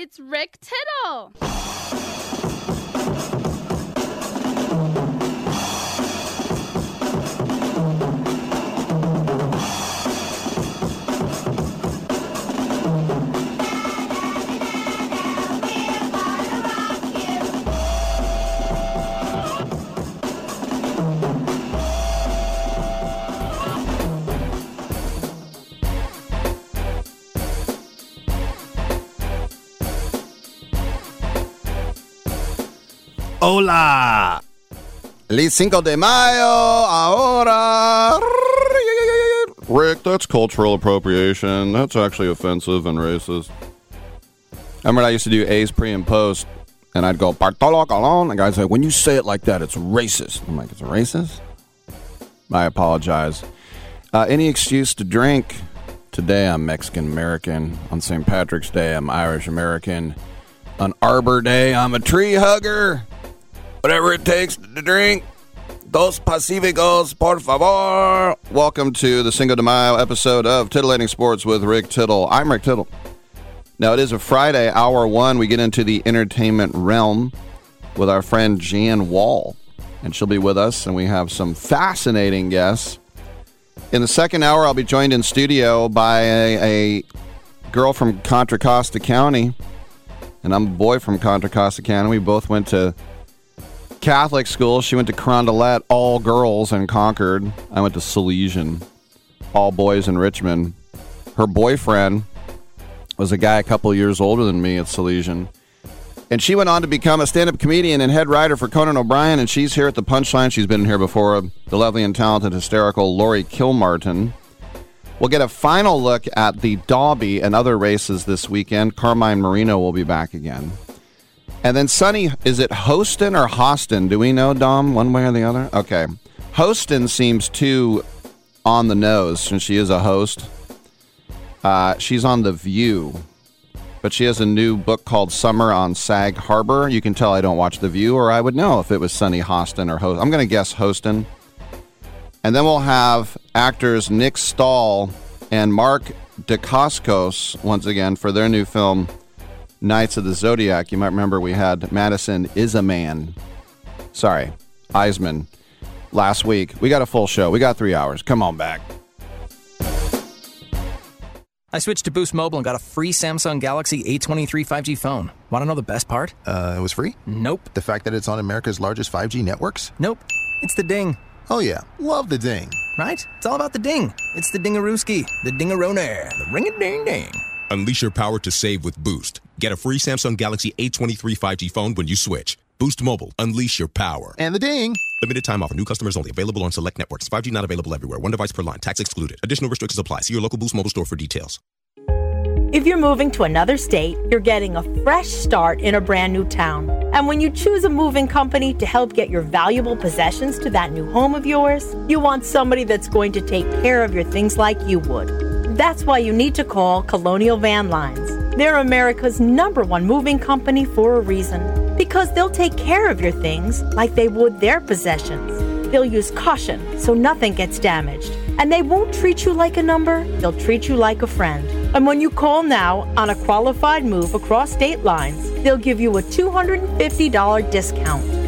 It's Rick Tittle. Hola. El Cinco de Mayo, ahora. Rick, that's cultural appropriation. That's actually offensive and racist. I remember I used to do A's pre and post, and I'd go, Bartolo Colon. The guy's like, when you say it like that, it's racist. I'm like, it's racist? I apologize. Uh, any excuse to drink. Today I'm Mexican American. On St. Patrick's Day, I'm Irish American. On Arbor Day, I'm a tree hugger. Whatever it takes to drink. Dos Pacíficos, por favor. Welcome to the Cinco de Mayo episode of Titillating Sports with Rick Tittle. I'm Rick Tittle. Now, it is a Friday, hour one. We get into the entertainment realm with our friend Jan Wall, and she'll be with us, and we have some fascinating guests. In the second hour, I'll be joined in studio by a, a girl from Contra Costa County, and I'm a boy from Contra Costa County. We both went to Catholic school. She went to Carondelet, all girls in Concord. I went to Salesian, all boys in Richmond. Her boyfriend was a guy a couple years older than me at Salesian. And she went on to become a stand up comedian and head writer for Conan O'Brien. And she's here at the Punchline. She's been here before. The lovely and talented, hysterical Laurie Kilmartin. We'll get a final look at the Derby and other races this weekend. Carmine Marino will be back again. And then Sunny, is it Hostin or Hostin? Do we know, Dom, one way or the other? Okay. Hostin seems too on the nose since she is a host. Uh, she's on The View, but she has a new book called Summer on Sag Harbor. You can tell I don't watch The View, or I would know if it was Sunny Hostin or Host. I'm going to guess Hostin. And then we'll have actors Nick Stahl and Mark Dacascos once again for their new film Knights of the Zodiac. You might remember we had Madison is a man. Sorry, Iseman last week. We got a full show. We got three hours. Come on back. I switched to Boost Mobile and got a free Samsung Galaxy A23 5G phone. Want to know the best part? Uh, it was free? Nope. The fact that it's on America's largest 5G networks? Nope. It's the ding. Oh, yeah. Love the ding. Right? It's all about the ding. It's the dingarooski, the dingarone, the ring a ding ding. Unleash your power to save with Boost. Get a free Samsung Galaxy A23 5G phone when you switch. Boost Mobile. Unleash your power. And the ding. Limited time offer. New customers only. Available on select networks. 5G not available everywhere. One device per line. Tax excluded. Additional restrictions apply. See your local Boost Mobile store for details. If you're moving to another state, you're getting a fresh start in a brand new town. And when you choose a moving company to help get your valuable possessions to that new home of yours, you want somebody that's going to take care of your things like you would. That's why you need to call Colonial Van Lines. They're America's number one moving company for a reason. Because they'll take care of your things like they would their possessions. They'll use caution so nothing gets damaged. And they won't treat you like a number, they'll treat you like a friend. And when you call now on a qualified move across state lines, they'll give you a $250 discount.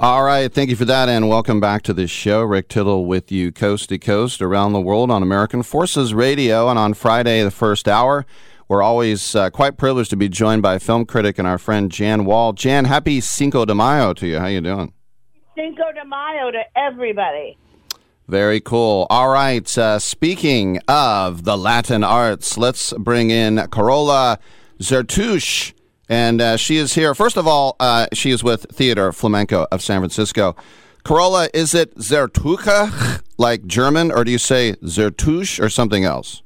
All right, thank you for that, and welcome back to the show. Rick Tittle with you, coast to coast, around the world on American Forces Radio, and on Friday, the first hour, we're always uh, quite privileged to be joined by film critic and our friend Jan Wall. Jan, happy Cinco de Mayo to you. How you doing? Cinco de Mayo to everybody. Very cool. All right, uh, speaking of the Latin arts, let's bring in Carola Zertuche. And uh, she is here. First of all, uh, she is with Theater Flamenco of San Francisco. Carola, is it Zertuche, like German, or do you say Zertuche or something else?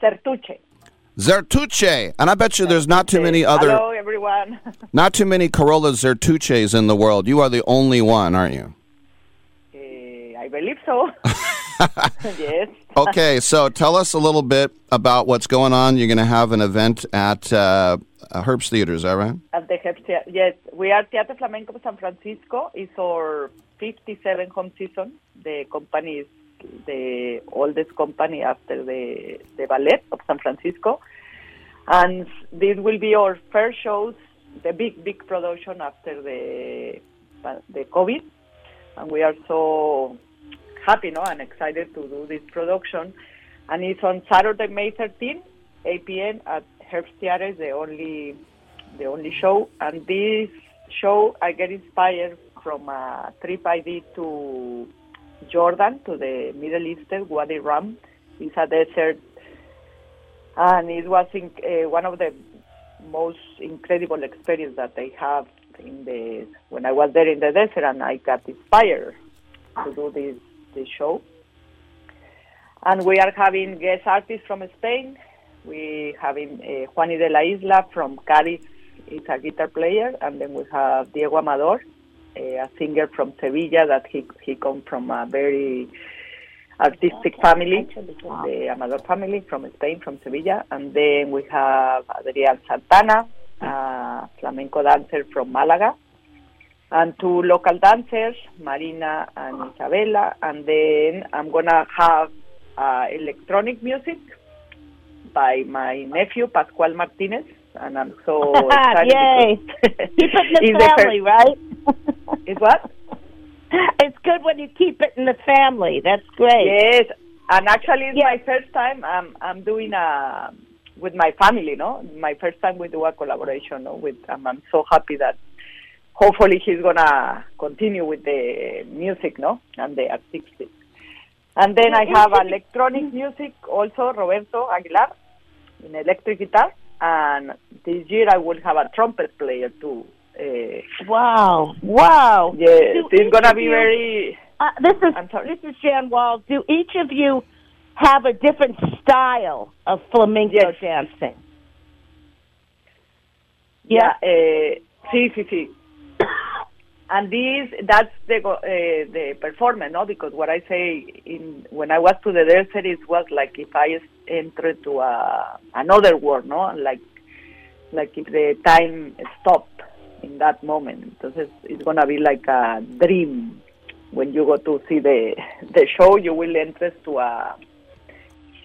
Zertuche. Zertuche. And I bet you there's not too many other. Hello, everyone. Not too many Carola Zertuches in the world. You are the only one, aren't you? Uh, I believe so. yes. okay, so tell us a little bit about what's going on. You're going to have an event at uh, Herbst Theater, is that right? At the Herbst Theater, yes. We are Teatro Flamenco of San Francisco. It's our 57 home season. The company is the oldest company after the, the Ballet of San Francisco. And this will be our first shows, the big, big production after the, the COVID. And we are so happy no, and excited to do this production. And it's on Saturday, May 13, 8 p.m. at Herbst Theater, the only, the only show. And this show, I get inspired from a trip I did to Jordan, to the Middle Eastern, Wadi Rum. It's a desert, and it was in, uh, one of the most incredible experience that I have in the when I was there in the desert, and I got inspired to do this this show. And we are having guest artists from Spain. We having uh, Juani de la Isla from Cádiz, is a guitar player, and then we have Diego Amador, uh, a singer from Sevilla that he he comes from a very artistic family, the Amador family from Spain, from Sevilla, and then we have Adrián Santana, a flamenco dancer from Malaga, and two local dancers, Marina and Isabella, and then I'm gonna have uh, electronic music by my nephew Pascual Martinez, and I'm so excited. Yay! keep it in the family, right? It's what? It's good when you keep it in the family. That's great. Yes, and actually, it's my first time. I'm I'm doing a with my family. No, my first time we do a collaboration. No, with um, I'm so happy that hopefully he's gonna continue with the music. No, and the artistic. And then I have electronic music also, Roberto Aguilar, in electric guitar, and this year I will have a trumpet player too. Uh, Wow! Wow! yes, Do it's gonna be you- very. Uh, this is this is Jan Wall. Do each of you have a different style of flamenco dancing? Yeah, uh, sí, sí, sí. And this, that's the uh, the performance, no? Because what I say in when I was to the desert, it was like if I entered to a, another world, no? Like like if the time stopped in that moment. Entonces it's gonna be like a dream. When you go to see the the show, you will enter to a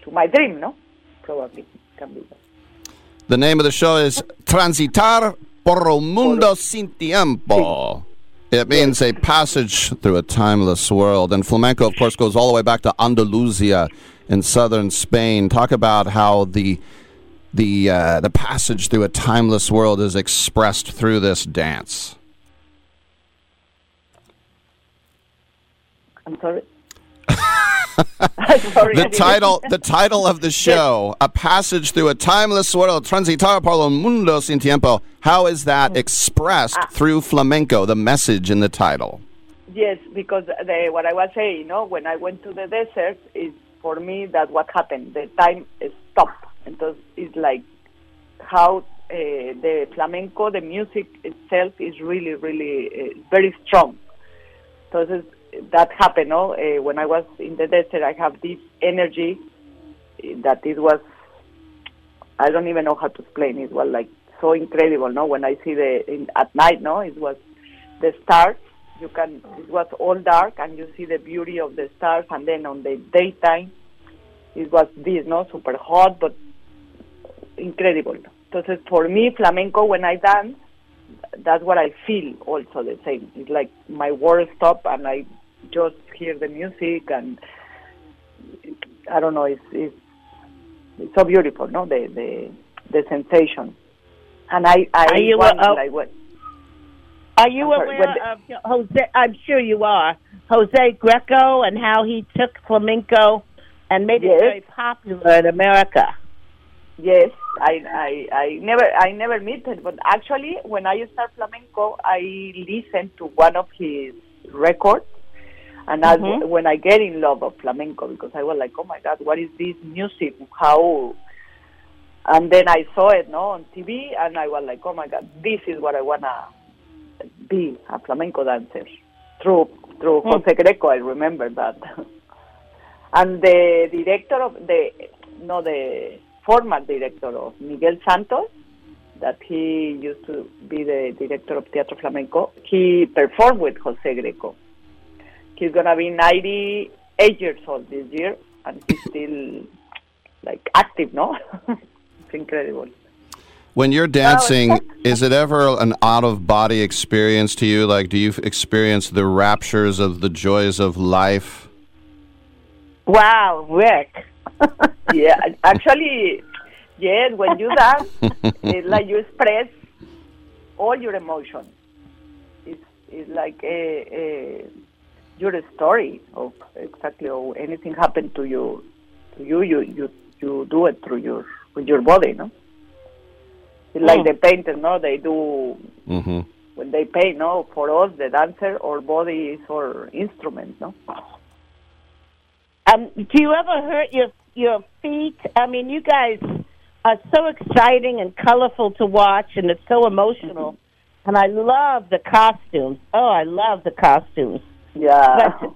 to my dream, no? Probably can be. that. The name of the show is Transitar por el mundo sin tiempo. It means a passage through a timeless world. And flamenco, of course, goes all the way back to Andalusia in southern Spain. Talk about how the the uh, the passage through a timeless world is expressed through this dance. I'm sorry. I'm sorry. I The title the title of the show, A Passage Through a Timeless World, Transitar por el mundo sin tiempo. How is that expressed through flamenco, the message in the title? Yes, because the, what I was saying, you know, when I went to the desert, is for me that what happened. The time stopped, and so it's like how uh, the flamenco, the music itself, is really, really uh, very strong. Entonces that happened, no? Uh, when I was in the desert, I have this energy that it was. I don't even know how to explain. It was like so incredible, no? When I see the in, at night, no, it was the stars. You can. It was all dark, and you see the beauty of the stars. And then on the daytime, it was this, no, super hot, but incredible. Entonces, for me, flamenco, when I dance, that's what I feel. Also, the same. It's like my world stop, and I just hear the music, and I don't know. It's it's, it's so beautiful, no? The the the sensation. And I I Are you, want, uh, like what. Are you sorry, aware the- of Jose? I'm sure you are. Jose Greco and how he took flamenco and made Yes. it very popular in America. Yes, I, I, I never, I never met it, but actually, when I start flamenco, I listen to one of his records, and I, Mhm. when I get in love of flamenco, because I was like, oh my God, what is this music? How? And then I saw it, no, on TV, and I was like, oh my God, this is what I wanna be a flamenco dancer through through Hmm. Jose Greco. I remember that. and the director of the no the former director of Miguel Santos, that he used to be the director of Teatro Flamenco, he performed with Jose Greco. He's gonna be 98 years old this year, and he's still like active, no? it's incredible. When you're dancing, is it ever an out of body experience to you? Like, do you experience the raptures of the joys of life? Wow, Rick. yeah, actually, yes. When you dance, it's like you express all your emotions. It's it's like a, a your story of exactly how anything happened to you. To you, you you you do it through your with your body, no? It's like Mm. the painter, no? They do Mm-hmm. when they paint, no? For us, the dancer, our body is our instrument, no? Um, do you ever hurt your your feet? I mean, you guys are so exciting and colorful to watch, and it's so emotional. And I love the costumes. Oh, I love the costumes. Yeah. But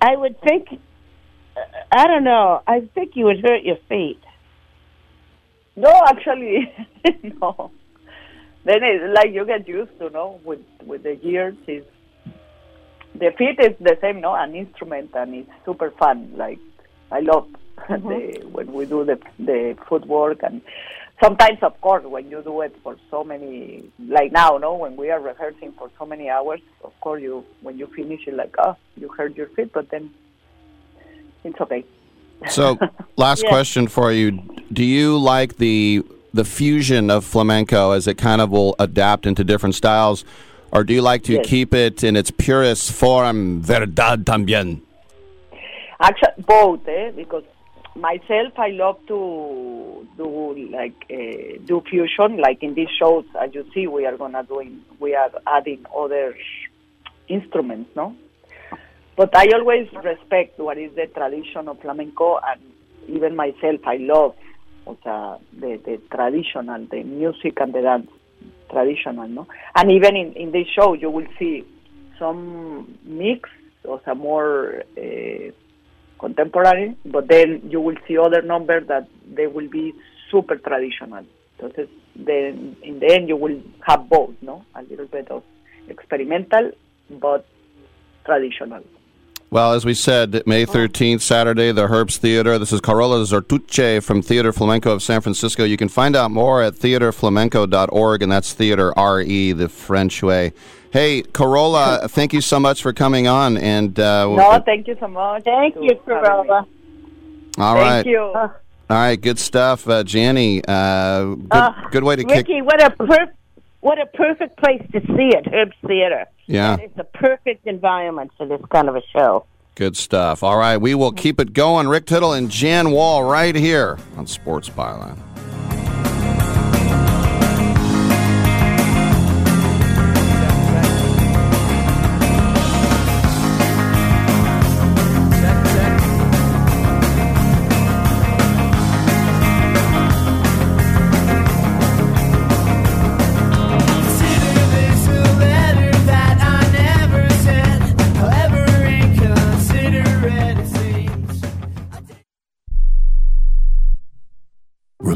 I would think, I don't know. I think you would hurt your feet. No, actually, no. Then it's like you get used to, no, with with the years. Is the feet is the same, no, an instrument, and it's super fun. Like I love mm-hmm. the, when we do the the footwork and sometimes of course when you do it for so many like now no when we are rehearsing for so many hours of course you when you finish it like oh you hurt your feet but then it's okay So, last Yeah. question for you: Do you like the the fusion of flamenco as it kind of will adapt into different styles, or do you like to Yes. keep it in its purest form, verdad también? Actually, both, eh? Because myself, I love to do like uh, do fusion. Like in these shows, as you see, we are gonna doing we are adding other instruments, no. But I always respect what is the tradition of flamenco, and even myself, I love o sea, the the traditional, the music and the dance traditional, no. And even in in this show, you will see some mix, or some more. Uh, contemporary, but then you will see other numbers that they will be super traditional. Entonces, then in the end, you will have both, no? A little bit of experimental, but traditional. Well, as we said, May 13th, Saturday, the Herbst Theater. This is Carola Zertuche from Theater Flamenco of San Francisco. You can find out more at theatreflamenco.org, and that's theater R-E, the French way. Hey, Carola, thank you so much for coming on. And uh, No, thank you so much. Thank you, Carola. all right, Thank you. all right, good stuff, uh, Janny. Uh, good, Uh, good way to kick. Ricky, what a per- what a perfect place to see it, Herbst Theater. Yeah. It's a perfect environment for this kind of a show. Good stuff. All right, we will keep it going. Rick Tittle and Jan Wall right here on Sports Byline.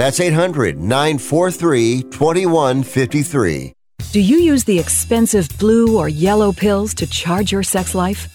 That's 800 943 2153. Do you use the expensive blue or yellow pills to charge your sex life?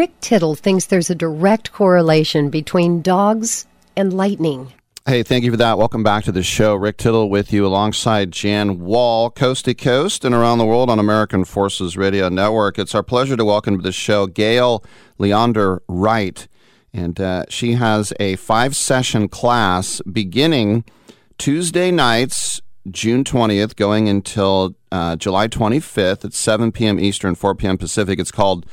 Rick Tittle thinks there's a direct correlation between dogs and lightning. Hey, thank you for that. Welcome back to the show. Rick Tittle with you alongside Jan Wall, coast to coast and around the world on American Forces Radio Network. It's our pleasure to welcome to the show Gail Leondar-Wright. And uh, she has a five session class beginning Tuesday nights, June 20th, going until uh, July 25th at 7 p.m. Eastern, 4 p.m. Pacific. It's called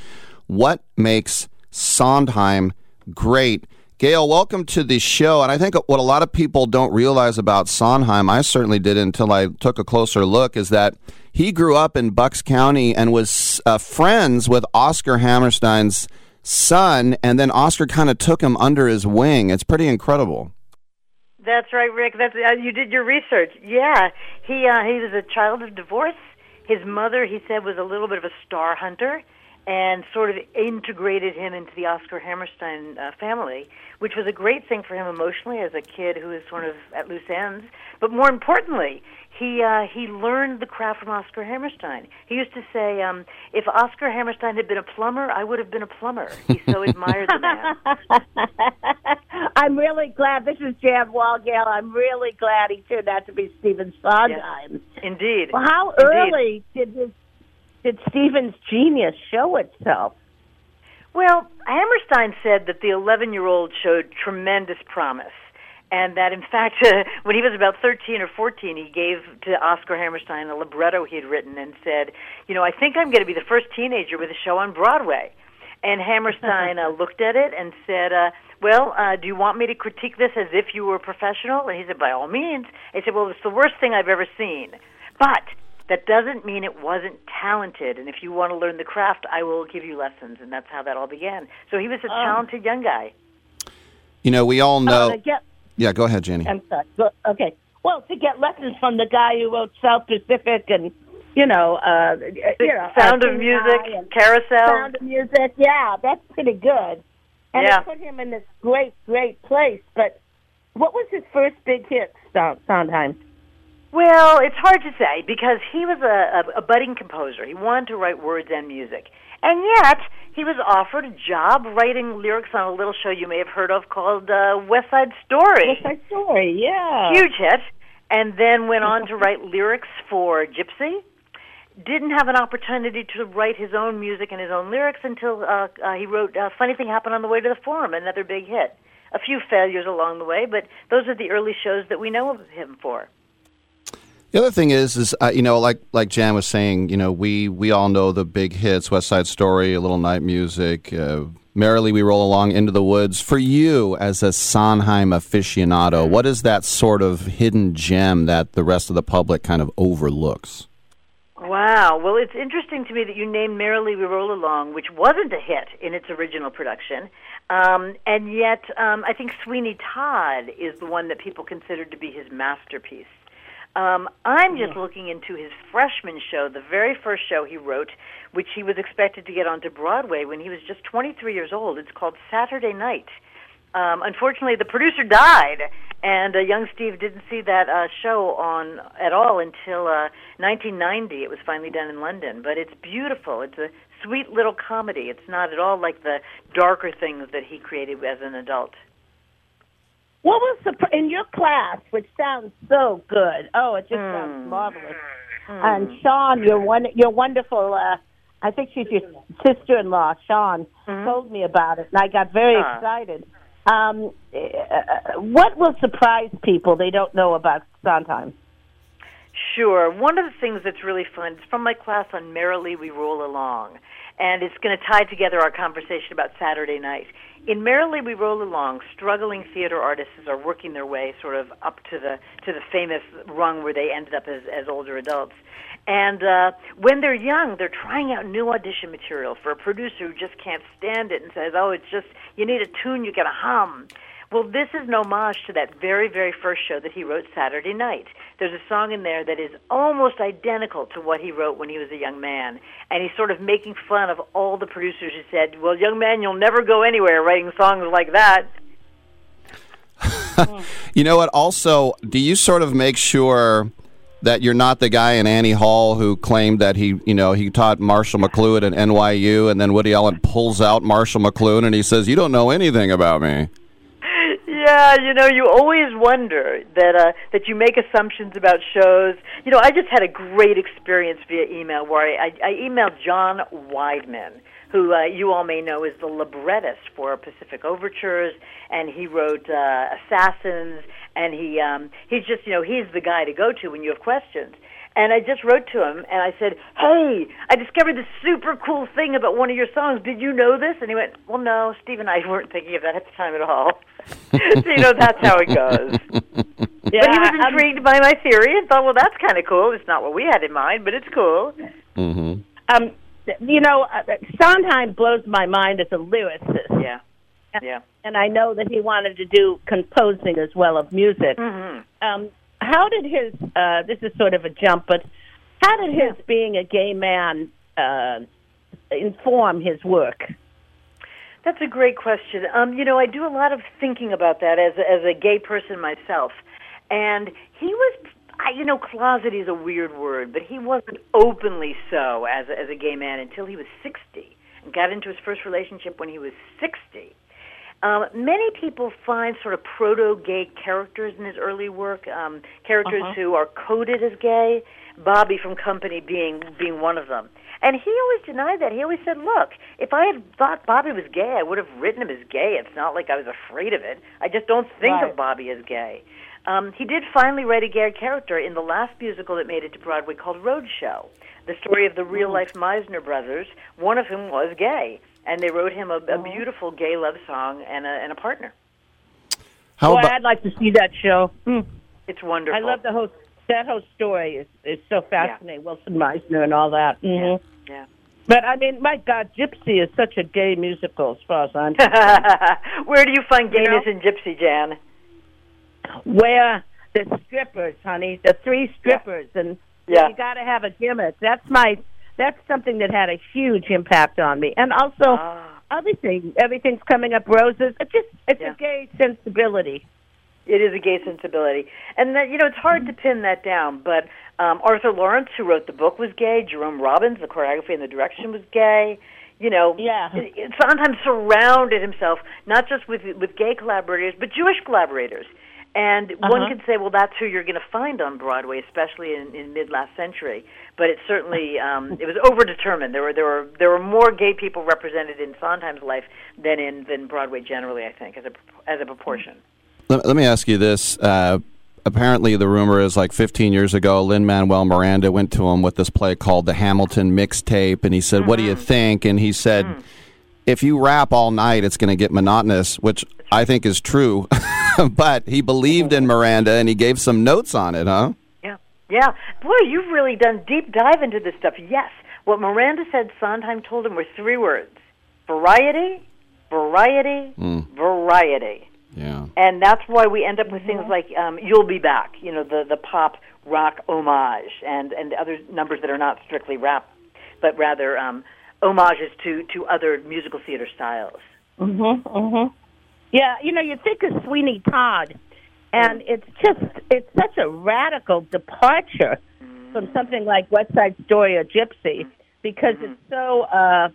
What Makes Sondheim Great? Gail, welcome to the show. And I think what a lot of people don't realize about Sondheim, I certainly did until I took a closer look, is that he grew up in Bucks County and was uh, friends with Oscar Hammerstein's son, and then Oscar kind of took him under his wing. It's pretty incredible. That's right, Rick. That's uh, you did your research. Yeah, he uh, he was a child of divorce. His mother, he said, was a little bit of a star hunter, and sort of integrated him into the Oscar Hammerstein uh, family, which was a great thing for him emotionally as a kid who was sort of at loose ends. But more importantly, he uh, he learned the craft from Oscar Hammerstein. He used to say, um, "If Oscar Hammerstein had been a plumber, I would have been a plumber." He so admired the man. I'm really glad. This is Jan Walgale. I'm really glad he turned out to be Stephen Sondheim. Indeed. Well, how Indeed. early did this did Stephen's genius show itself? Well, Hammerstein said that the 11 year old showed tremendous promise. And that, in fact, uh, when he was about 13 or 14, he gave to Oscar Hammerstein a libretto he had written and said, You know, I think I'm going to be the first teenager with a show on Broadway. And Hammerstein uh, looked at it and said, uh, Well, uh, do you want me to critique this as if you were a professional? And he said, By all means. He said, Well, it's the worst thing I've ever seen. But that doesn't mean it wasn't talented. And if you want to learn the craft, I will give you lessons. And that's how that all began. So he was a Um, talented young guy. You know, we all know. Uh, to get, yeah, go ahead, Jenny. I'm sorry. Go- Okay. Well, to get lessons from the guy who wrote South Pacific and you know, uh, you know, Sound uh, of Music, and Carousel. Sound of Music. Yeah, that's pretty good. And Yeah. it put him in this great, great place. But what was his first big hit, Sound- Sondheim? Well, it's hard to say because he was a, a, a budding composer. He wanted to write words and music. And yet, he was offered a job writing lyrics on a little show you may have heard of called uh, West Side Story. West Side Story, yeah. Huge hit. And then went on to write lyrics for Gypsy. Didn't have an opportunity to write his own music and his own lyrics until uh, uh, he wrote uh, Funny Thing Happened on the Way to the Forum, another big hit. A few failures along the way, but those are the early shows that we know of him for. The other thing is, is uh, you know, like like Jan was saying, you know, we we all know the big hits: West Side Story, A Little Night Music, uh, Merrily We Roll Along, Into the Woods. For you, as a Sondheim aficionado, what is that sort of hidden gem that the rest of the public kind of overlooks? Wow. Well, it's interesting to me that you named Merrily We Roll Along, which wasn't a hit in its original production. Um, and yet, um, I think Sweeney Todd is the one that people considered to be his masterpiece. Um, I'm just looking into his freshman show, the very first show he wrote, which he was expected to get onto Broadway when he was just 23 years old. It's called Saturday Night. Um, unfortunately, the producer died, And uh, young Steve didn't see that uh, show on at all until uh, 1990. It was finally done in London, but it's beautiful. It's a sweet little comedy. It's not at all like the darker things that he created as an adult. What was the in your class, which sounds so good? Oh, it just Hmm. sounds marvelous. And Sean, your one, your wonderful. Uh, I think she's your sister-in-law. Sean told me about it, and I got very Ah. excited. Um, uh, what will surprise people they don't know about Sondheim? Sure. One of the things that's really fun is from my class on Merrily We Roll Along, and it's going to tie together our conversation about Saturday night. In Merrily We Roll Along, struggling theater artists are working their way sort of up to the to the famous rung where they ended up as, as older adults. And uh, when they're young, they're trying out new audition material for a producer who just can't stand it and says, "Oh, it's just you need a tune, you to hum." Well, this is an homage to that very, very first show that he wrote Saturday Night. There's a song in there that is almost identical to what he wrote when he was a young man. And he's sort of making fun of all the producers who said, Well, young man, you'll never go anywhere writing songs like that. You know what? Also, do you sort of make sure that you're not the guy in Annie Hall who claimed that he, you know, he taught Marshall McLuhan at NYU, and then Woody Allen pulls out Marshall McLuhan and he says, "You don't know anything about me." Yeah, you know, you always wonder that uh, that you make assumptions about shows. You know, I just had a great experience via email where I, I, I emailed John Weidman, who uh, you all may know is the librettist for Pacific Overtures, and he wrote uh, Assassins, and he um, he's just you know he's the guy to go to when you have questions. And I just wrote to him and I said, "Hey, I discovered this super cool thing about one of your songs. Did you know this?" And he went, "Well, no, Steve and I weren't thinking of that at the time at all." so you know that's how it goes. but he was um, intrigued by my theory and thought, "Well, that's kind of cool. It's not what we had in mind, but it's cool." Mm-hmm. Um, you know, uh, Sondheim blows my mind as a lyricist. Yeah, yeah. And I know that he wanted to do composing as well of music. Mm-hmm. Um, how did his? Uh, this is sort of a jump, but how did his being a gay man uh, inform his work? That's a great question. Um, you know, I do a lot of thinking about that as as a gay person myself, and he was. I, you know, closet is a weird word, but he wasn't openly so as as a gay man until he was 60 and got into his first relationship when he was 60. Um, many people find sort of proto-gay characters in his early work, um, characters Uh-huh. who are coded as gay. Bobby from Company being being one of them. And he always denied that. He always said, "Look, if I had thought Bobby was gay, I would have written him as gay. It's not like I was afraid of it. I just don't think Right. of Bobby as gay." Um, he did finally write a gay character in the last musical that made it to Broadway called Roadshow, the story of the real life Mizner brothers, one of whom was gay, and they wrote him a, a beautiful gay love song and a, and a partner. How Boy, about I'd like to see that show. Hmm. It's wonderful. I love the whole that whole story is is so fascinating. Wilson Mizner and all that. hmm Yeah. But I mean, my God, Gypsy is such a gay musical as far as I'm concerned. Where do you find You know? gayness in Gypsy, Jan? Where the strippers, honey, the three strippers, and Yeah. you got to have a gimmick. That's my. That's something that had a huge impact on me, and also everything. Everything's coming up roses. It's just it's Yeah. a gay sensibility. It is a gay sensibility, and that you know it's hard to pin that down. But um, Arthur Laurents, who wrote the book, was gay. Jerome Robbins, the choreography and the direction, was gay. You know, yeah. It, it sometimes surrounded himself not just with with gay collaborators, but Jewish collaborators. And one Uh-huh. could say, well, that's who you're going to find on Broadway, especially in, in mid last century. But it certainly um, it was overdetermined. There were there were there were more gay people represented in Sondheim's life than in than Broadway generally. I think as a as a proportion. Let, let me ask you this. Uh, apparently, the rumor is like 15 years ago, Lin Manuel Miranda went to him with this play called the Hamilton Mixtape, and he said, "What do you think?" And he said, "If you rap all night, it's going to get monotonous," which I think is true. but he believed in Miranda, and he gave some notes on it, huh? Yeah, yeah. Boy, you've really done deep dive into this stuff. Yes, what Miranda said Sondheim told him were three words: variety, variety, variety. Yeah. And that's why we end up with things like um, "You'll Be Back," you know, the the pop rock homage, and and other numbers that are not strictly rap, but rather um, homages to to other musical theater styles. Mhm. Mhm. Yeah, you know, you think of Sweeney Todd, and it's just it's such a radical departure from something like West Side Story or Gypsy because it's so uh,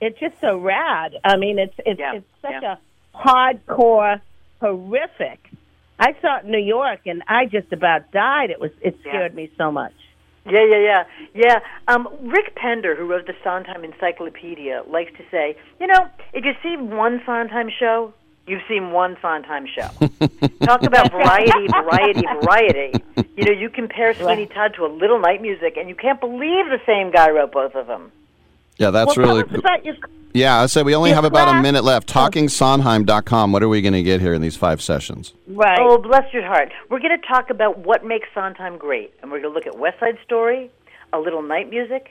it's just so rad. I mean, it's it's it's such a hardcore, horrific. I saw it in New York, and I just about died. It was it scared me so much. Yeah, yeah, yeah, yeah. Um, Rick Pender, who wrote the Sondheim Encyclopedia, likes to say, you know, if you see one Sondheim show, you've seen one Sondheim show. Talk about variety, variety, variety. You know, you compare Sweeney Todd to a Little Night Music, and you can't believe the same guy wrote both of them. Yeah, that's well, really tell us about your Yeah, I said we only have about a minute left. TalkingSondheim.com. What are we going to get here in these five sessions? right. Oh, bless your heart. We're going to talk about what makes Sondheim great, and we're going to look at West Side Story, A Little Night Music,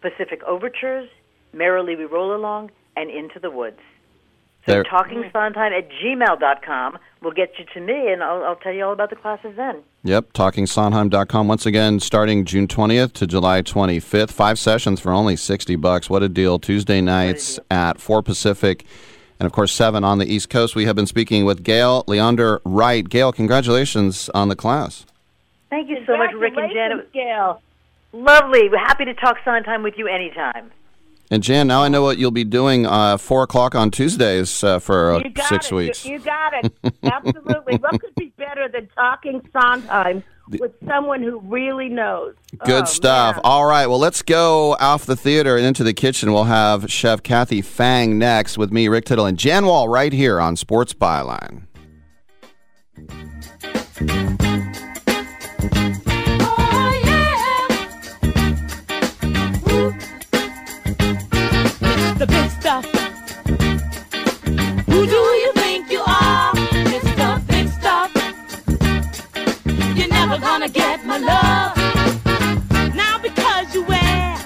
Pacific Overtures, Merrily We Roll Along, and Into the Woods. So There- talking at gmail.com will get you to me, and I'll, I'll tell you all about the classes then. Yep, TalkingSondheim.com. Once again, starting June 20th to July 25th. Five sessions for only 60 bucks. What a deal. Tuesday nights at 4 Pacific and, of course, 7 on the East Coast. We have been speaking with Gail Leondar-Wright. Gail, congratulations on the class. Thank you so much, Rick and Jan. Congratulations, Gail. Lovely. We're happy to talk Sondheim with you anytime. And Jan, now I know what you'll be doing uh, 4 o'clock on Tuesdays uh, for uh, six it. You- weeks. You, got it. Absolutely. what could be better than talking Sondheim with someone who really knows? Good Oh, stuff. man. All right. Well, let's go off the theater and into the kitchen. We'll have Chef Kathy Fang next with me, Rick Tittle, and Jan Wall right here on Sports Byline. The. Who do you think you are? It's big stuff. You're never gonna get my love. Now because you wear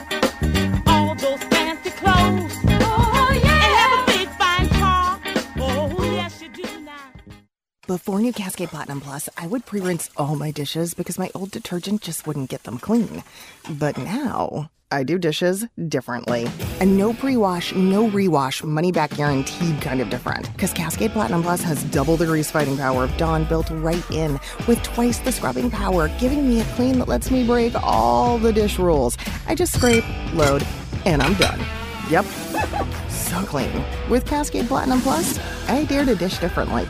all those fancy clothes. Oh, yeah. And have a big fine car. Oh, yes, you do now. Before new Cascade Platinum Plus, I would pre rinse all my dishes because my old detergent just wouldn't get them clean. But now, I do dishes differently. And no pre wash, no rewash, money back guaranteed kind of different. Because Cascade Platinum Plus has double the grease fighting power of Dawn built right in, with twice the scrubbing power, giving me a clean that lets me break all the dish rules. I just scrape, load, and I'm done. Yep. So clean. With Cascade Platinum Plus, I dare to dish differently.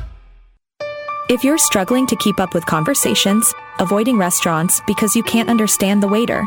If you're struggling to keep up with conversations, avoiding restaurants because you can't understand the waiter,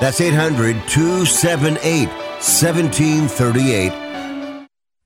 That's 800 278 1738.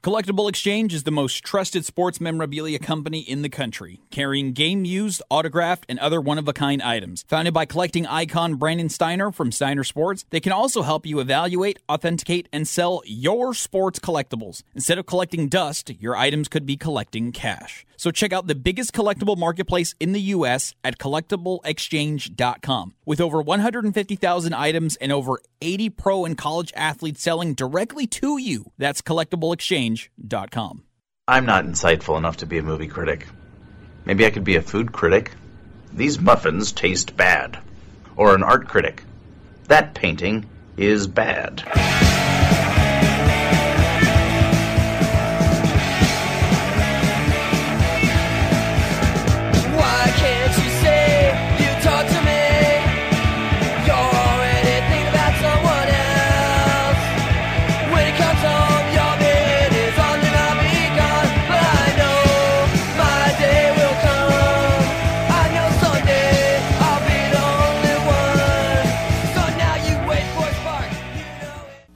Collectible Exchange is the most trusted sports memorabilia company in the country, carrying game used, autographed, and other one of a kind items. Founded by collecting icon Brandon Steiner from Steiner Sports, they can also help you evaluate, authenticate, and sell your sports collectibles. Instead of collecting dust, your items could be collecting cash. So check out the biggest collectible marketplace in the U.S. at collectibleexchange.com. With over 150,000 items and over 80 pro and college athletes selling directly to you, that's collectibleexchange.com. I'm not insightful enough to be a movie critic. Maybe I could be a food critic. These muffins taste bad. Or an art critic. That painting is bad.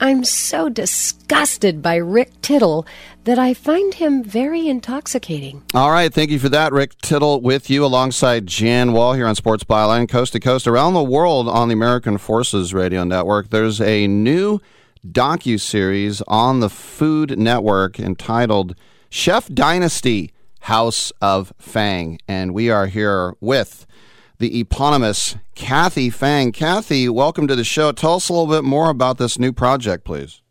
I'm so disgusted by Rick Tittle that I find him very intoxicating. All right, thank you for that, Rick Tittle, with you alongside Jan Wall here on Sports Byline, coast to coast around the world on the American Forces Radio Network. There's a new docu series on the Food Network entitled Chef Dynasty: House of Fang, and we are here with the eponymous Kathy Fang. Kathy, welcome to the show. Tell us a little bit more about this new project, please.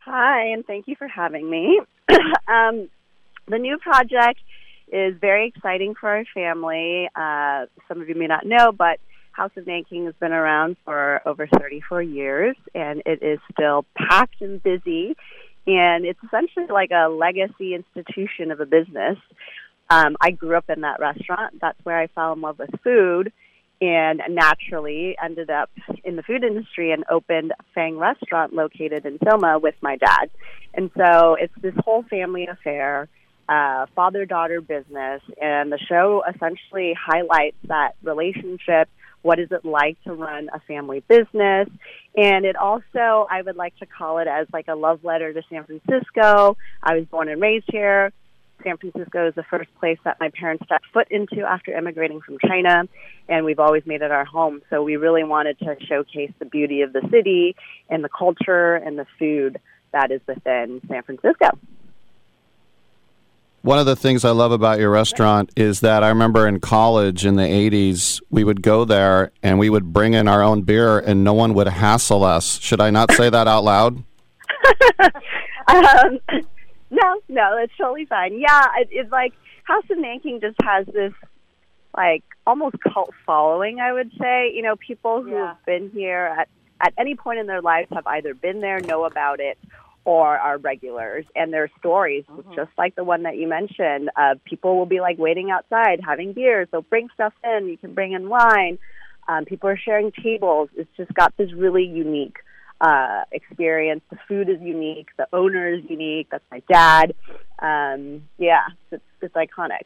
Hi, and thank you for having me. um, the new project is very exciting for our family. Uh, some of you may not know, but House of Nanking has been around for over 34 years, and it is still packed and busy. And it's essentially like a legacy institution of a business. Um, I grew up in that restaurant. That's where I fell in love with food and naturally ended up in the food industry and opened Fang restaurant located in Soma with my dad. And so it's this whole family affair, uh, father daughter business, and the show essentially highlights that relationship. What is it like to run a family business? And it also, I would like to call it as like a love letter to San Francisco. I was born and raised here. San Francisco is the first place that my parents stepped foot into after immigrating from China, and we've always made it our home. So we really wanted to showcase the beauty of the city and the culture and the food that is within San Francisco. One of the things I love about your restaurant is that I remember in college in the 80s, we would go there and we would bring in our own beer and no one would hassle us. Should I not say that out loud? um, no, no, that's totally fine. Yeah, it, it's like House of Nanking just has this like almost cult following. I would say, you know, people who have been here at at any point in their lives have either been there, know about it, or are regulars. And their stories, just like the one that you mentioned, uh, people will be like waiting outside having beers. They'll bring stuff in. You can bring in wine. Um, people are sharing tables. It's just got this really unique uh, experience. The food is unique. The owner is unique. That's my dad. Um, yeah, it's, it's iconic.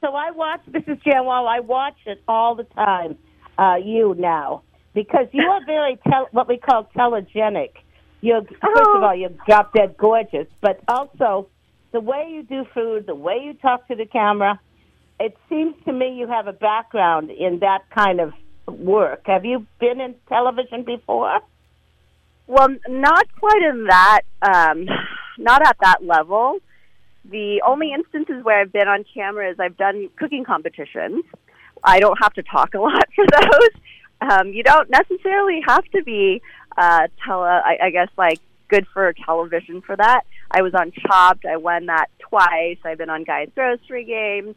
So I watch. This is Jan Wall. I watch it all the time. Uh, you now because you are very tel- what we call telegenic. You're first of all you're drop dead gorgeous, but also the way you do food, the way you talk to the camera. It seems to me you have a background in that kind of work. Have you been in television before? Well, not quite in that, um, not at that level. The only instances where I've been on camera is I've done cooking competitions. I don't have to talk a lot for those. Um, you don't necessarily have to be uh, tele, I, I guess, like good for television for that. I was on Chopped. I won that twice. I've been on Guy's Grocery Games.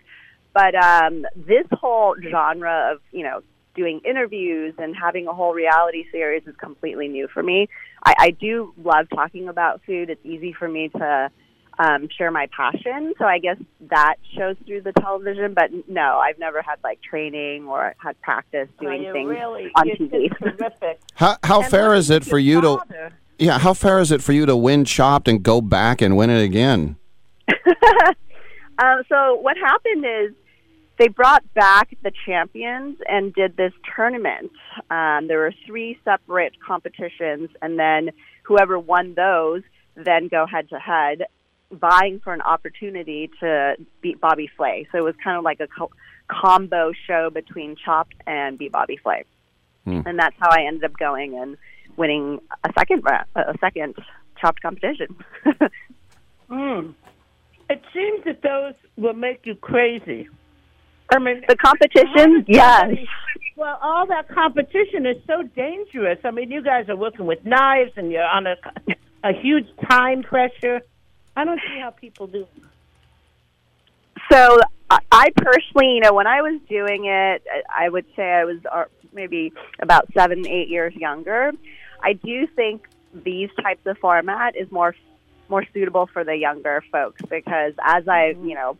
But um, this whole genre of, you know, doing interviews and having a whole reality series is completely new for me. I, I do love talking about food. It's easy for me to um, share my passion. So I guess that shows through the television. But no, I've never had like training or had practice doing you things really, on it's TV. terrific. How how And fair what is it is for your you to? Yeah, how fair is it for you to win chopped and go back and win it again? Um, so what happened is they brought back the champions and did this tournament. Um, there were three separate competitions, and then whoever won those then go head to head, vying for an opportunity to beat Bobby Flay. So it was kind of like a co- combo show between Chopped and Beat Bobby Flay, Hmm. and that's how I ended up going and winning a second a second Chopped competition. Mm. It seems that those will make you crazy. I mean, the competition, yes. Well, all that competition is so dangerous. I mean, you guys are working with knives, and you're on a a huge time pressure. I don't see how people do. It. So I- personally, you know, when I was doing it, I- I would say I was uh, maybe about seven, eight years younger. I do think these types of format is more more suitable for the younger folks because as I, you know,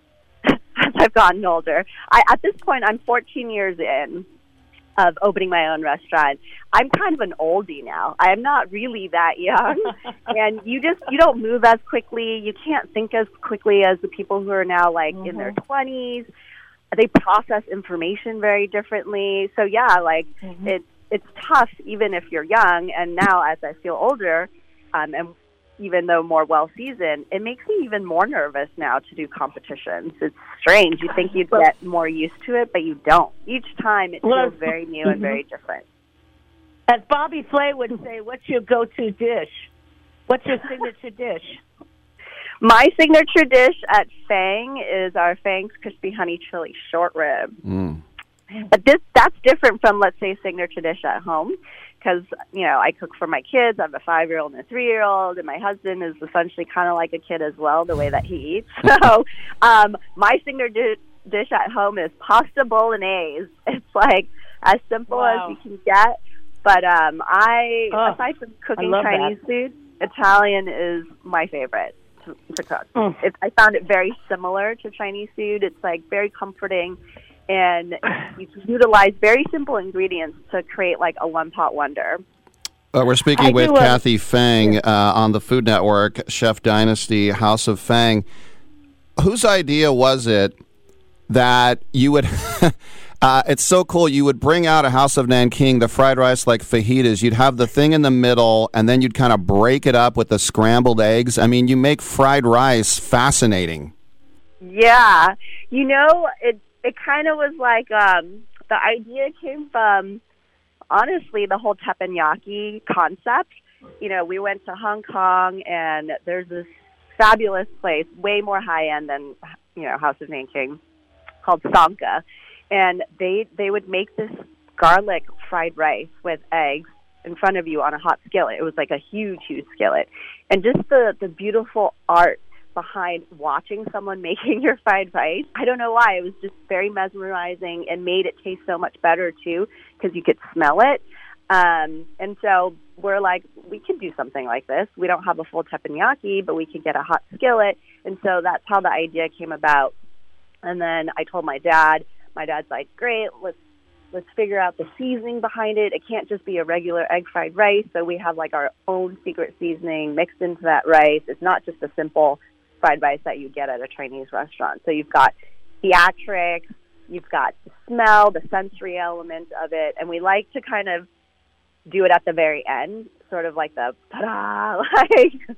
as I've gotten older, I at this point I'm 14 years in of opening my own restaurant. I'm kind of an oldie now. I am not really that young, and you just you don't move as quickly. You can't think as quickly as the people who are now like in their 20s. They process information very differently. So yeah, like it's it's tough even if you're young. And now as I feel older, um, and even though more well seasoned, it makes me even more nervous now to do competitions. It's strange. You think you'd get more used to it, but you don't. Each time it feels very new and mhm. very different. As Bobby Flay would say, "What's your go-to dish? What's your signature dish?" My signature dish at Fang is our Fang's crispy honey chili short rib. Mm. But this that's different from let's say signature dish at home because you know I cook for my kids. I have a five year old and a three year old, and my husband is essentially kind of like a kid as well, the way that he eats. So um, my signature di- dish at home is pasta bolognese. It's like as simple Wow. as you can get. But um, I Oh, aside from cooking love that. Chinese food, Italian is my favorite to, to cook. Mm. It, I found it very similar to Chinese food. It's like very comforting, and you can utilize very simple ingredients to create like a one pot wonder. Uh, we're speaking I with Kathy Fang uh, on the Food Network, Chef Dynasty, House of Fang. Whose idea was it that you would? uh, it's so cool. You would bring out a House of Nanking, the fried rice like fajitas. You'd have the thing in the middle, and then you'd kind of break it up with the scrambled eggs. I mean, you make fried rice fascinating. Yeah, you know, it it kind of was like um, the idea came from honestly the whole teppanyaki concept. You know, we went to Hong Kong, and there's this fabulous place, way more high end than you know House of Nanking, called Sanka, and they they would make this garlic fried rice with eggs in front of you on a hot skillet. It was like a huge, huge skillet, and just the the beautiful art behind watching someone making your fried rice. I don't know why. It was just very mesmerizing and made it taste so much better too because you could smell it. Um, and so we're like, we could do something like this. We don't have a full teppanyaki, but we could get a hot skillet. And so that's how the idea came about. And then I told my dad. My dad's like, great, let's let's figure out the seasoning behind it. It can't just be a regular egg fried rice. So we have like our own secret seasoning mixed into that rice. It's not just a simple fried rice that you get at a Chinese restaurant. So you've got theatrics, you've got the smell, the sensory element of it, and we like to kind of do it at the very end, sort of like the ta-da, like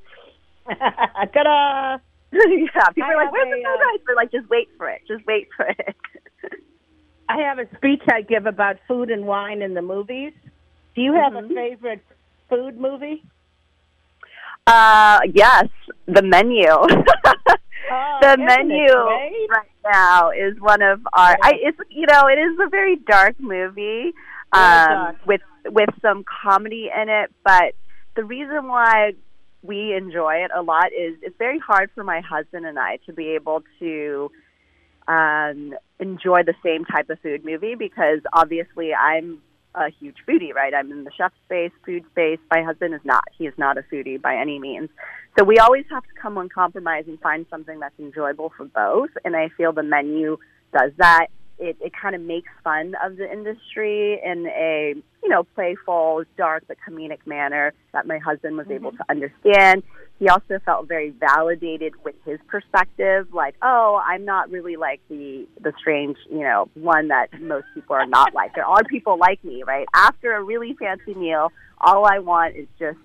ta-da. yeah, people I are like, "Where's a, the uh, fried rice?" We're like, "Just wait for it. Just wait for it." I have a speech I give about food and wine in the movies. Do you have a favorite food movie? Uh, yes, the menu. the menu great? right now is one of our. I, it's you know it is a very dark movie um, with with some comedy in it, but the reason why we enjoy it a lot is it's very hard for my husband and I to be able to um, enjoy the same type of food movie because obviously I'm a huge foodie, right? I'm in the chef space, food space. My husband is not. He is not a foodie by any means. So we always have to come on compromise and find something that's enjoyable for both. And I feel the menu does that. It, it kind of makes fun of the industry in a, you know, playful, dark, but comedic manner that my husband was able mm-hmm. to understand. He also felt very validated with his perspective, like, oh, I'm not really like the the strange, you know, one that most people are not like. There are people like me, right? After a really fancy meal, all I want is just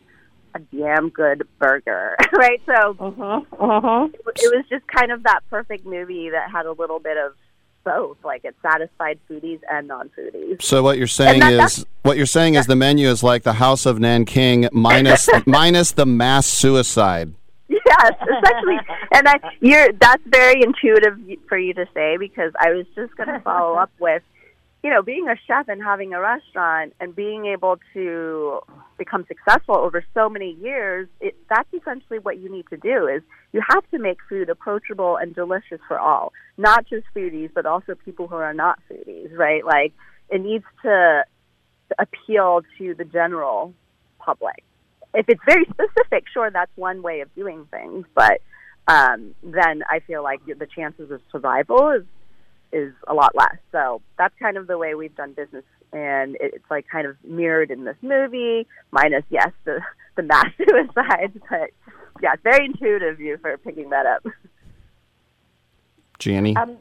a damn good burger, right? So uh-huh. it was just kind of that perfect movie that had a little bit of both. Like it satisfied foodies and non-foodies. So what you're saying that- is what you're saying is the menu is like the House of Nanking minus minus the mass suicide. Yes, essentially, and I, you're that's very intuitive for you to say because I was just going to follow up with, you know, being a chef and having a restaurant and being able to become successful over so many years. It, that's essentially what you need to do is you have to make food approachable and delicious for all, not just foodies, but also people who are not foodies, right? Like it needs to appeal to the general public if it's very specific, sure, that's one way of doing things. But um, then I feel like the chances of survival is is a lot less. So that's kind of the way we've done business, and it's like kind of mirrored in this movie. Minus, yes, the the mass suicides, but yeah, it's very intuitive of you for picking that up. Janny? Um,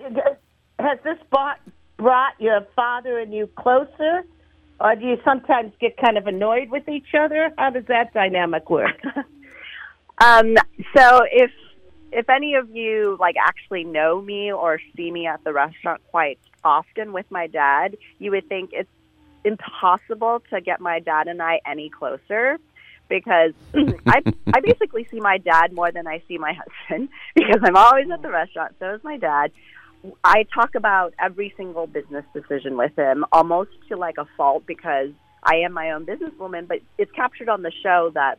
has this brought, brought your father and you closer, or do you sometimes get kind of annoyed with each other? How does that dynamic work? Um, so if if any of you like actually know me or see me at the restaurant quite often with my dad, you would think it's impossible to get my dad and I any closer because I I basically see my dad more than I see my husband because I'm always at the restaurant. So is my dad. I talk about every single business decision with him almost to like a fault because I am my own businesswoman, but it's captured on the show that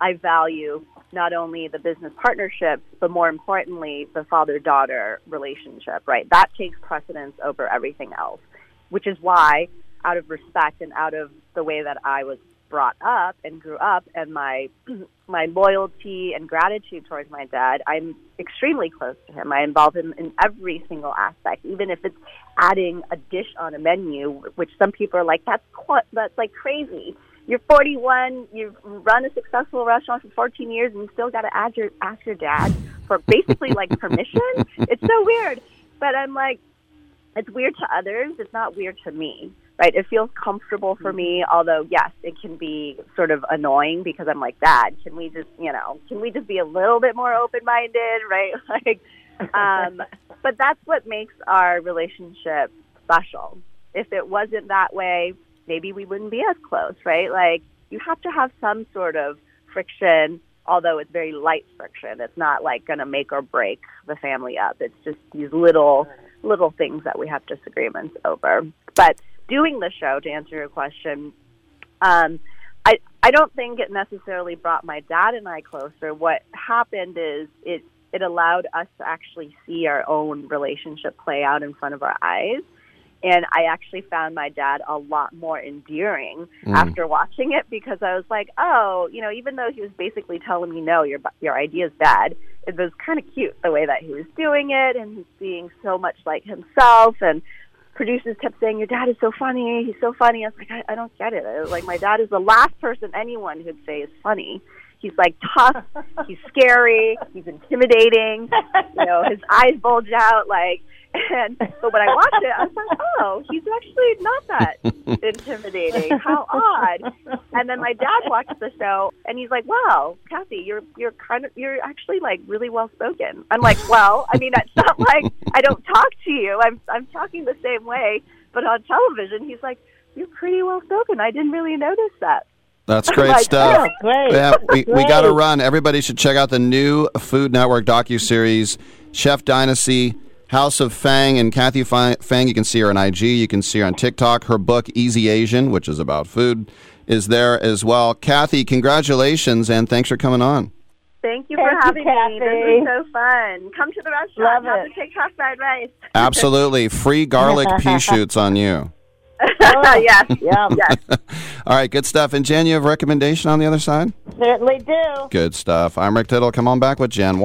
I value not only the business partnership, but more importantly, the father daughter relationship, right? That takes precedence over everything else, which is why, out of respect and out of the way that I was brought up and grew up and my my loyalty and gratitude towards my dad, I'm extremely close to him. I involve him in every single aspect, even if it's adding a dish on a menu, which some people are like, that's qu- that's like crazy you're 41, you've run a successful restaurant for 14 years, and you still got to ask your ask your dad for basically like permission. It's so weird, but I'm like, it's weird to others. It's not weird to me, right? It feels comfortable for me. Although, yes, it can be sort of annoying because I'm like, Dad, can we just, you know, can we just be a little bit more open minded, right? Like, um, but that's what makes our relationship special. If it wasn't that way, maybe we wouldn't be as close, right? Like you have to have some sort of friction, although it's very light friction. It's not like going to make or break the family up. It's just these little little things that we have disagreements over. But doing the show to answer your question, um, I I don't think it necessarily brought my dad and I closer. What happened is it it allowed us to actually see our own relationship play out in front of our eyes and I actually found my dad a lot more endearing Mm. after watching it because I was like, oh, you know, even though he was basically telling me, no, your your idea is bad, it was kind of cute the way that he was doing it, and he's being so much like himself. And producers kept saying, your dad is so funny, he's so funny. I was like, I, I don't get it. I was like, my dad is the last person anyone who'd say is funny. He's like tough, he's scary, he's intimidating. You know, his eyes bulge out like. And but when I watched it, I was like, "Oh, he's actually not that intimidating. How odd!" And then my dad watched the show, and he's like, "Wow, Kathy, you're you're kind of you're actually like really well spoken." I'm like, "Well, I mean, it's not like I don't talk to you. I'm I'm talking the same way, but on television, he's like, you're pretty well spoken. I didn't really notice that." That's great like, stuff. "Oh, great. Yeah, we, we got to run. Everybody should check out the new Food Network docu series, Chef Dynasty, House of Fang, and Kathy Fang. You can see her on IG. You can see her on TikTok. Her book Easy Asian, which is about food, is there as well. Kathy, congratulations and thanks for coming on. Thank you Thank for you, having me. This Kathy. was so fun. Come to the restaurant. Love Have the TikTok fried rice. Absolutely, free garlic pea shoots on you. yes. Oh, yeah. Yes. All right, good stuff. And Jen, you have a recommendation on the other side? Certainly do. Good stuff. I'm Rick Tittle. Come on back with Jen.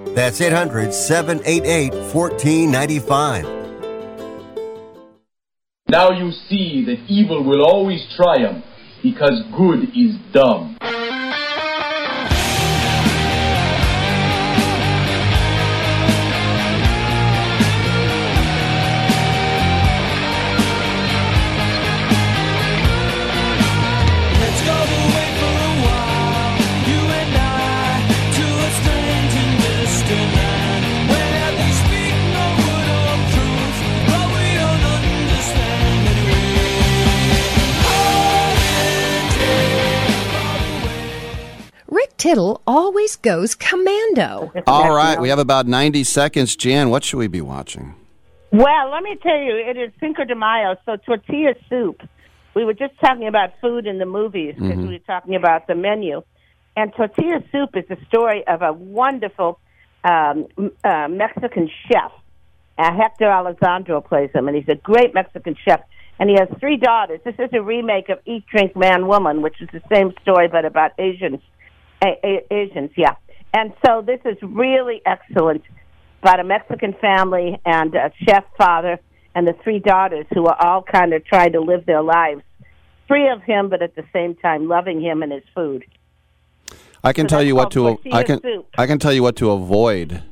That's 800 788 1495. Now you see that evil will always triumph because good is dumb. Rick Tittle always goes commando. All right, we have about 90 seconds. Jan, what should we be watching? Well, let me tell you, it is Cinco de Mayo, so tortilla soup. We were just talking about food in the movies because Mhm. we were talking about the menu. And tortilla soup is the story of a wonderful um, uh, Mexican chef. Uh, Hector Alexandro plays him, and he's a great Mexican chef. And he has three daughters. This is a remake of Eat, Drink, Man, Woman, which is the same story but about Asians. A- A- Asians, yeah. And so this is really excellent about a Mexican family and a chef father and the three daughters who are all kind of trying to live their lives free of him, but at the same time loving him and his food. I can So tell you what to I can soup. I can tell you what to avoid.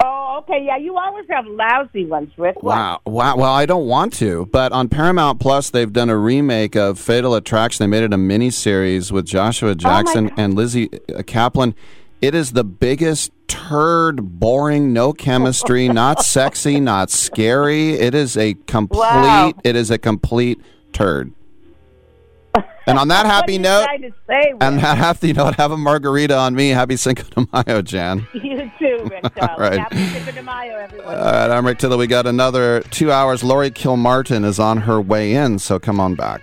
Oh, okay, yeah. You always have lousy ones, Rick. What? Wow, wow. Well, I don't want to, but on Paramount Plus, they've done a remake of Fatal Attraction. They made it a mini series with Joshua Jackson and Lizzy uh, Caplan. It is the biggest turd, boring, no chemistry, not sexy, not scary. It is a complete. Wow. It is a complete turd. And on that happy note, say, and that happy note, have a margarita on me. Happy Cinco de Mayo, Jan. You too, Rick. darling. right. Happy Cinco de Mayo, everyone. All right, I'm Rick Tittle. We got another two hours. Laurie Kilmartin is on her way in, so come on back.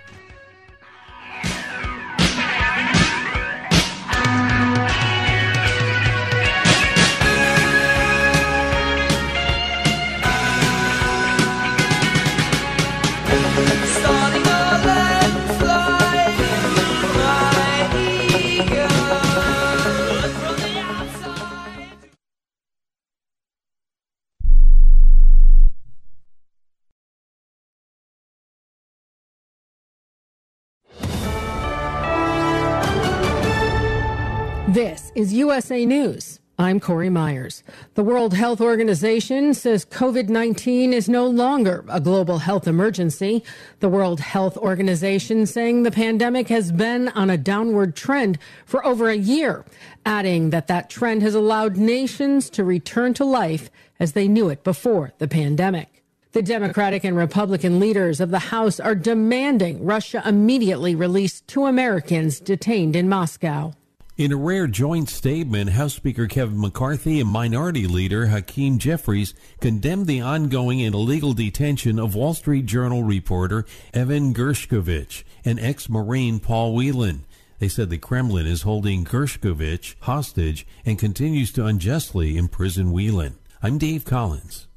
This is USA News. I'm Corey Myers. The World Health Organization says COVID 19 is no longer a global health emergency. The World Health Organization saying the pandemic has been on a downward trend for over a year, adding that that trend has allowed nations to return to life as they knew it before the pandemic. The Democratic and Republican leaders of the House are demanding Russia immediately release two Americans detained in Moscow. In a rare joint statement, House Speaker Kevin McCarthy and Minority Leader Hakeem Jeffries condemned the ongoing and illegal detention of Wall Street Journal reporter Evan Gershkovich and ex-Marine Paul Whelan. They said the Kremlin is holding Gershkovich hostage and continues to unjustly imprison Whelan. I'm Dave Collins.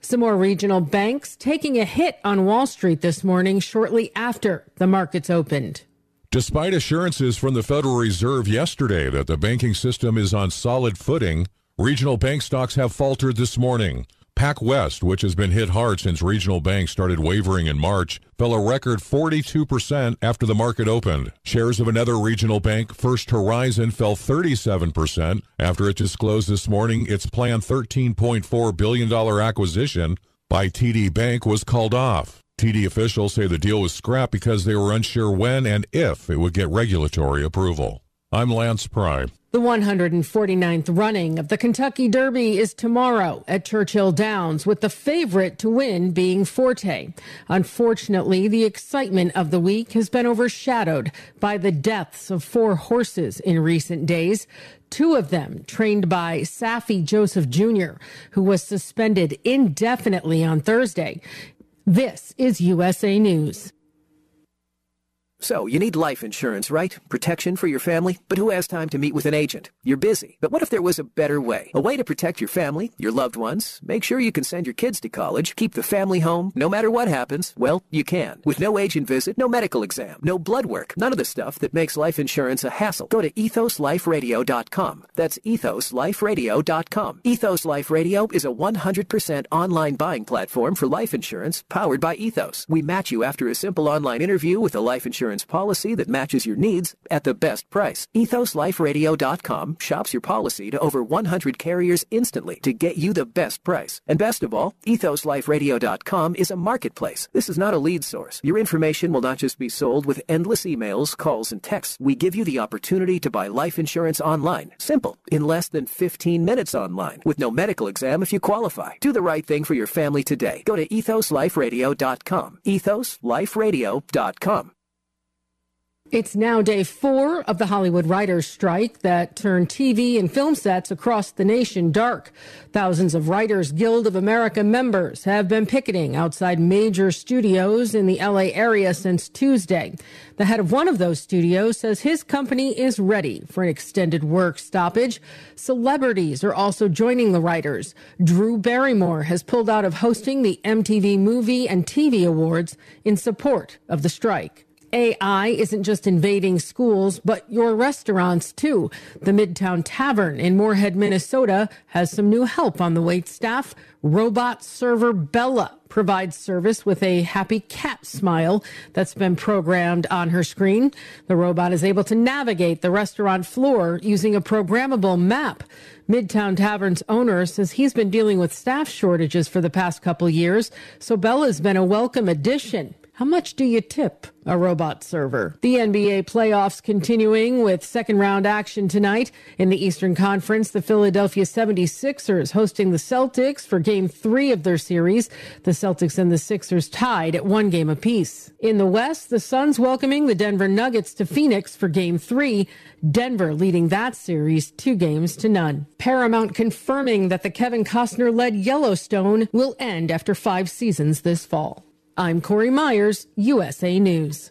Some more regional banks taking a hit on Wall Street this morning shortly after the markets opened. Despite assurances from the Federal Reserve yesterday that the banking system is on solid footing, regional bank stocks have faltered this morning. PacWest, which has been hit hard since regional banks started wavering in March, fell a record 42% after the market opened. Shares of another regional bank, First Horizon, fell 37% after it disclosed this morning its planned $13.4 billion acquisition by TD Bank was called off. TD officials say the deal was scrapped because they were unsure when and if it would get regulatory approval. I'm Lance Pry. The 149th running of the Kentucky Derby is tomorrow at Churchill Downs, with the favorite to win being Forte. Unfortunately, the excitement of the week has been overshadowed by the deaths of four horses in recent days. Two of them trained by Saffie Joseph Jr., who was suspended indefinitely on Thursday. This is USA News. So, you need life insurance, right? Protection for your family? But who has time to meet with an agent? You're busy. But what if there was a better way? A way to protect your family, your loved ones, make sure you can send your kids to college, keep the family home, no matter what happens? Well, you can. With no agent visit, no medical exam, no blood work, none of the stuff that makes life insurance a hassle. Go to ethosliferadio.com. That's ethosliferadio.com. Ethos Life Radio is a 100% online buying platform for life insurance powered by Ethos. We match you after a simple online interview with a life insurance policy that matches your needs at the best price. EthosLifeRadio.com shops your policy to over 100 carriers instantly to get you the best price. And best of all, EthosLifeRadio.com is a marketplace. This is not a lead source. Your information will not just be sold with endless emails, calls, and texts. We give you the opportunity to buy life insurance online. Simple. In less than 15 minutes online. With no medical exam if you qualify. Do the right thing for your family today. Go to EthosLifeRadio.com. EthosLifeRadio.com. It's now day four of the Hollywood writers' strike that turned TV and film sets across the nation dark. Thousands of Writers Guild of America members have been picketing outside major studios in the LA area since Tuesday. The head of one of those studios says his company is ready for an extended work stoppage. Celebrities are also joining the writers. Drew Barrymore has pulled out of hosting the MTV Movie and TV Awards in support of the strike. AI isn't just invading schools, but your restaurants too. The Midtown Tavern in Moorhead, Minnesota has some new help on the wait staff. Robot server Bella provides service with a happy cat smile that's been programmed on her screen. The robot is able to navigate the restaurant floor using a programmable map. Midtown Tavern's owner says he's been dealing with staff shortages for the past couple years, so Bella's been a welcome addition. How much do you tip a robot server? The NBA playoffs continuing with second round action tonight. In the Eastern Conference, the Philadelphia 76ers hosting the Celtics for game three of their series. The Celtics and the Sixers tied at one game apiece. In the West, the Suns welcoming the Denver Nuggets to Phoenix for game three. Denver leading that series two games to none. Paramount confirming that the Kevin Costner led Yellowstone will end after five seasons this fall. I'm Corey Myers, USA News.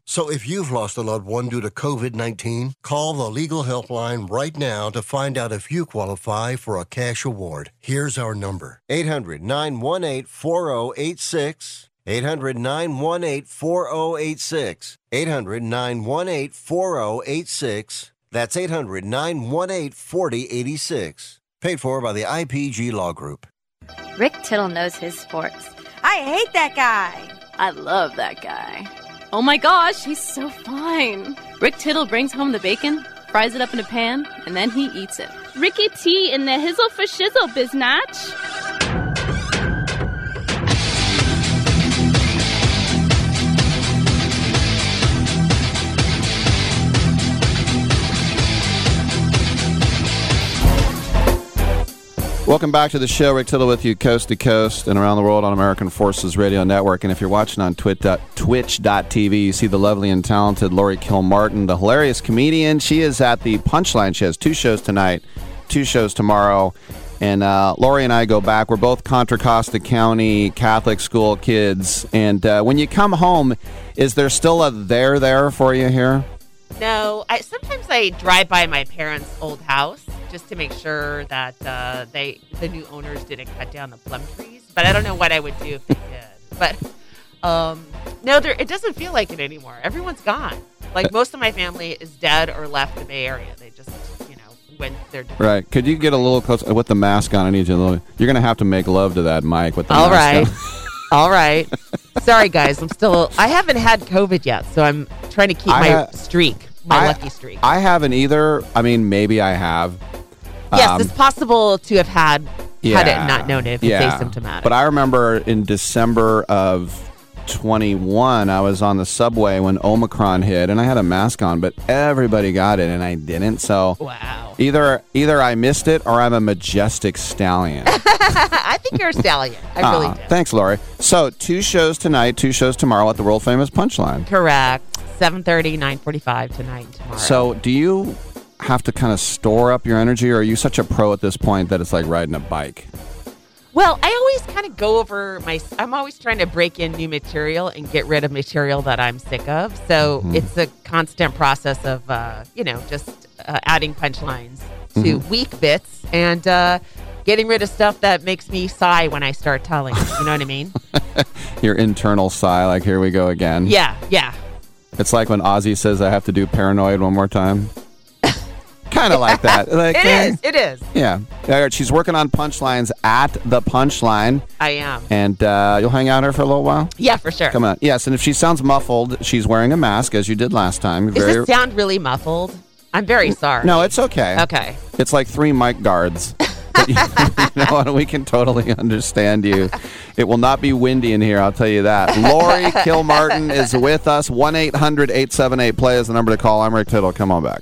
So if you've lost a loved one due to COVID 19, call the legal helpline right now to find out if you qualify for a cash award. Here's our number 800 918 4086. 800 918 4086. 800 918 4086. That's 800 918 4086. Paid for by the IPG Law Group. Rick Tittle knows his sports. I hate that guy. I love that guy. Oh my gosh, he's so fine. Rick Tittle brings home the bacon, fries it up in a pan, and then he eats it. Ricky T in the hizzle for shizzle, biznatch. Welcome back to the show. Rick Tittle with you, coast to coast and around the world on American Forces Radio Network. And if you're watching on twit- twitch.tv, you see the lovely and talented Laurie Kilmartin, the hilarious comedian. She is at the Punchline. She has two shows tonight, two shows tomorrow. And uh, Laurie and I go back. We're both Contra Costa County Catholic school kids. And uh, when you come home, is there still a there there for you here? No, I sometimes I drive by my parents' old house just to make sure that uh, they the new owners didn't cut down the plum trees. But I don't know what I would do if they did. But um, no, there it doesn't feel like it anymore. Everyone's gone. Like most of my family is dead or left the Bay Area. They just you know went their different Right. Could you get a little close with the mask on? I need you a little. You're going to have to make love to that mic with the All mask right. All right. Sorry, guys. I'm still. I haven't had COVID yet, so I'm trying to keep I my ha- streak, my I- lucky streak. I haven't either. I mean, maybe I have. yes, Um, it's possible to have had had it and not known it if yeah. it's asymptomatic. But I remember in December of 21, I was on the subway when Omicron hit, and I had a mask on, but everybody got it, and I didn't. So wow. either either I missed it or I'm a majestic stallion. I think you're a stallion. I really Ah, do. Thanks, Laurie. So two shows tonight, two shows tomorrow at the world famous Punchline. Correct. 7:30, 9:45 tonight and tomorrow. So do you have to kind of store up your energy, or are you such a pro at this point that it's like riding a bike? Well, I always kind of go over my. I'm always trying to break in new material and get rid of material that I'm sick of. So Mm-hmm. it's a constant process of, uh, you know, just uh, adding punchlines to Mhm. weak bits and uh, getting rid of stuff that makes me sigh when I start telling. You know what I mean? Your internal sigh, like here we go again. yeah, yeah. It's like when Ozzy says, "I have to do paranoid one more time." Kind of like that. Like, It eh, is. It is. Yeah. All right, She's working on punchlines at the punchline, I am. and uh, you'll hang out here for a little while. Yeah, for sure. Come on. Yes, and if she sounds muffled, she's wearing a mask as you did last time. Does it sound really muffled? I'm very sorry. No, it's okay. Okay. It's like three mic guards. You know, and we can totally understand you. It will not be windy in here, I'll tell you that. Laurie Kilmartin is with us. 1 800 878 play is the number to call. I'm Rick Tittle. Come on back.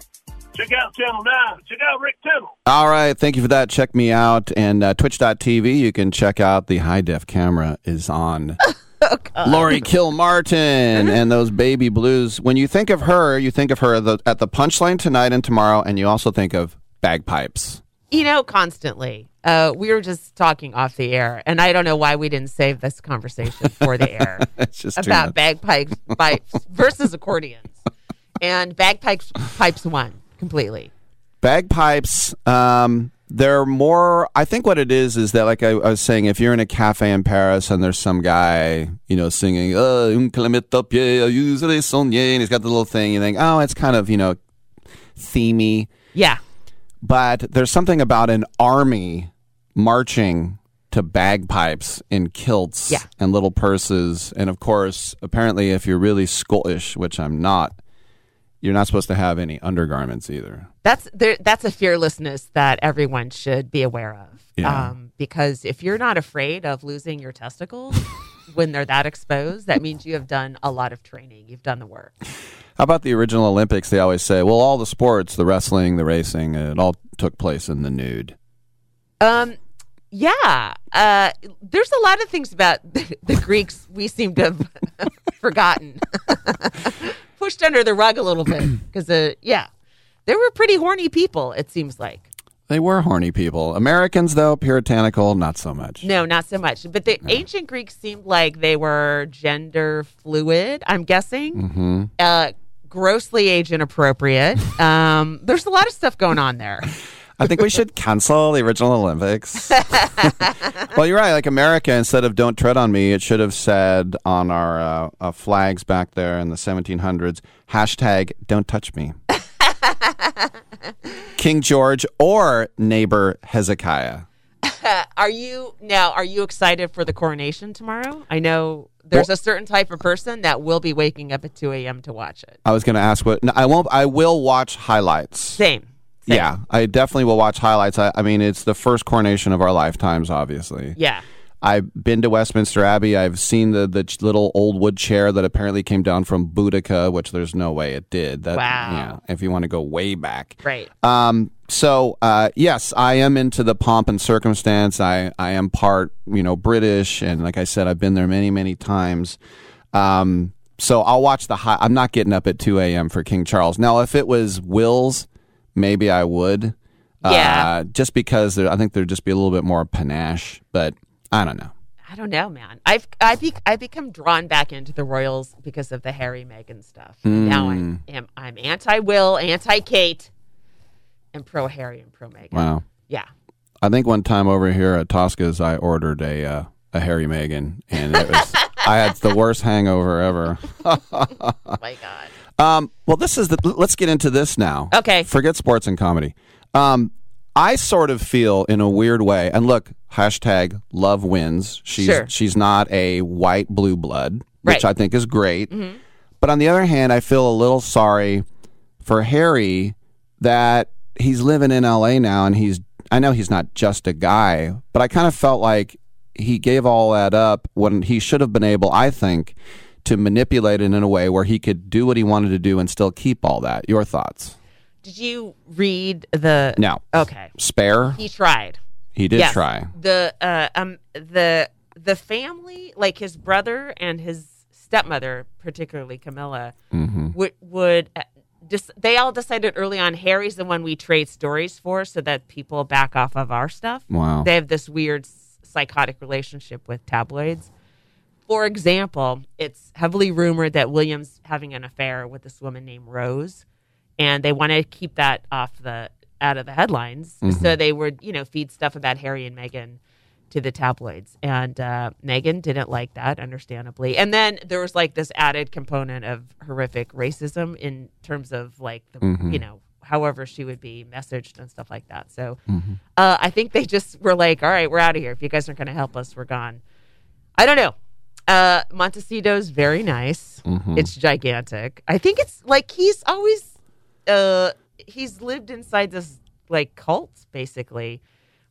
check out Channel 9. Check out Rick Tittle. All right, thank you for that. Check me out and uh, Twitch.tv. You can check out the high def camera is on. Laurie Kilmartin and those baby blues. When you think of her, you think of her at the, at the punchline tonight and tomorrow, and you also think of bagpipes. You know, constantly. Uh, we were just talking off the air, and I don't know why we didn't save this conversation for the air It's just about bagpipes pipes versus accordions. And bagpipes pipes won completely. Bagpipes, um, they're more. I think what it is is that, like I, I was saying, if you're in a cafe in Paris and there's some guy, you know, singing "Uh, un kilomètre pied, I usually sonnier," and he's got the little thing, you think, oh, it's kind of, you know, themey. Yeah. But there's something about an army marching to bagpipes in kilts Yeah. and little purses. And of course, apparently, if you're really Scottish, which I'm not, you're not supposed to have any undergarments either. That's there. That's a fearlessness that everyone should be aware of. Yeah. Um, because if you're not afraid of losing your testicles when they're that exposed, that means you have done a lot of training. You've done the work. How about the original Olympics? They always say, well, all the sports, the wrestling, the racing, it all took place in the nude. Um, yeah. Uh, there's a lot of things about the, the Greeks we seem to have forgotten, pushed under the rug a little bit because, uh, yeah, they were pretty horny people. It seems like. They were horny people. Americans, though, puritanical, not so much. No, not so much. But the ancient Greeks seemed like they were gender fluid. I'm guessing. Mm-hmm. Uh, grossly age inappropriate. Um, there's a lot of stuff going on there. I think we should cancel the original Olympics. well, you're right. Like America, instead of "Don't tread on me," it should have said on our uh, uh, flags back there in the 1700s hashtag "Don't touch me." King George or neighbor Hezekiah. are you now? Are you excited for the coronation tomorrow? I know there's a certain type of person that will be waking up at 2 a.m. to watch it. I was going to ask what no, I won't. I will watch highlights. Same. Yeah, I definitely will watch highlights. I, I mean, it's the first coronation of our lifetimes, obviously. Yeah. I've been to Westminster Abbey. I've seen the the ch- little old wood chair that apparently came down from Boudica, which there's no way it did. That, Wow. Yeah, if you want to go way back. Right. Um. So, uh, yes, I am into the pomp and circumstance. I I am part, you know, British, and like I said, I've been there many many times. Um. So I'll watch the high. I'm not getting up at 2 a.m. for King Charles. Now, if it was Will's, maybe I would. Yeah. Uh, just because there, I think there'd just be a little bit more panache, but I don't know. I don't know, man. I've I be, I've become drawn back into the royals because of the Harry Meghan stuff. Now I'm am, I'm anti Will, anti Kate, and pro Harry and pro Meghan. Wow. Yeah. I think one time over here at Tosca's, I ordered a uh, a Harry Megan, and it was I had the worst hangover ever. oh my god. Um, well, this is the. Let's get into this now. Okay. Forget sports and comedy. Um, I sort of feel in a weird way, and look, hashtag love wins. She's Sure. she's not a white blue blood, which Right. I think is great. Mhm. But on the other hand, I feel a little sorry for Harry that he's living in LA now, and he's. I know he's not just a guy, but I kind of felt like he gave all that up when he should have been able, I think, to manipulate it in a way where he could do what he wanted to do and still keep all that. Your thoughts? Did you read the? No. Okay. Spare? He tried. He did Yes. try. The uh, um the the family, like his brother and his stepmother, particularly Camilla, Mhm. would would. Uh, Dis- they all decided early on Harry's the one we trade stories for so that people back off of our stuff. Wow. They have this weird psychotic relationship with tabloids. For example, it's heavily rumored that William's having an affair with this woman named Rose, and they want to keep that off the out of the headlines. Mhm. So they would, you know, feed stuff about Harry and Meghan to the tabloids, and uh, Meghan didn't like that, understandably. And then there was like this added component of horrific racism in terms of like the, Mhm. you know, however she would be messaged and stuff like that. So Mhm. uh, I think they just were like, all right, we're out of here. If you guys aren't going to help us, we're gone. I don't know. Uh, Montecito's very nice. Mhm. It's gigantic. I think it's like he's always, uh, he's lived inside this like cult basically,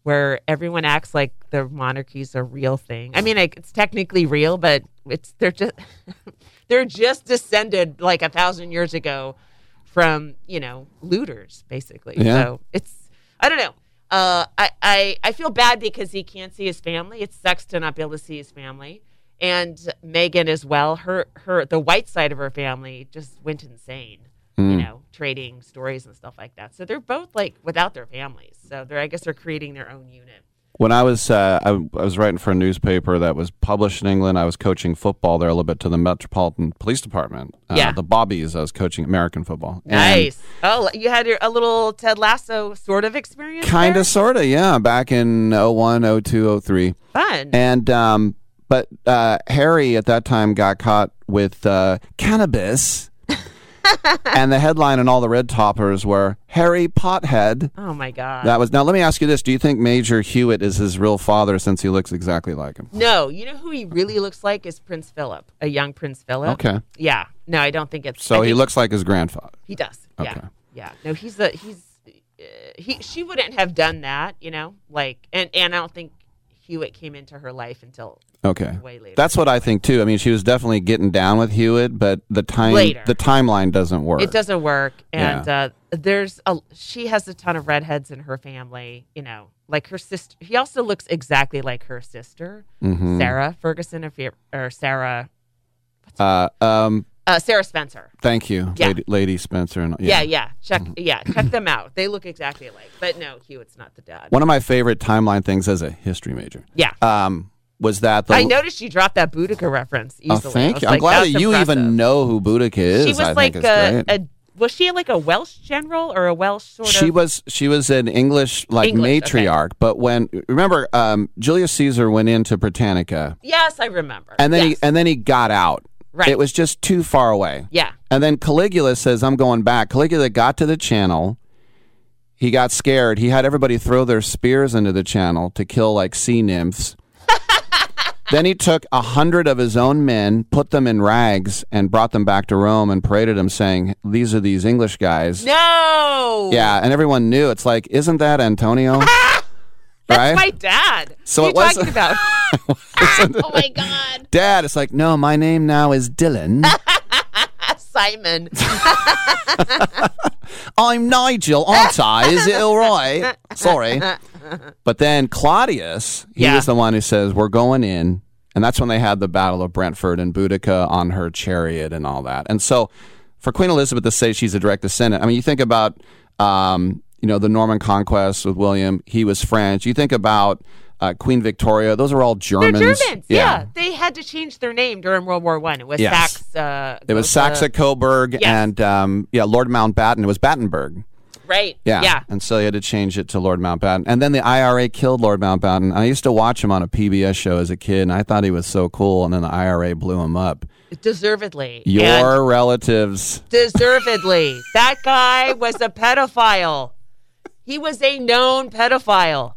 where everyone acts like the monarchy's a real thing. I mean, like, it's technically real, but it's they're just they're just descended like a thousand years ago from you know looters basically. Yeah. So it's I don't know. Uh, I, I I feel bad because he can't see his family. It sucks to not be able to see his family, and Meghan as well. Her her the white side of her family just went insane. You Mm. know, trading stories and stuff like that. So they're both like without their families. So they're I guess they're creating their own unit. When I was uh, I, I was writing for a newspaper that was published in England, I was coaching football there a little bit to the Metropolitan Police Department. Uh, Yeah. the Bobbies. I was coaching American football. And Nice. Oh, you had your, a little Ted Lasso sort of experience. Kind of, sort of, yeah. Back in 01, 02, 03. Fun. And um, but uh, Harry at that time got caught with uh, cannabis, and the headline and all the red toppers were Harry Pothead. Oh my god. That was now. Let me ask you this: Do you think Major Hewitt is his real father since he looks exactly like him? No, you know who he really looks like is Prince Philip, a young Prince Philip. Okay. Yeah. No, I don't think it's. So I he looks like his grandfather. He does. Okay. Yeah. Yeah. No, he's a he's uh, he. She wouldn't have done that, you know. Like, and and I don't think Hewitt came into her life until Okay, that's what I think too. I mean, she was definitely getting down with Hewitt, but the time Later. the timeline doesn't work. It doesn't work, and uh, there's a she has a ton of redheads in her family. You know, like her sister. He also looks exactly like her sister, Mhm. Sarah Ferguson, if you or Sarah. Uh, um, Uh, Sarah Spencer. Thank you, Yeah. Lady, Lady Spencer. And Yeah, yeah. Check, yeah, check them out. They look exactly alike. But no, Hewitt's not the dad. One of my favorite timeline things as a history major. Yeah. Um, was that the I noticed you dropped that Boudica reference Oh, easily. I thank you. I'm like, glad that you impressive. even know who Boudica is. She was I like a, a. Was she like a Welsh general or a Welsh sort of? She was she was an English like English, okay. matriarch, but when remember um, Julius Caesar went into Britannica, Yes, I remember. and then Yes. he and then he got out. Right. It was just too far away. Yeah. And then Caligula says, "I'm going back." Caligula got to the channel. He got scared. He had everybody throw their spears into the channel to kill like sea nymphs. Then he took a hundred of his own men, put them in rags, and brought them back to Rome and paraded them, saying, "These are these English guys." No. Yeah, and everyone knew. It's like, isn't that Antonio? That's right? my dad. So what it are you wasn't- talking about? oh my god. Dad, it's like, no, my name now is Dylan. Simon. I'm Nigel, aren't I? Is it all right? Sorry. But then Claudius, he Yeah. was the one who says, We're going in. And that's when they had the Battle of Brentford and Boudica on her chariot and all that. And so for Queen Elizabeth to say she's a direct descendant, I mean, you think about, um, you know, the Norman conquest with William, he was French. You think about uh, Queen Victoria, those are all Germans. They're Germans. Germans. Yeah. They had to change their name during World War One. It was Yes. Saxe. Uh, It was Saxe Coburg Yes. and, um, yeah, Lord Mountbatten. It was Battenberg. Right. Yeah. Yeah. And so they had to change it to Lord Mountbatten. And then the IRA killed Lord Mountbatten. I used to watch him on a PBS show as a kid, and I thought he was so cool. And then the IRA blew him up. Deservedly. Your And relatives. deservedly. that guy was a pedophile. He was a known pedophile.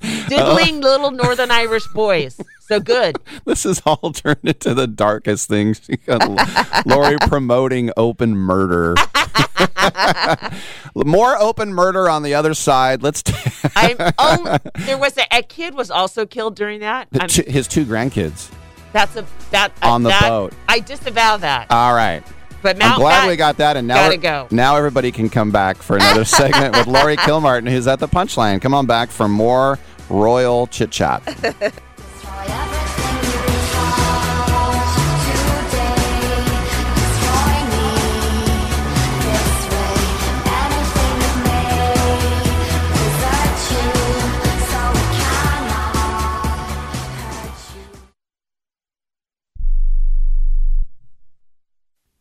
Diddling little Northern Irish boys. So good. This has all turned into the darkest things. You Laurie promoting open murder. More open murder on the other side. Let's. T- oh, there was a, a kid was also killed during that. His two grandkids. that's a that uh, On the that- boat. I disavow that. All right. But I'm glad Bat- we got that, and now gotta go. now everybody can come back for another segment with Laurie Kilmartin, who's at the Punchline. Come on back for more royal chit chat.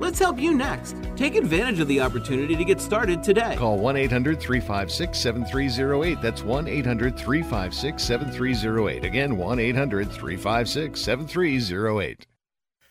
Let's help you next. Take advantage of the opportunity to get started today. Call 1 800 356 7308. That's 1 800 356 7308. Again, 1 800 356 7308.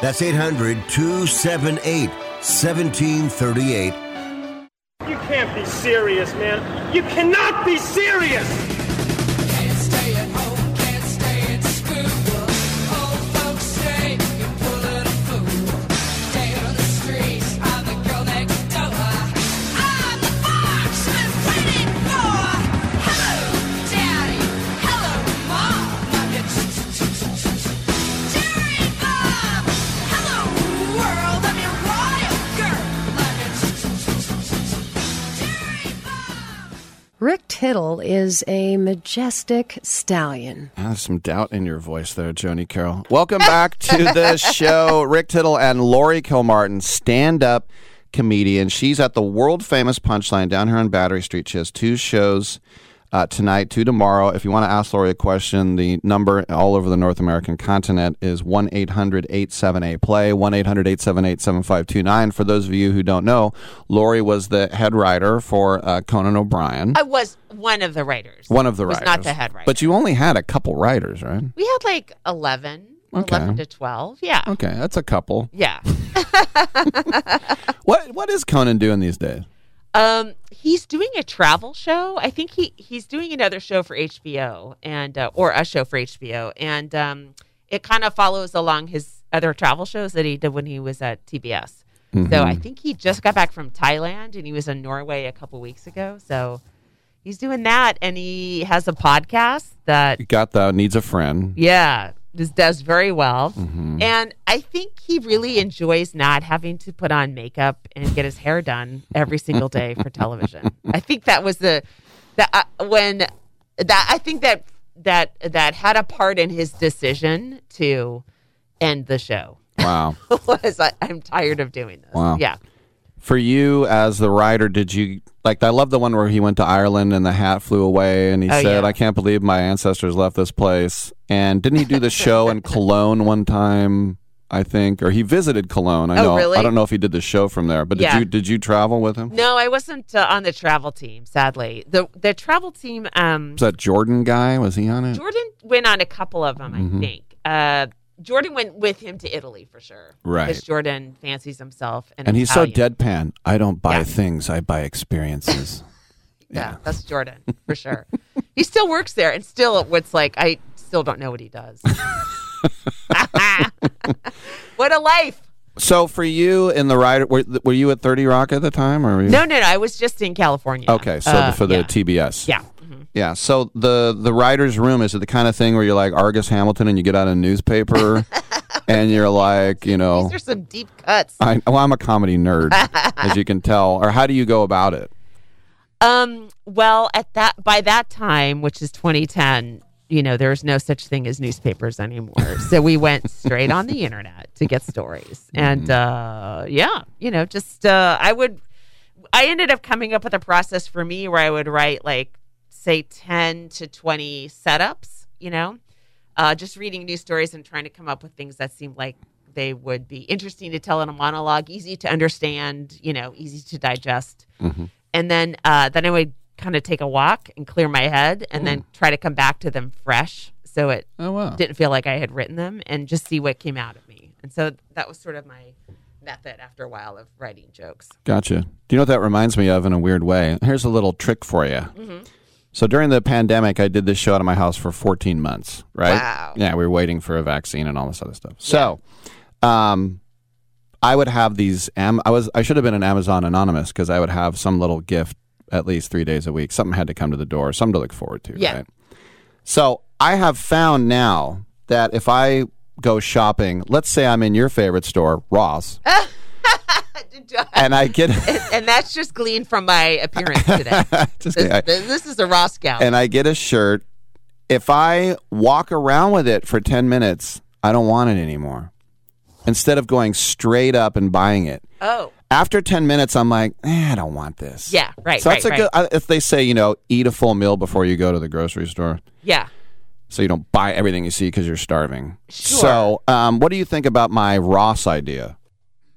That's 800 278 1738. You can't be serious, man. You cannot be serious! Rick Tittle is a majestic stallion. Ah, There's some doubt in your voice there, Joni Carroll. Welcome back to the show. Rick Tittle and Laurie Kilmartin, stand up comedian. She's at the world famous Punchline down here on Battery Street. She has two shows uh, tonight, to tomorrow. If you want to ask Laurie a question, the number all over the North American continent is 1 800 878 Play, 1 800 878 7529. For those of you who don't know, Laurie was the head writer for uh, Conan O'Brien. I was one of the writers. One of the was writers. not the head writer. But you only had a couple writers, right? we had like 11, Okay. 11 to 12. Yeah. Okay, that's a couple. Yeah. What What is Conan doing these days? Um, he's doing a travel show. I think he he's doing another show for HBO and uh, or a show for HBO, and um, it kind of follows along his other travel shows that he did when he was at TBS. So Mhm. I think he just got back from Thailand and he was in Norway a couple weeks ago. So he's doing that, and he has a podcast that You got the needs a friend. yeah, does very well. Mhm. And I think he really enjoys not having to put on makeup and get his hair done every single day for television. I think that was the that uh, when that I think that that that had a part in his decision to end the show. Wow. was I, I'm tired of doing this. Wow. Yeah. For you as the writer, did you like? I love the one where he went to Ireland and the hat flew away, and he Oh, said, yeah. "I can't believe my ancestors left this place." And didn't he do the show in Cologne one time? I think, or he visited Cologne. I Oh, know. really? I don't know if he did the show from there, but did Yeah. you did you travel with him? No, I wasn't uh, on the travel team. Sadly, the the travel team. Um, Was that Jordan guy? Was he on it? Jordan went on a couple of them, Mhm. I think. Uh, Jordan went with him to Italy for sure. Right. Because Jordan fancies himself an and he's Italian. so deadpan. I don't buy things; I buy experiences. Yeah, that's Jordan for sure. he still works there, and still, what's like, I still don't know what he does. what a life! so, for you in the writer, were, were you at Thirty Rock at the time, or were you? No, no, no. I was just in California. Okay, so Uh, for the yeah. TBS. Yeah. Yeah. So the the writer's room is it the kind of thing where you're like Argus Hamilton and you get out a newspaper and you're like, you know, These are some deep cuts. I, well, I'm a comedy nerd, as you can tell. Or how do you go about it? Um. Well, at that by that time, which is 2010, you know, there's no such thing as newspapers anymore. so we went straight on the internet to get stories, and uh, yeah, you know, just uh, I would. I ended up coming up with a process for me where I would write like say 10 to 20 setups. You know, uh, just reading news stories and trying to come up with things that seemed like they would be interesting to tell in a monologue, easy to understand, you know, easy to digest and then uh, then I would kind of take a walk and clear my head, and then try to come back to them fresh, so it Oh, wow. didn't feel like I had written them, and just see what came out of me. And so that was sort of my method after a while of writing jokes. Gotcha. Do you know what that reminds me of in a weird way? Here's a little trick for you. Mhm. So during the pandemic, I did this show out of my house for 14 months, right? Wow. Yeah, we were waiting for a vaccine and all this other stuff. So, um, I would have these. Am- I was. I should have been an Amazon anonymous because I would have some little gift at least three days a week. Something had to come to the door. Something to look forward to. Yeah. Right? So I have found now that if I go shopping, let's say I'm in your favorite store, Ross, and I get and, and that's just gleaned from my appearance today. This. I- this is a Ross gal. and I get a shirt. If I walk around with it for 10 minutes, I don't want it anymore. Instead of going straight up and buying it. oh, After 10 minutes, I'm like, eh, I don't want this. yeah, right, so right, that's a right. good, I- if they say, you know, eat a full meal before you go to the grocery store. yeah. So you don't buy everything you see because you're starving. So, um, what do you think about my Ross idea?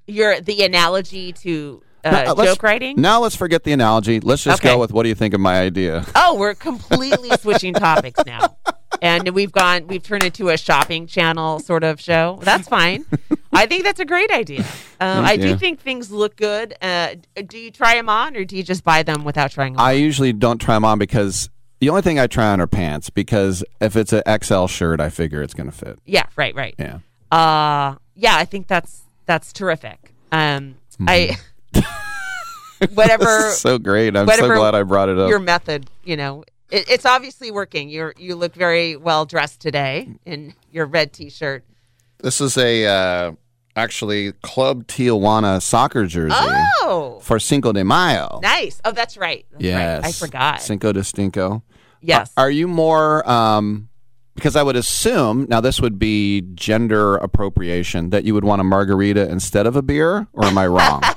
Your the analogy to uh, joke writing. Now let's forget the analogy. Let's just Okay. go with what do you think of my idea? Oh, we're completely switching topics now. And we've gone, we've turned into a shopping channel sort of show. That's fine. I think that's a great idea. Um, I do think things look good. Uh, do you try them on or do you just buy them without trying them I usually don't try them on because the only thing I try on are pants because if it's an XL shirt, I figure it's going to fit. Yeah, right, right. Yeah. Uh yeah, I think that's that's terrific. Um I whatever so great. I'm so glad I brought it up. Your method, you know, it, it's obviously working. You're you look very well dressed today in your red t-shirt. This is a uh, actually Club Tijuana soccer jersey Oh, for Cinco de Mayo. nice. Oh, that's right. That's yes, right. I forgot. Cinco de Stinko. Yes. Are, are you more? Um, because I would assume now this would be gender appropriation that you would want a margarita instead of a beer, or am I wrong?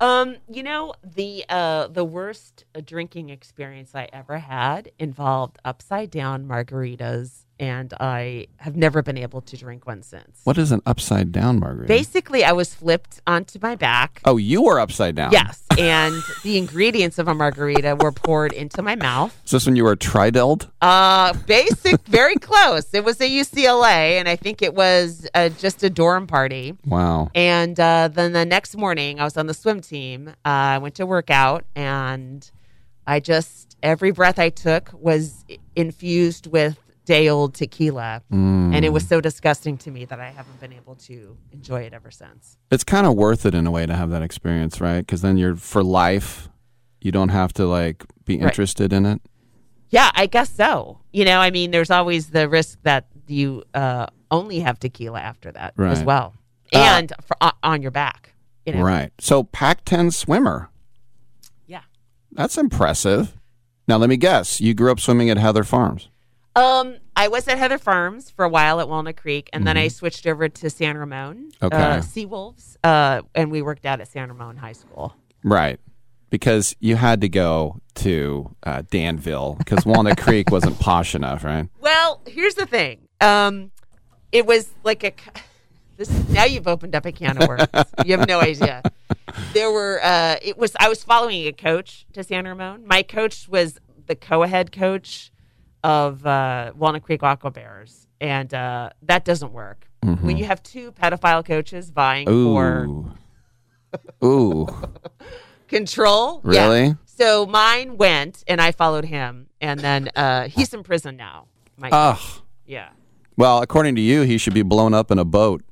Um, you know, the uh the worst drinking experience I ever had involved upside down margaritas and I have never been able to drink one since. what is an upside down margarita? Basically, I was flipped onto my back. oh, you were upside down. Yes, and the ingredients of a margarita were poured into my mouth. Is this when you were tridelled? Uh, basic, very close. It was a UCLA, and I think it was uh, just a dorm party. Wow. And uh, then the next morning, I was on the swim team. Uh, I went to work out, and I just every breath I took was infused with day old tequila, Mm. and it was so disgusting to me that I haven't been able to enjoy it ever since. It's kind of worth it in a way to have that experience, right? Because then you're for life. You don't have to like be Right. interested in it. Yeah, I guess so. You know, I mean, there's always the risk that you uh, only have tequila after that as Right. well, Uh, and for, on- on your back. You know, Right. So Pac-10 swimmer. Yeah. That's impressive. Now let me guess. You grew up swimming at Heather Farms. Um, I was at Heather Farms for a while at Walnut Creek, and then I switched over to San Ramon. Mm-hmm. Okay. Uh, Seawolves. Uh, and we worked out at San Ramon High School. Right. Because you had to go to uh, Danville because Walnut Creek wasn't posh enough, right? Well, here's the thing. Um, it was like a. This now you've opened up a can of worms. you have no idea. There were. Uh, it was. I was following a coach to San Ramon. My coach was the co-head coach of uh, Walnut Creek Aqua Bears, and uh, that doesn't work when you have two pedophile coaches vying for Ooh. Ooh. control. Yeah. Really? So mine went, and I followed him, and then uh, he's in prison now. My Ugh. yeah. Well, according to you, he should be blown up in a boat.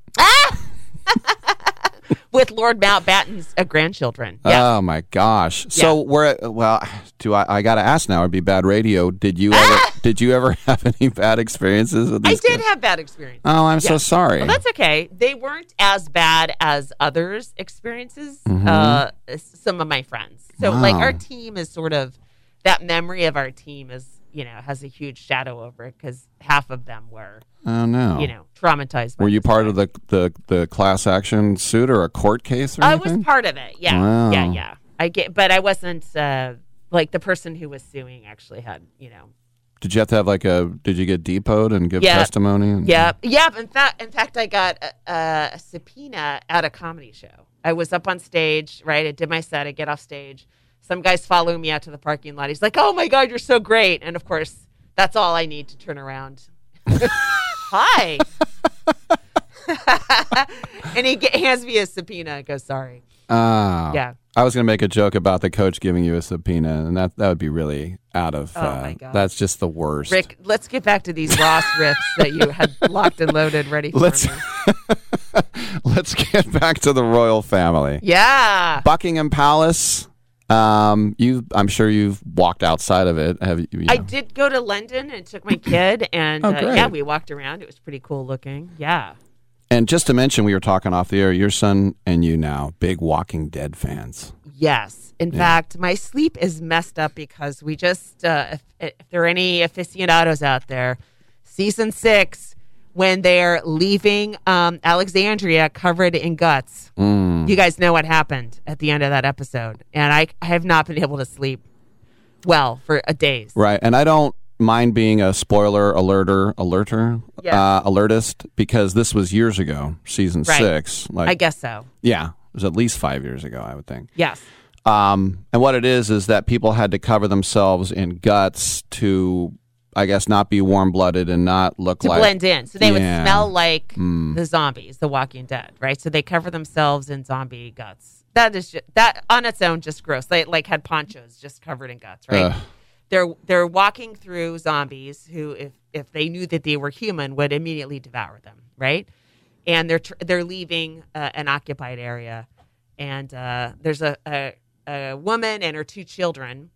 With Lord Mountbatten's uh, grandchildren. Yeah. Oh my gosh! So we're well. Do I? I got to ask now. It'd be bad radio. Did you ever? did you ever have any bad experiences with the I did guys? have bad experiences. Oh, I'm so sorry. Well, that's okay. They weren't as bad as others' experiences. Mhm. Uh, some of my friends. So, like, our team is sort of that memory of our team is, you know, has a huge shadow over it because half of them were, Oh no! you know, traumatized. Were you part of the, the the class action suit or a court case or I anything? was part of it. Yeah. Wow. Yeah. Yeah. I get, but I wasn't uh, like the person who was suing actually had, you know, Did you have to have like a? Did you get depoted and give Yeah. testimony? And- Yeah, yeah. In fact, in fact, I got a, a subpoena at a comedy show. I was up on stage, right? I did my set. I get off stage. Some guy's following me out to the parking lot. He's like, "Oh my god, you're so great!" And of course, that's all I need to turn around. Hi. and he get, hands me a subpoena. and goes, "Sorry." Ah. Yeah. I was going to make a joke about the coach giving you a subpoena, and that that would be really out of. Oh, uh, my God. That's just the worst. Rick, let's get back to these Ross riffs that you had locked and loaded, ready for Let's me. let's get back to the royal family. Yeah. Buckingham Palace. Um, you, I'm sure you've walked outside of it. Have you? you I did go to London and took my kid, and Oh, uh, yeah, we walked around. It was pretty cool looking. Yeah. And just to mention, we were talking off the air. Your son and you now big Walking Dead fans. Yes. In Yeah. fact, my sleep is messed up because we just, uh, if, if there are any aficionados out there, season six, when they're leaving um, Alexandria covered in guts, Mm. you guys know what happened at the end of that episode. And I, I have not been able to sleep well for a days. Right, and I don't mind being a spoiler alerter, alerter, Yeah. uh, alertist because this was years ago, season Right. six. Like, I guess so. Yeah, it was at least five years ago, I would think. Yes. Um, and what it is is that people had to cover themselves in guts to, I guess, not be warm blooded and not look to like blend in. So they would smell like Mm. the zombies, the Walking Dead, right? So they cover themselves in zombie guts. That is just, that on its own just gross. They like had ponchos just covered in guts, right? Ugh. They're they're walking through zombies who, if if they knew that they were human, would immediately devour them, right? And they're tr- they're leaving uh, an occupied area, and uh, there's a, a a woman and her two children,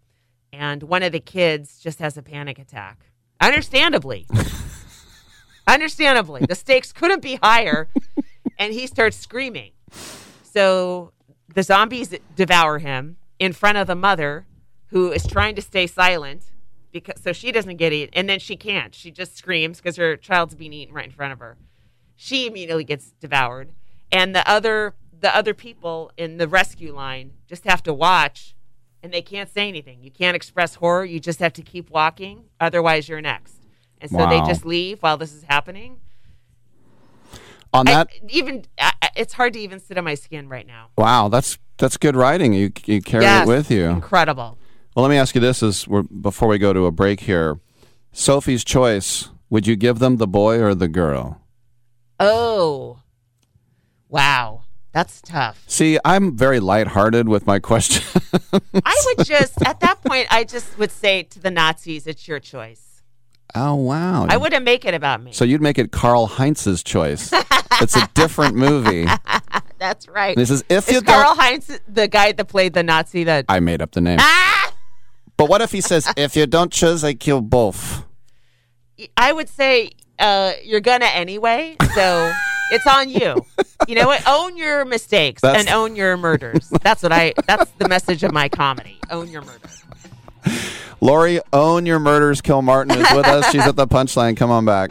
and one of the kids just has a panic attack, understandably. Understandably, the stakes couldn't be higher, and he starts screaming. So the zombies devour him in front of the mother, who is trying to stay silent because so she doesn't get eaten, and then she can't. She just screams because her child's being eaten right in front of her. She immediately gets devoured, and the other the other people in the rescue line just have to watch, and they can't say anything. You can't express horror. You just have to keep walking, otherwise you're next. And so they just leave while this is happening. on that. I, even I- it's hard to even sit on my skin right now. wow, that's that's good writing. You you carry Yes, it with you. Incredible. Well, let me ask you this: is before we go to a break here, Sophie's choice. Would you give them the boy or the girl? Oh, wow, that's tough. See, I'm very lighthearted with my question. I would just at that point, I just would say to the Nazis, "It's your choice." oh wow! I wouldn't make it about me. So you'd make it Carl Heinz's choice. it's a different movie. That's right. This is if Is you Carl don't. Heinz the guy that played the Nazi that I made up the name. Ah! But what if he says, "If you don't choose, I kill both"? I would say uh, you're gonna anyway, so it's on you. You know what? Own your mistakes That's- and own your murders. That's what I. That's the message of my comedy. Own your murder. Laurie, own your murders. Kilmartin is with us. She's at the punchline. Come on back.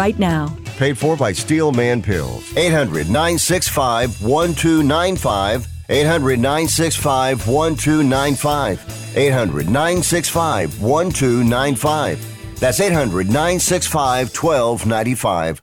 right now. paid for by Steelman Pills. 800 965 1295. 800 965 1295. 800 965 1295. That's 800 965 1295.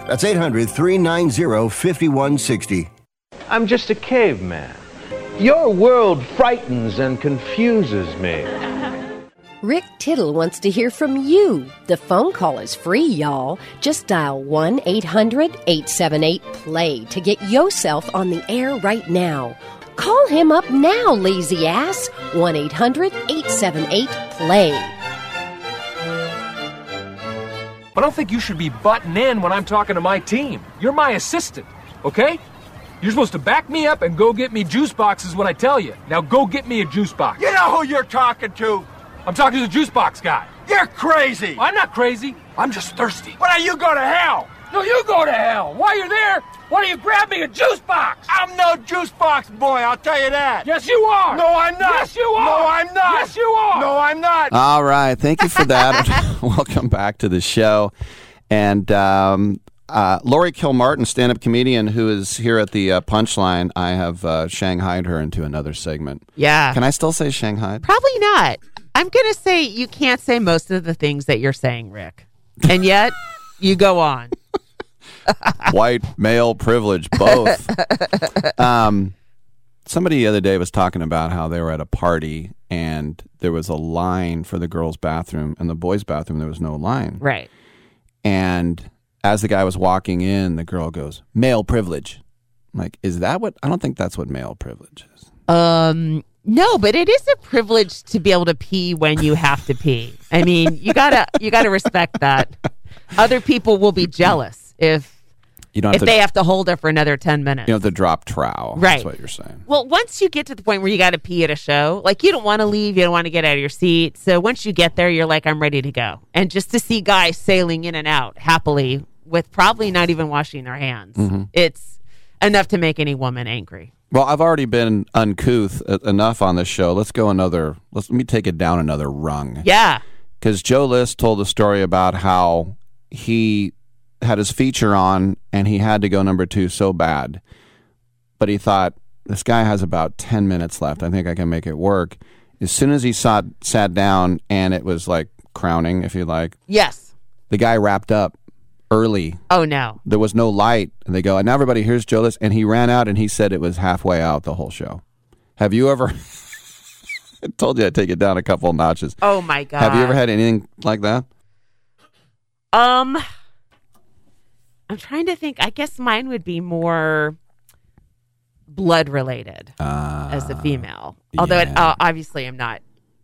That's 800 390 5160. I'm just a caveman. Your world frightens and confuses me. Rick Tittle wants to hear from you. The phone call is free, y'all. Just dial 1 800 878 PLAY to get yourself on the air right now. Call him up now, lazy ass. 1 800 878 PLAY. I don't think you should be butting in when I'm talking to my team. You're my assistant, okay? You're supposed to back me up and go get me juice boxes when I tell you. Now go get me a juice box. You know who you're talking to? I'm talking to the juice box guy. You're crazy. I'm not crazy. I'm just thirsty. Why don't you go to hell? No, you go to hell. While you're there, why don't you grab me a juice box? I'm no juice box boy, I'll tell you that. Yes, you are. No, I'm not. Yes, you are. No, I'm not. Yes, you are. No, I'm not. All right. Thank you for that. Welcome back to the show. And um, uh, Laurie Kilmartin, stand up comedian who is here at the uh, Punchline, I have uh, shanghaied her into another segment. Yeah. Can I still say Shanghai? Probably not. I'm going to say you can't say most of the things that you're saying, Rick. And yet, you go on. White, male, privilege, both. um, somebody the other day was talking about how they were at a party and there was a line for the girls' bathroom and the boys' bathroom, there was no line. Right. And as the guy was walking in, the girl goes, male privilege. I'm like, is that what? I don't think that's what male privilege is. Um, no, but it is a privilege to be able to pee when you have to pee. I mean, you gotta you gotta respect that. Other people will be jealous if You don't have if to, they have to hold it for another ten minutes. you have to drop trowel. Right. That's what you're saying. Well, once you get to the point where you got to pee at a show, like you don't want to leave, you don't want to get out of your seat. So once you get there, you're like, I'm ready to go. And just to see guys sailing in and out happily with probably not even washing their hands, Mhm. it's enough to make any woman angry. Well, I've already been uncouth enough on this show. Let's go another. Let's let me take it down another rung. Yeah. Because Joe List told a story about how he had his feature on and he had to go number two so bad, but he thought this guy has about ten minutes left. I think I can make it work. As soon as he sat sat down and it was like crowning, if you like, Yes. the guy wrapped up early. Oh no. There was no light, and they go, and now everybody here's Joe List, and he ran out and he said it was halfway out the whole show. Have you ever? I told you I'd take it down a couple notches. Oh my god. Have you ever had anything like that? Um, I'm trying to think. I guess mine would be more blood related as a female. Although it, uh, obviously I'm not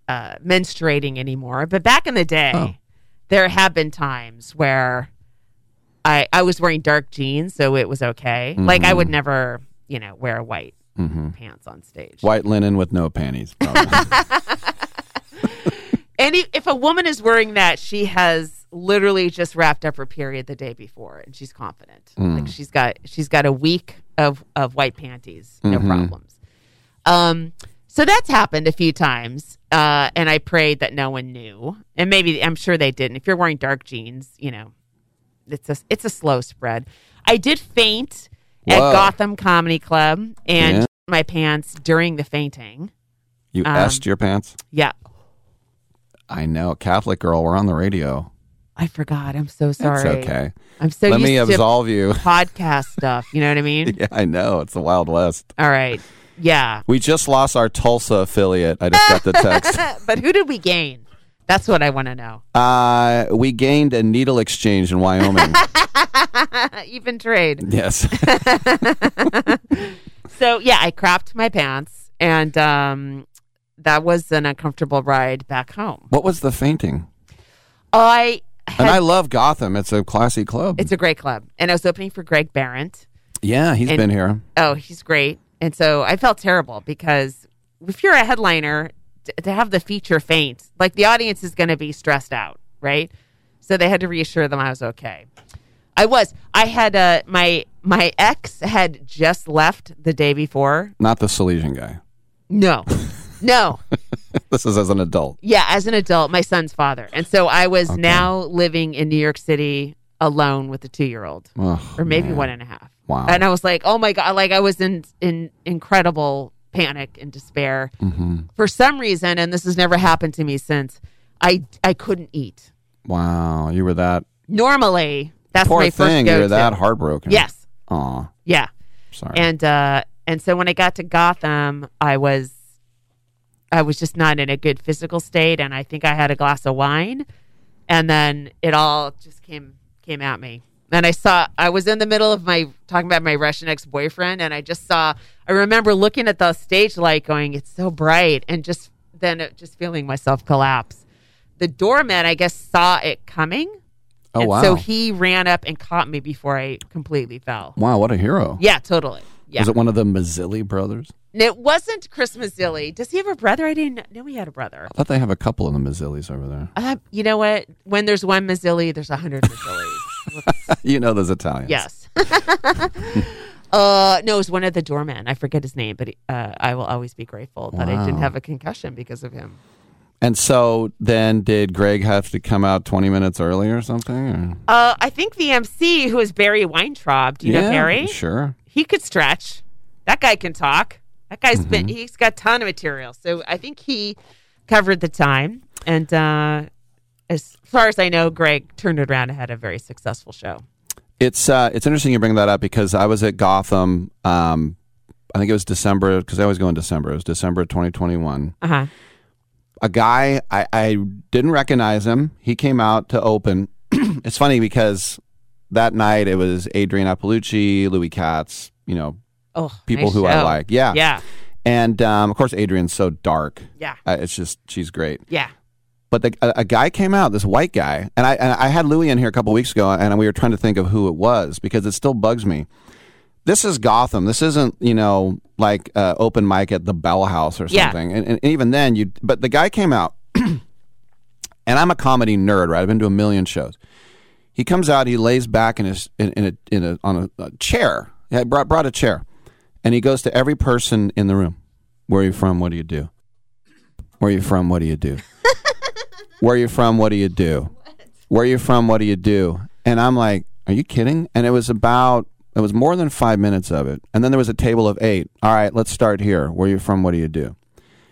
uh, menstruating anymore. But back in the day, there have been times where I I was wearing dark jeans, so it was okay. Like I would never, you know, wear white Mhm. pants on stage. White linen with no panties. probably. And i- if a woman is wearing that, she has literally just wrapped up her period the day before, and she's confident. Mm. Like she's got she's got a week of of white panties, no Mhm. problems. Um, so that's happened a few times, uh, and I prayed that no one knew, and maybe I'm sure they didn't. If you're wearing dark jeans, you know, it's a it's a slow spread. I did faint at Gotham Comedy Club and Yeah. my pants during the fainting. you Um, your pants? Yeah. I know. Catholic girl, we're on the radio. I forgot. I'm so sorry. okay. I'm so Let used me to absolve you. podcast stuff. You know what I mean? yeah, I know. It's the Wild West. All right. Yeah. We just lost our Tulsa affiliate. I just got the text. but who did we gain? That's what I want to know. Uh, we gained a needle exchange in Wyoming. Even trade. yes. So yeah, I crapped my pants, and um, that was an uncomfortable ride back home. What was the fainting? I and I love Gotham. It's a classy club. It's a great club, and I was opening for Greg Barrett. yeah, he's And- been here. Oh, he's great. And so I felt terrible because if you're a headliner, t- to have the feature faint, like the audience is going to be stressed out, right? So they had to reassure them I was okay. I was. I had uh, my my ex had just left the day before. Not the Salesian guy. No, no. this is as an adult. Yeah, as an adult, my son's father, and so I was now living in New York City alone with a two year old, Ugh, or maybe man. one and a half. Wow. And I was like, oh my god, like I was in in incredible panic and despair hmm for some reason, and this has never happened to me since. I I couldn't eat. Wow, you were that Normally, that's poor my first thing. go You were that heartbroken. Yes. Aw. Yeah. Sorry. And uh and so when I got to Gotham, I was I was just not in a good physical state and I think I had a glass of wine and then it all just came came at me. And I saw I was in the middle of my talking about my Russian ex-boyfriend and I just saw I remember looking at the stage light going it's so bright and just then it, just feeling myself collapse. The doorman I guess saw it coming. Oh, wow. So he ran up and caught me before I completely fell. Wow, what a hero. Yeah, totally. Yeah. Was it one of the Mazzilli brothers? And It wasn't Chris Mazzilli. Does he have a brother? I didn't know he had a brother. I thought they have a couple of the Mazzillis over there. Uh, you know what? When there's one Mazzilli, there's a hundred Mazzillis. you know those Italians. yes. uh, no, it was one of the doormen. I forget his name, but uh, I will always be grateful that I didn't have a concussion because of him. And so then did Greg have to come out 20 minutes early or something? or- Uh, I think the MC, who is Barry Weintraub, do you know Barry? Sure. He could stretch. That guy can talk. That guy's Mm-hmm. been, he's got a ton of material. So I think he covered the time. And uh, as far as I know, Greg turned it around and had a very successful show. It's uh, it's interesting you bring that up because I was at Gotham. Um, I think it was December because I always go in December. It was December 2021. Uh huh. A guy I, I didn't recognize him. He came out to open. it's funny because that night it was Adrienne Iapalucci, Louis Katz. You know, Oh, people nice who I like. Yeah, Yeah. And um, of course, Adrienne's so dark. Yeah. Uh, it's just she's great. Yeah. But the, a, a guy came out, this white guy, and I and I had Louis in here a couple weeks ago, and we were trying to think of who it was because it still bugs me. This is Gotham. This isn't you know like uh, open mic at the Bell House or Yeah. something. And, and even then, you but the guy came out, and I'm a comedy nerd, right? I've been to a million shows. He comes out, he lays back in his in, in a in a on a, a chair. He brought brought a chair, and he goes to every person in the room. Where are you from? What do you do? Where are you from? What do you do? Where are you from? What do you do? Where are you from? What do you do? And I'm like, are you kidding? And it was about, it was more than five minutes of it. And then there was a table of eight. All right, let's start here. Where are you from? What do you do?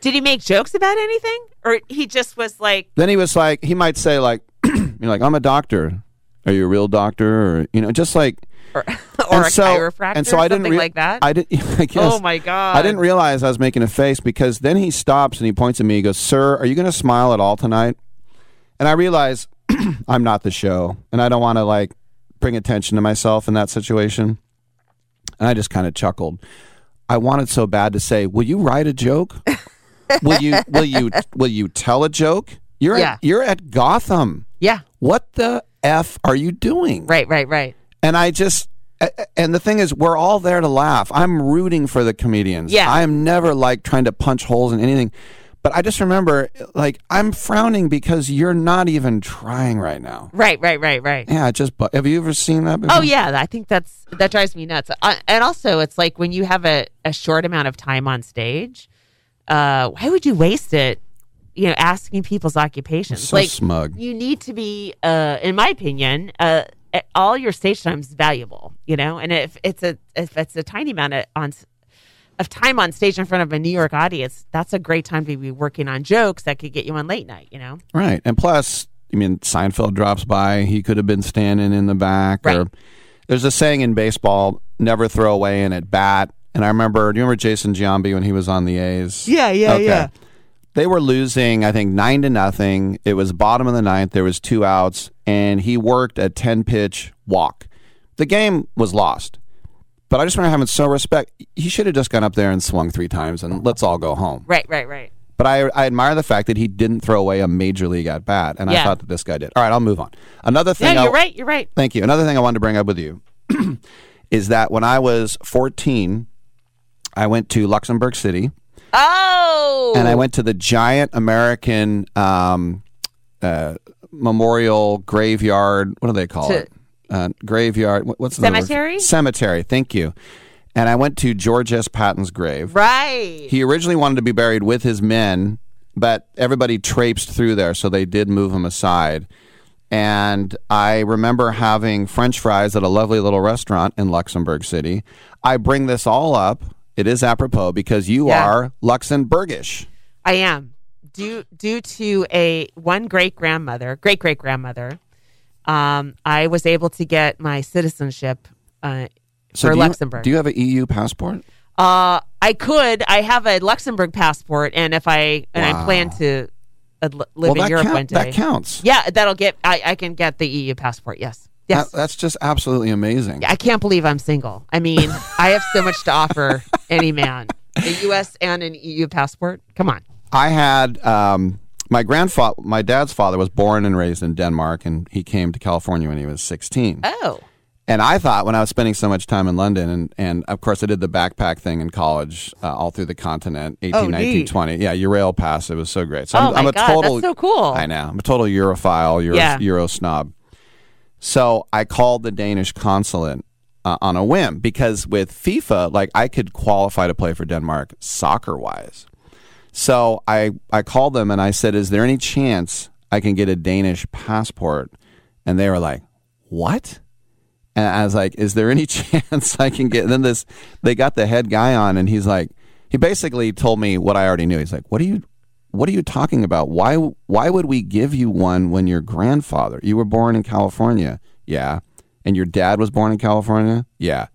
Did he make jokes about anything? Or he just was like, Then he was like, he might say like, you know, like I'm a doctor. Are you a real doctor? Or you know, just like, or and a so, chiropractor and so I didn't rea- like that? I didn't. I guess, Oh, my God. I didn't realize I was making a face because then he stops and he points at me. He goes, "Sir, are you going to smile at all tonight?" And I realize I'm not the show, and I don't want to like bring attention to myself in that situation. And I just kind of chuckled. I wanted so bad to say, "Will you write a joke? will you? Will you? Will you tell a joke? You're Yeah. at, you're at Gotham. Yeah. What the f are you doing? Right, right, right. And I just, and the thing is, we're all there to laugh. I'm rooting for the comedians. Yeah. I am never like trying to punch holes in anything. But I just remember, like, I'm frowning because you're not even trying right now. Right, right, right, right. Yeah, just, have you ever seen that before? Oh yeah, I think that's that drives me nuts. Uh, and also, it's like when you have a, a short amount of time on stage, uh, why would you waste it? You know, asking people's occupations. So like smug. you need to be, uh, in my opinion, uh, Eh, all your stage time is valuable. You know, and if it's a if it's a tiny amount of on of time on stage in front of a New York audience, that's a great time to be working on jokes that could get you on late night. You know. Right. And plus, I mean, Seinfeld drops by. He could have been standing in the back. Or there's a saying in baseball: never throw away an at bat. And I remember, do you remember Jason Giambi when he was on the A's? Yeah, yeah, yeah. They were losing, I think, nine to nothing. It was bottom of the ninth. There was two outs, and he worked a ten pitch walk. The game was lost. But I just remember having so respect. He should have just gone up there and swung three times, and let's all go home. Right, right, right. But I, I admire the fact that he didn't throw away a major league at bat, and I thought that this guy did. All right, I'll move on. Another thing. Yeah, you're right. You're right. Thank you. Another thing I wanted to bring up with you is that when I was 14, I went to Luxembourg City Oh. and I went to the giant American um, uh, memorial graveyard. What do they call To- it? Uh, graveyard. What's the word? Cemetery? Cemetery. Thank you. And I went to George S. Patton's grave. Right. He originally wanted to be buried with his men, but everybody traipsed through there, so they did move him aside. And I remember having French fries at a lovely little restaurant in Luxembourg City. I bring this all up. It is apropos because you Yeah. are Luxembourgish. I am due due to a one great grandmother, great great grandmother. Um, I was able to get my citizenship uh, So for do you, Luxembourg. do you have an EU passport? uh, I could. I have a Luxembourg passport, and if I and I plan to uh, live Well, in Europe count- one day. that counts. Yeah, that'll get. I, I can get the EU passport. Yes. Yes. That- that's just absolutely amazing. I can't believe I'm single. I mean, I have so much to offer any man. A U.S. and an EU passport. Come on. I had um, my grandfather, my dad's father was born and raised in Denmark, and he came to California when he was 16. Oh. And I thought when I was spending so much time in London, and, and of course I did the backpack thing in college, uh, all through the continent, 18, Oh, 19, neat. 20. Yeah, Eurail Pass. It was so great. So Oh I'm, my I'm a God, total. that's so cool. I know. I'm a total Europhile, Euro, Yeah. Euro snob. So I called the Danish consulate uh, on a whim because with FIFA, like I could qualify to play for Denmark soccer wise. So I I called them and I said, "Is there any chance I can get a Danish passport?" And they were like, "What?" And I was like, "Is there any chance I can get?" And then this, they got the head guy on, and he's like, he basically told me what I already knew. He's like, "What are you, what are you talking about? Why, why would we give you one when your grandfather? You were born in California, yeah, and your dad was born in California, yeah."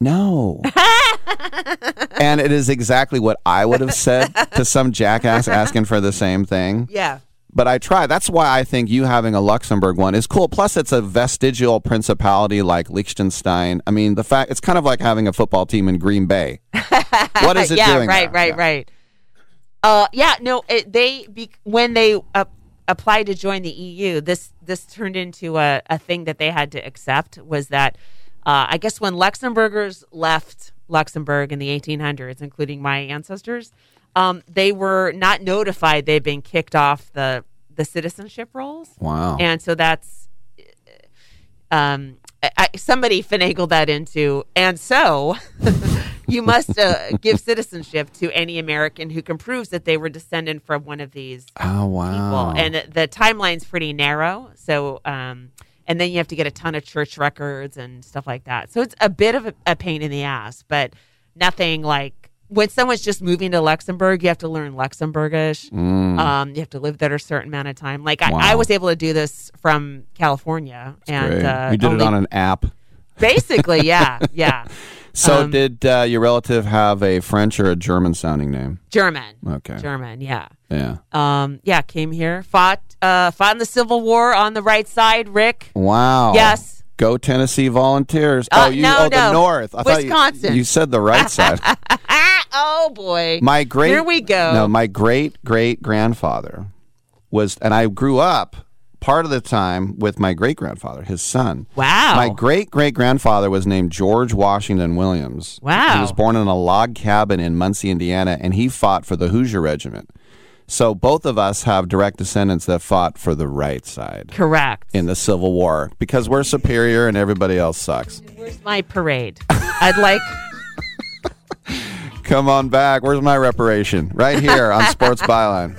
No. and it is exactly what I would have said to some jackass asking for the same thing. Yeah. But I try. That's why I think you having a Luxembourg one is cool. Plus, it's a vestigial principality like Liechtenstein. I mean, the fact it's kind of like having a football team in Green Bay. What is it yeah, doing? right, there? right, right. Uh, yeah, no, it, they be, when they uh, applied to join the EU, this this turned into a, a thing that they had to accept. Was that uh, I guess when Luxembourgers left Luxembourg in the 1800s, including my ancestors, um, they were not notified they'd been kicked off the the citizenship rolls. Wow. And so that's um, I, somebody finagled that into, and so you must uh, give citizenship to any American who can prove that they were descended from one of these Oh wow. people. And the timeline's pretty narrow, so um, and then you have to get a ton of church records and stuff like that. So it's a bit of a, a pain in the ass, but nothing like. When someone's just moving to Luxembourg, you have to learn Luxembourgish. Mm. Um, you have to live there a certain amount of time. Like I, Wow. I was able to do this from California, and Great. uh, you did only- it on an app. Basically, yeah, yeah. So, Um, did uh, your relative have a French or a German sounding name? German. Okay. German, yeah. Yeah. Um, yeah, came here, fought, uh, fought in the Civil War on the right side. Rick. Wow. Yes. Go Tennessee Volunteers. Uh, oh, you no, oh the no. North. I thought you- Wisconsin. you, said the right side. oh boy. My great Here we go. No, my great great grandfather was, and I grew up part of the time with my great grandfather, his son. Wow. My great great grandfather was named George Washington Williams. Wow. He was born in a log cabin in Muncie, Indiana, and he fought for the Hoosier Regiment. So both of us have direct descendants that fought for the right side Correct. in the Civil War because we're superior and everybody else sucks. Where's my parade? I'd like. Come on back. Where's my reparation? Right here on Sports Byline.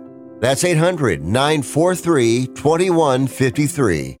That's 800 943 2153.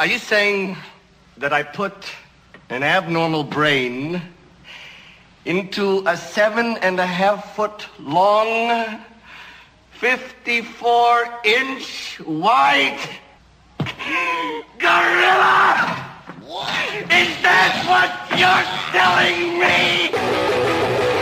Are you saying that I put an abnormal brain into a seven and a half foot long, 54 inch wide gorilla? Is that what you're telling me?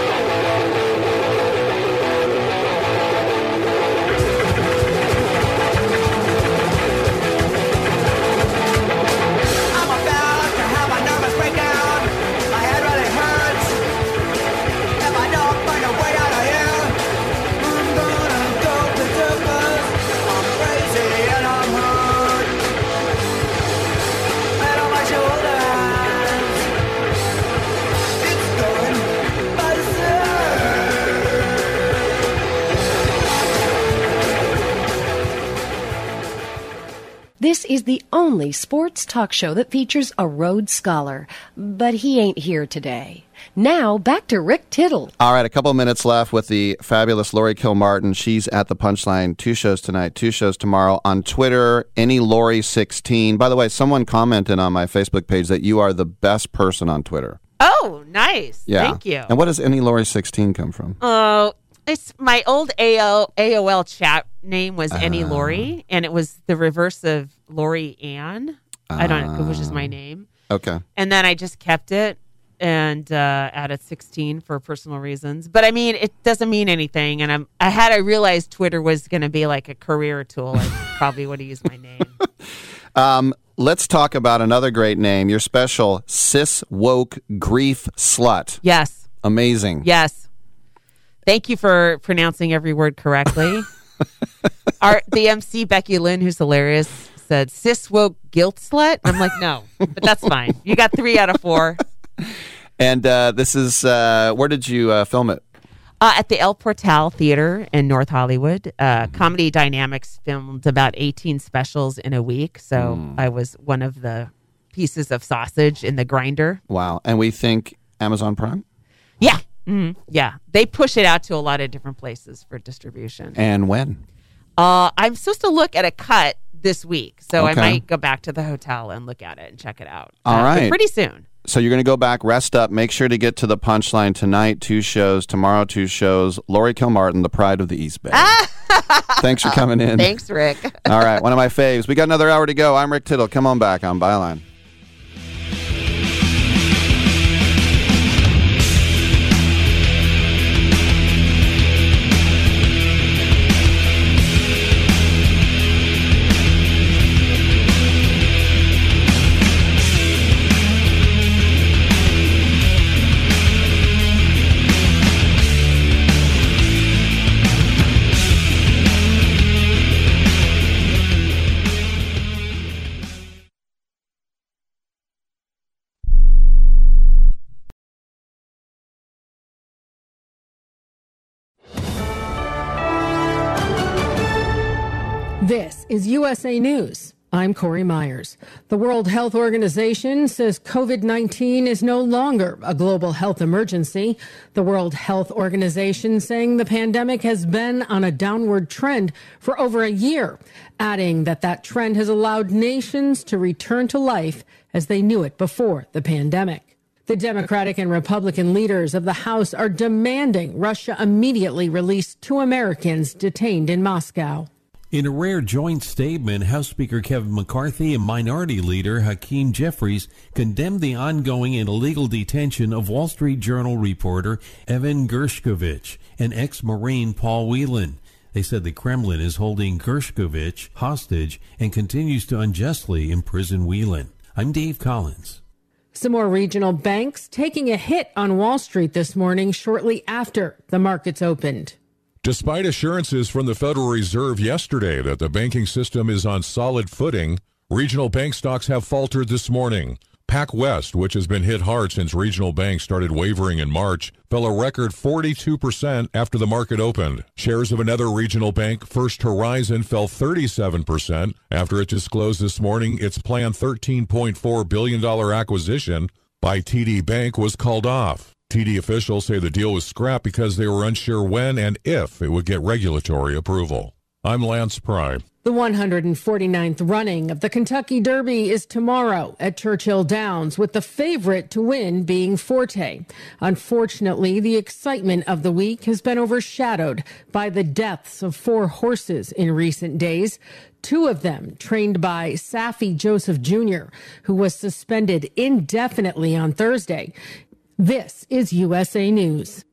This is the only sports talk show that features a Rhodes Scholar, but he ain't here today. Now, back to Rick Tittle. All right, a couple minutes left with the fabulous Laurie Kilmartin. She's at the Punchline. Two shows tonight, two shows tomorrow on Twitter. Any Laurie sixteen. By the way, someone commented on my Facebook page that you are the best person on Twitter. Oh, nice. Yeah. Thank you. And what does any Laurie sixteen come from? Oh, it's my old AO, AOL chat name was Any Ah. Laurie, and it was the reverse of Laurie Ann. I don't know, which is my Ah. name. Okay. And then I just kept it and uh, added 16 for personal reasons. But I mean, it doesn't mean anything. And I'm, I had I realized Twitter was going to be like a career tool, I probably would have used my name. Um, let's talk about another great name. Your special cis woke grief slut. Yes. Amazing. Yes. Thank you for pronouncing every word correctly. Our the MC Becky Lynn, who's hilarious, said cis woke guilt slut. I'm like, no, but that's fine. You got three out of four. And uh, this is uh, where did you uh, film it? Uh, at the El Portal Theater in North Hollywood, uh, Comedy Dynamics filmed about 18 specials in a week. So Hmm. I was one of the pieces of sausage in the grinder. Wow. And we think Amazon Prime. Yeah. Mhm. Yeah. They push it out to a lot of different places for distribution. And when? Uh, I'm supposed to look at a cut this week. So Okay. I might go back to the hotel and look at it and check it out. All Uh, right. Pretty soon. So you're going to go back, rest up, make sure to get to the punchline tonight. Two shows tomorrow. Two shows. Laurie Kilmartin, the pride of the East Bay. Thanks for coming in. Thanks, Rick. All right, one of my faves. We got another hour to go. I'm Rick Tittle. Come on back on Byline. This is USA News. I'm Corey Myers. The World Health Organization says COVID 19 is no longer a global health emergency. The World Health Organization saying the pandemic has been on a downward trend for over a year, adding that that trend has allowed nations to return to life as they knew it before the pandemic. The Democratic and Republican leaders of the House are demanding Russia immediately release two Americans detained in Moscow. In a rare joint statement, House Speaker Kevin McCarthy and Minority Leader Hakeem Jeffries condemned the ongoing and illegal detention of Wall Street Journal reporter Evan Gershkovich and ex-Marine Paul Whelan. They said the Kremlin is holding Gershkovich hostage and continues to unjustly imprison Whelan. I'm Dave Collins. Some more regional banks taking a hit on Wall Street this morning shortly after the markets opened. Despite assurances from the Federal Reserve yesterday that the banking system is on solid footing, regional bank stocks have faltered this morning. PacWest, which has been hit hard since regional banks started wavering in March, fell a record 42% after the market opened. Shares of another regional bank, First Horizon, fell 37% after it disclosed this morning its planned $13.4 billion acquisition by TD Bank was called off. TD officials say the deal was scrapped because they were unsure when and if it would get regulatory approval. I'm Lance Pry. The 149th running of the Kentucky Derby is tomorrow at Churchill Downs, with the favorite to win being Forte. Unfortunately, the excitement of the week has been overshadowed by the deaths of four horses in recent days. Two of them trained by Saffie Joseph Jr., who was suspended indefinitely on Thursday. This is USA News.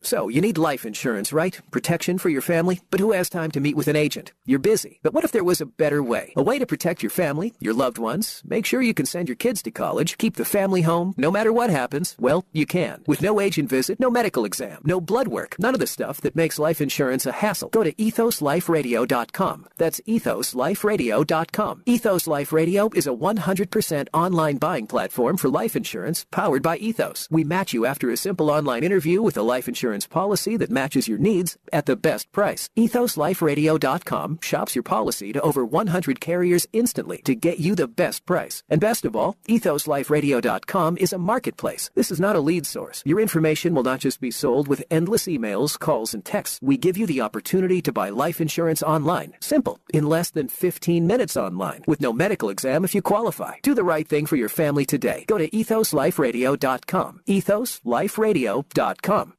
So, you need life insurance, right? Protection for your family? But who has time to meet with an agent? You're busy. But what if there was a better way? A way to protect your family, your loved ones, make sure you can send your kids to college, keep the family home, no matter what happens? Well, you can. With no agent visit, no medical exam, no blood work, none of the stuff that makes life insurance a hassle. Go to ethosliferadio.com. That's ethosliferadio.com. Ethos Life Radio is a 100% online buying platform for life insurance powered by Ethos. We match you after a simple online interview with a life insurance policy that matches your needs at the best price. EthosLifeRadio.com shops your policy to over 100 carriers instantly to get you the best price. And best of all, EthosLifeRadio.com is a marketplace. This is not a lead source. Your information will not just be sold with endless emails, calls, and texts. We give you the opportunity to buy life insurance online. Simple. In less than 15 minutes online. With no medical exam if you qualify. Do the right thing for your family today. Go to EthosLifeRadio.com. EthosLifeRadio.com.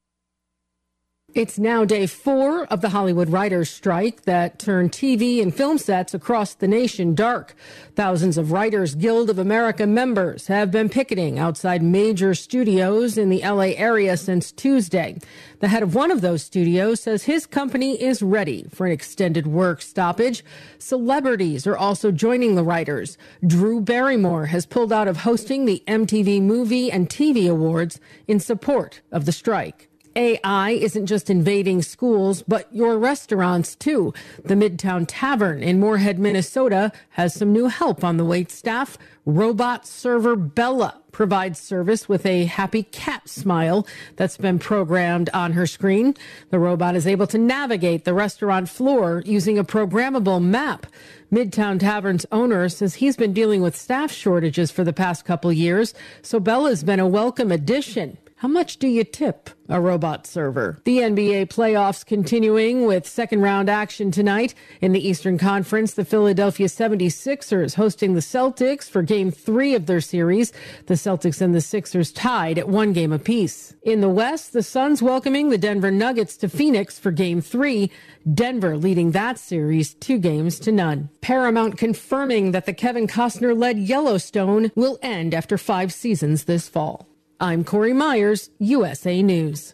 It's now day four of the Hollywood writers' strike that turned TV and film sets across the nation dark. Thousands of Writers Guild of America members have been picketing outside major studios in the LA area since Tuesday. The head of one of those studios says his company is ready for an extended work stoppage. Celebrities are also joining the writers. Drew Barrymore has pulled out of hosting the MTV Movie and TV Awards in support of the strike. AI isn't just invading schools, but your restaurants too. The Midtown Tavern in Moorhead, Minnesota has some new help on the wait staff. Robot server Bella provides service with a happy cat smile that's been programmed on her screen. The robot is able to navigate the restaurant floor using a programmable map. Midtown Tavern's owner says he's been dealing with staff shortages for the past couple years, so Bella's been a welcome addition. How much do you tip a robot server? The NBA playoffs continuing with second round action tonight. In the Eastern Conference, the Philadelphia 76ers hosting the Celtics for game three of their series. The Celtics and the Sixers tied at one game apiece. In the West, the Suns welcoming the Denver Nuggets to Phoenix for game three. Denver leading that series two games to none. Paramount confirming that the Kevin Costner led Yellowstone will end after five seasons this fall. I'm Corey Myers, USA News.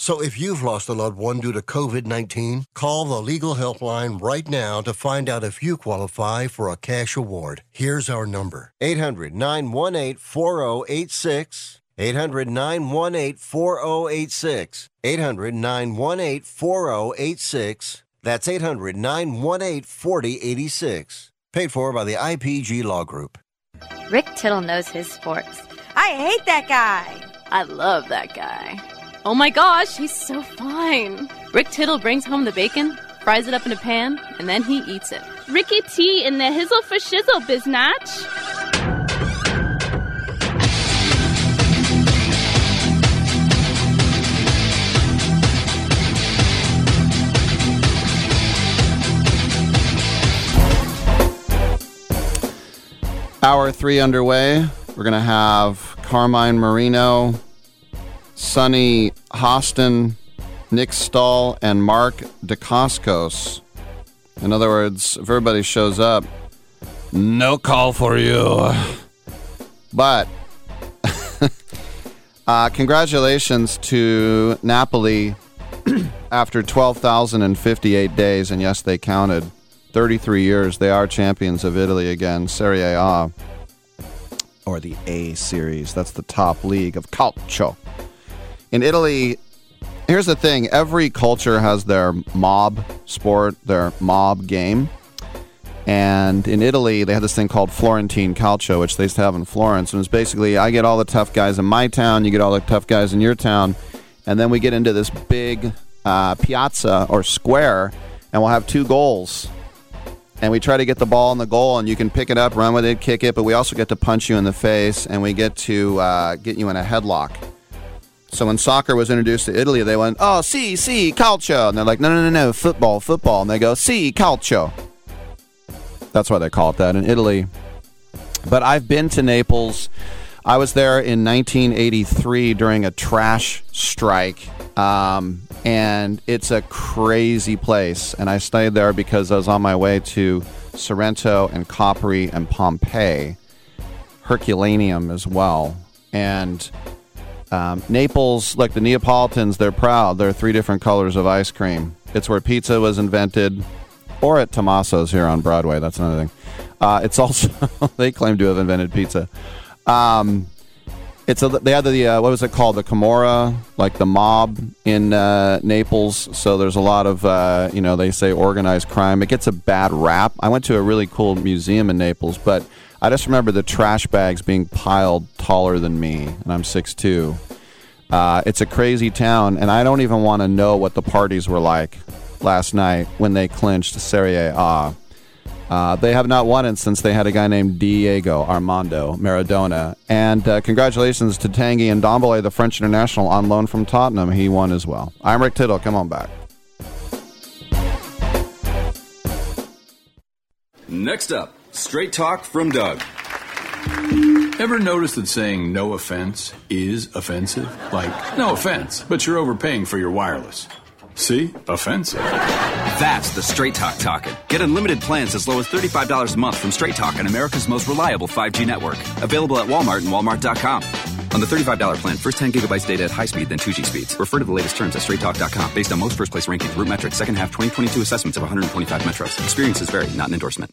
So if you've lost a loved one due to COVID 19, call the legal helpline right now to find out if you qualify for a cash award. Here's our number 800 918 4086. 800 918 4086. 800 918 4086. That's 800 918 4086. Paid for by the IPG Law Group. Rick Tittle knows his sports. I hate that guy. I love that guy. Oh my gosh, he's so fine. Rick Tittle brings home the bacon, fries it up in a pan, and then he eats it. Ricky T in the hizzle for shizzle, biznatch. Hour three underway. We're going to have Carmine Marino, Sunny Hostin, Nick Stahl, and Mark Dacascos. In other words, if everybody shows up, no call for you. But uh, congratulations to Napoli after 12,058 days, and yes, they counted 33 years. They are champions of Italy again, Serie A, or the A series. That's the top league of calcio. In Italy, here's the thing every culture has their mob sport, their mob game. And in Italy, they had this thing called Florentine Calcio, which they used to have in Florence. And it's basically I get all the tough guys in my town, you get all the tough guys in your town. And then we get into this big uh, piazza or square, and we'll have two goals. And we try to get the ball in the goal, and you can pick it up, run with it, kick it, but we also get to punch you in the face, and we get to uh, get you in a headlock. So when soccer was introduced to Italy, they went, oh, si, si, calcio. And they're like, no, no, no, no, football, football. And they go, si, calcio. That's why they call it that in Italy. But I've been to Naples. I was there in 1983 during a trash strike. Um, and it's a crazy place. And I stayed there because I was on my way to Sorrento and Capri and Pompeii, Herculaneum as well. And um, Naples, like the Neapolitans, they're proud. There are three different colors of ice cream. It's where pizza was invented, or at Tommaso's here on Broadway. That's another thing. Uh, it's also, they claim to have invented pizza. Um, It's a, they had the uh, what was it called the Camorra like the mob in uh, Naples. So there's a lot of uh, you know they say organized crime. It gets a bad rap. I went to a really cool museum in Naples, but I just remember the trash bags being piled taller than me, and I'm 6'2". Uh, it's a crazy town, and I don't even want to know what the parties were like last night when they clinched Serie A. Uh, they have not won it since they had a guy named Diego Armando Maradona. And uh, congratulations to Tanguy Ndombele, the French international on loan from Tottenham. He won as well. I'm Rick Tittle. Come on back. Next up, straight talk from Doug. Ever notice that saying no offense is offensive? Like, no offense, but you're overpaying for your wireless. See? Offensive. That's the Straight Talk talking. Get unlimited plans as low as $35 a month from Straight Talk on America's most reliable 5G network. Available at Walmart and Walmart.com. On the $35 plan, first 10 gigabytes data at high speed, then 2G speeds. Refer to the latest terms at straighttalk.com based on most first place rankings, root metrics, second half 2022 assessments of 125 metros. Experiences vary, not an endorsement.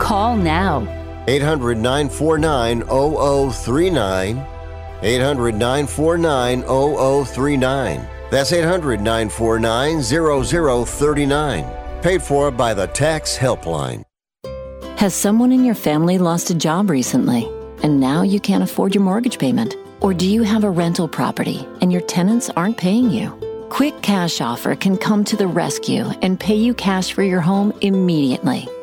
Call now. 800 949 0039. 800 949 0039. That's 800 949 0039. Paid for by the Tax Helpline. Has someone in your family lost a job recently and now you can't afford your mortgage payment? Or do you have a rental property and your tenants aren't paying you? Quick Cash Offer can come to the rescue and pay you cash for your home immediately.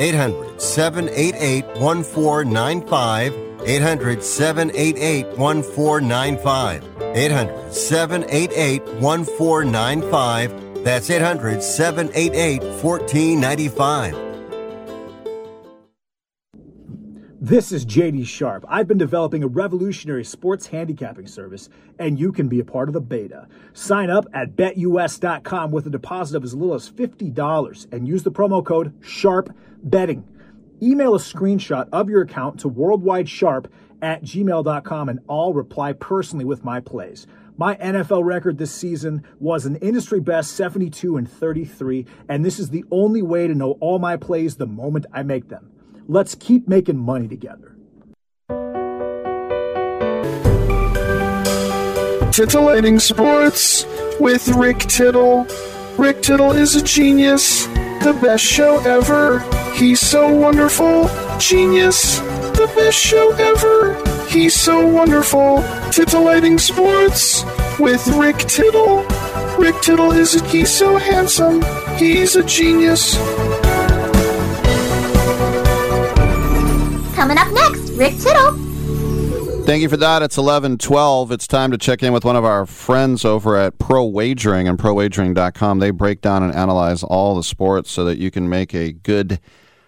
800 788 1495. 800 788 1495. 800 788 1495. That's 800 788 1495. This is JD Sharp. I've been developing a revolutionary sports handicapping service, and you can be a part of the beta. Sign up at betus.com with a deposit of as little as $50 and use the promo code SHARPBetting. Email a screenshot of your account to worldwidesharp at gmail.com and I'll reply personally with my plays. My NFL record this season was an industry best 72 and 33, and this is the only way to know all my plays the moment I make them. Let's keep making money together. Titillating Sports with Rick Tittle. Rick Tittle is a genius, the best show ever. He's so wonderful, genius, the best show ever. He's so wonderful. Titillating Sports with Rick Tittle. Rick Tittle is a, he's so handsome. He's a genius. Coming up next, Rick Tittle. Thank you for that. It's 11:12. It's time to check in with one of our friends over at Pro Wagering and prowagering.com. They break down and analyze all the sports so that you can make a good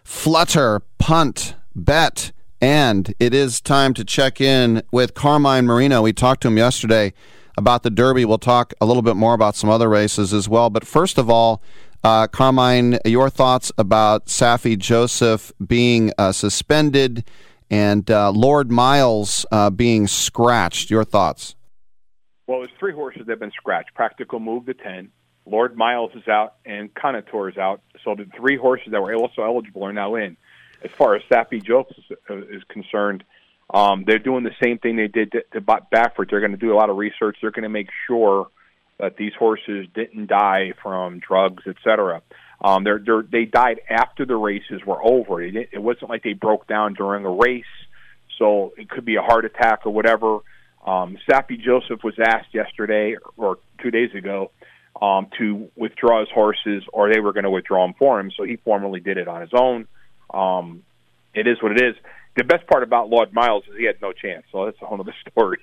flutter, punt, bet. And it is time to check in with Carmine Marino. We talked to him yesterday about the Derby. We'll talk a little bit more about some other races as well. But first of all, uh, Carmine, your thoughts about Saffie Joseph being uh, suspended and uh, Lord Miles uh, being scratched. Your thoughts? Well, there's three horses that have been scratched. Practical move to 10. Lord Miles is out and Continuar is out. So the three horses that were also eligible are now in. As far as Saffie Joseph is concerned, Um, they're doing the same thing they did to, to Baffert. They're going to do a lot of research. They're going to make sure that these horses didn't die from drugs, etc. Um, they're, they're, they died after the races were over. It, it wasn't like they broke down during a race, so it could be a heart attack or whatever. Um, Saffie Joseph was asked yesterday or two days ago um, to withdraw his horses, or they were going to withdraw him for him. So he formally did it on his own. Um, it is what it is. The best part about Lord Miles is he had no chance. So that's a whole other story.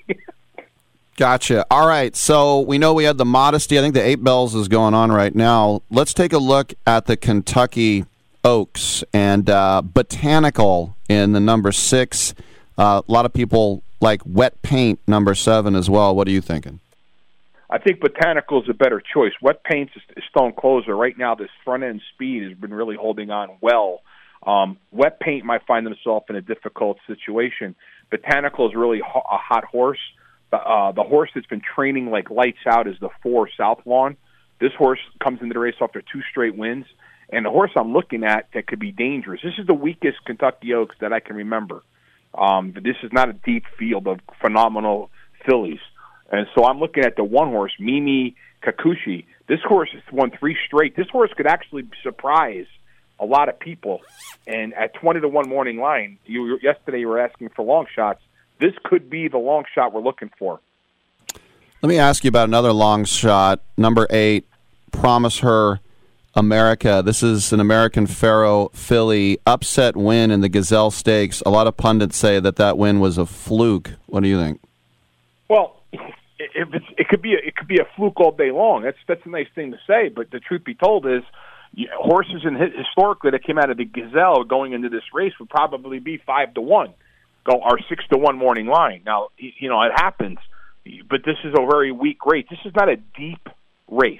Gotcha. All right. So we know we had the modesty. I think the eight bells is going on right now. Let's take a look at the Kentucky Oaks and uh, Botanical in the number six. Uh, a lot of people like Wet Paint number seven as well. What are you thinking? I think Botanical is a better choice. Wet Paint's a stone closer. Right now, this front end speed has been really holding on well. Um, wet Paint might find themselves in a difficult situation. Botanical is really ho- a hot horse. Uh, the horse that's been training like lights out is the four South Lawn. This horse comes into the race after two straight wins, and the horse I'm looking at that could be dangerous. This is the weakest Kentucky Oaks that I can remember. Um, but this is not a deep field of phenomenal fillies. And so I'm looking at the one horse, Mimi Kakushi. This horse has won three straight. This horse could actually surprise a lot of people. And at 20 to 1 morning line, you yesterday you were asking for long shots. This could be the long shot we're looking for. Let me ask you about another long shot. Number eight, Promise Her America. This is an American Pharoah filly upset win in the Gazelle Stakes. A lot of pundits say that that win was a fluke. What do you think? Well, if it's, it could be a, it could be a fluke all day long. That's that's a nice thing to say, but the truth be told is horses in historically that came out of the Gazelle going into this race would probably be five to one, go our six to one morning line. Now you know it happens, but this is a very weak race. This is not a deep race,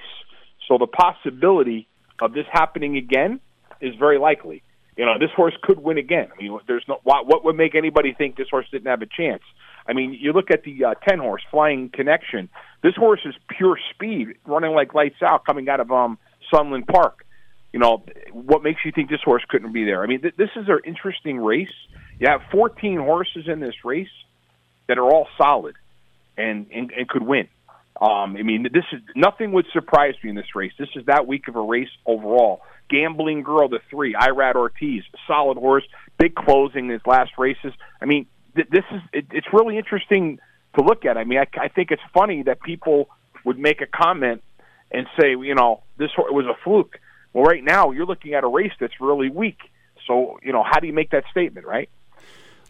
so the possibility of this happening again is very likely. You know, this horse could win again. I mean, there's no what, what would make anybody think this horse didn't have a chance. I mean, you look at the uh, ten horse Flying Connection. This horse is pure speed, running like lights out, coming out of um Sunland Park. You know, what makes you think this horse couldn't be there? I mean, th- this is an interesting race. You have 14 horses in this race that are all solid and and, and could win. Um, I mean, this is nothing would surprise me in this race. This is that week of a race overall. Gambling Girl, the three, Irad Ortiz, solid horse, big closing in his last races. I mean, th- this is it, it's really interesting to look at. I mean, I, I think it's funny that people would make a comment and say, you know, this was a fluke. Well, right now you're looking at a race that's really weak. So, you know, how do you make that statement, right?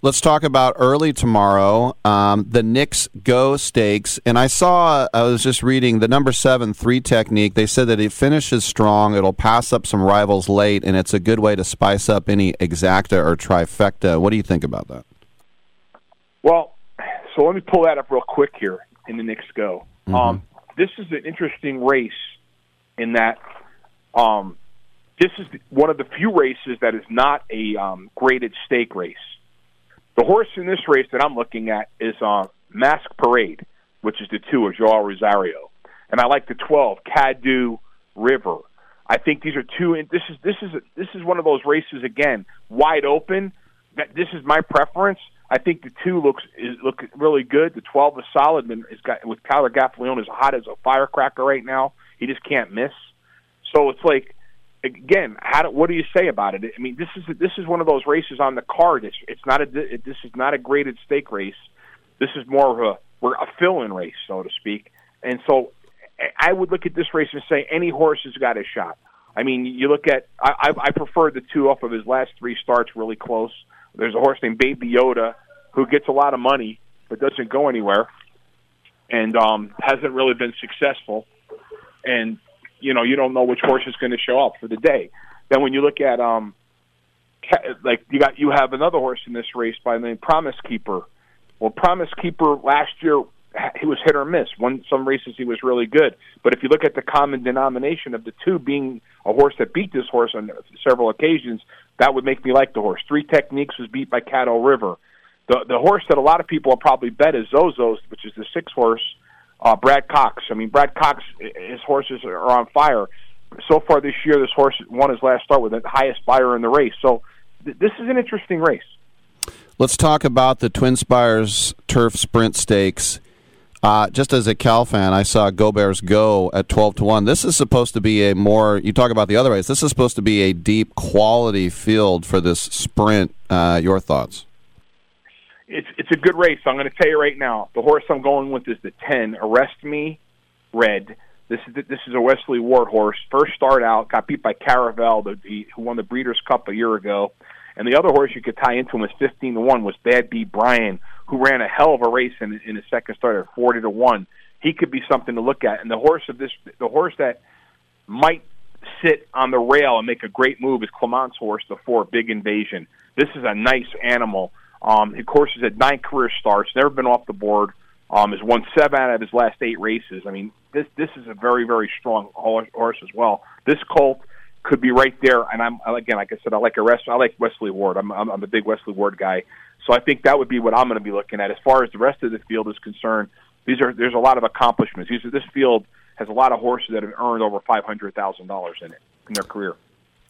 Let's talk about early tomorrow, um, the Knicks Go Stakes. And I saw, I was just reading the number seven three technique. They said that it finishes strong, it'll pass up some rivals late, and it's a good way to spice up any exacta or trifecta. What do you think about that? Well, so let me pull that up real quick here in the Knicks Go. Mm-hmm. Um, this is an interesting race in that um, this is one of the few races that is not a um, graded stake race. The horse in this race that I'm looking at is uh, Mask Parade, which is the two of Joel Rosario, and I like the 12 Caddo River. I think these are two. And this is this is this is one of those races again, wide open. That this is my preference. I think the two looks is look really good. The 12 is solid, and it's got with Tyler Gaffalione is hot as a firecracker right now. He just can't miss. So it's like again, how do, what do you say about it? I mean, this is this is one of those races on the card. It's it's not a this is not a graded stake race. This is more of a we're a fill-in race, so to speak. And so I would look at this race and say any horse has got a shot. I mean, you look at I, I prefer the two off of his last three starts really close. There's a horse named Baby Yoda who gets a lot of money but doesn't go anywhere and um, hasn't really been successful. And you know, you don't know which horse is going to show up for the day. Then when you look at um, like you got you have another horse in this race by the name Promise Keeper. Well, Promise Keeper last year he was hit or miss. One some races he was really good, but if you look at the common denomination of the two being a horse that beat this horse on several occasions, that would make me like the horse. Three Techniques was beat by Caddo River. The the horse that a lot of people will probably bet is Zozos, which is the six horse uh, Brad Cox. I mean, Brad Cox, his horses are on fire. So far this year, this horse won his last start with the highest buyer in the race. So th- this is an interesting race. Let's talk about the Twin Spires Turf Sprint Stakes. Uh, just as a Cal fan, I saw Go Bears go at 12 to 1. This is supposed to be a more, you talk about the other race, this is supposed to be a deep quality field for this sprint. Uh, your thoughts? It's it's a good race. I'm going to tell you right now. The horse I'm going with is the 10, Arrest Me Red. This is this is a Wesley Ward horse. First start out, got beat by Caravel, the, who won the Breeders' Cup a year ago. And the other horse you could tie into him was 15 to 1 was Bad B Brian, who ran a hell of a race in, in his second start at 40 to 1. He could be something to look at. And the horse of this, the horse that might sit on the rail and make a great move is Clement's horse, the four, Big Invasion. This is a nice animal. Um, of course, he's had nine career starts, never been off the board. Um, has won seven out of his last eight races. I mean, this this is a very very strong horse as well. This colt could be right there. And I'm again, like I said, I like Arrest. I like Wesley Ward. I'm, I'm I'm a big Wesley Ward guy. So I think that would be what I'm going to be looking at as far as the rest of the field is concerned. These are there's a lot of accomplishments. These are, this field has a lot of horses that have earned over five hundred thousand dollars in it in their career.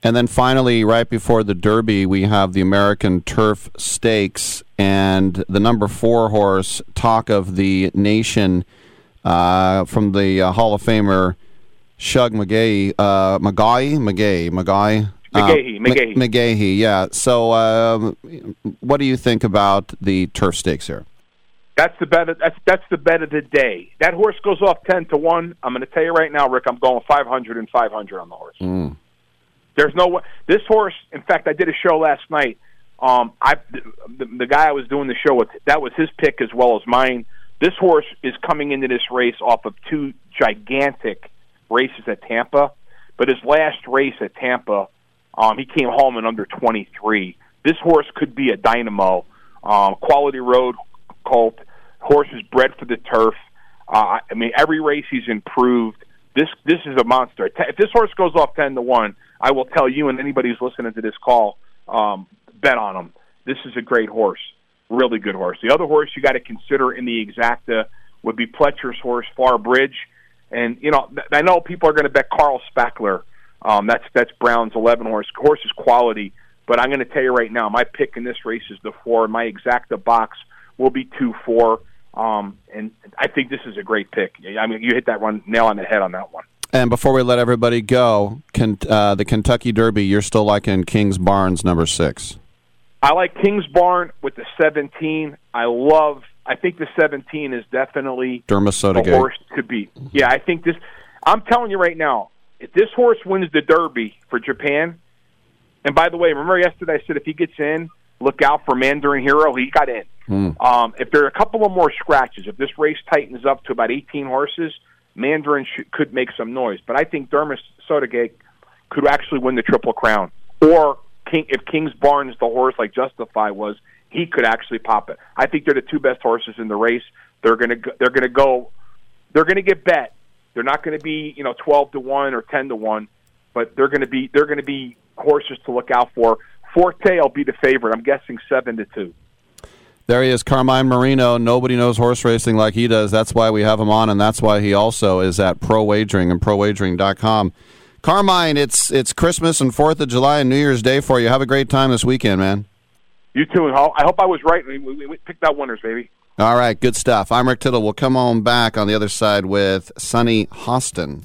And then finally, right before the Derby, we have the American Turf Stakes and the number four horse, Talk of the Nation, uh, from the uh, Hall of Famer Shug McGaughey, uh, McGaughey, McGaughey, McGaughey. McGaughey, McGaughey. McGaughey, yeah. So, um, what do you think about the turf stakes here? That's the bet. Of, that's that's the bet of the day. That horse goes off ten to one. I'm going to tell you right now, Rick. I'm going 500 and 500 on the horse. Mm. There's no way. This horse. In fact, I did a show last night. Um, I the, the guy I was doing the show with that was his pick as well as mine. This horse is coming into this race off of two gigantic races at Tampa, but his last race at Tampa, um, he came home in under 23. This horse could be a dynamo. Um, quality road colt. Horse is bred for the turf. Uh, I mean, every race he's improved. This this is a monster. If this horse goes off ten to one, I will tell you and anybody who's listening to this call, um, bet on him. This is a great horse, really good horse. The other horse you got to consider in the exacta would be Pletcher's horse, Far Bridge. And you know, I know people are going to bet Carl Spackler. Um, that's that's Brown's eleven horse. Horse is quality, but I'm going to tell you right now, my pick in this race is the four. My exacta box will be two four. Um, and I think this is a great pick. I mean, you hit that one nail on the head on that one. And before we let everybody go, can, uh, the Kentucky Derby, you're still liking Kingsbarns number six. I like Kingsbarn with the 17. I love I think the 17 is definitely Dermis a horse to beat. Yeah, I think this. I'm telling you right now, if this horse wins the Derby for Japan, and by the way, remember yesterday I said if he gets in, look out for Mandarin Hero. He got in. Mm. Um, if there are a couple of more scratches, if this race tightens up to about 18 horses, Mandarin sh- could make some noise. But I think Derma Sotogake could actually win the Triple Crown, or King, if King's Barnes, the horse like Justify was, he could actually pop it. I think they're the two best horses in the race. They're to go, they're to go they're to get bet. They're not to be, you know, 12 to 1 or 10 to 1, but they're to be they're to be horses to look out for. Forte will be the favorite. I'm guessing 7 to 2. There he is, Carmine Marino. Nobody knows horse racing like he does. That's why we have him on, and that's why he also is at Pro Wagering and ProWagering.com. Carmine, it's it's Christmas and Fourth of July and New Year's Day for you. Have a great time this weekend, man. You too. and I hope I was right. We, we, we picked out winners, baby. All right, good stuff. I'm Rick Tittle. We'll come on back on the other side with Sunny Hostin.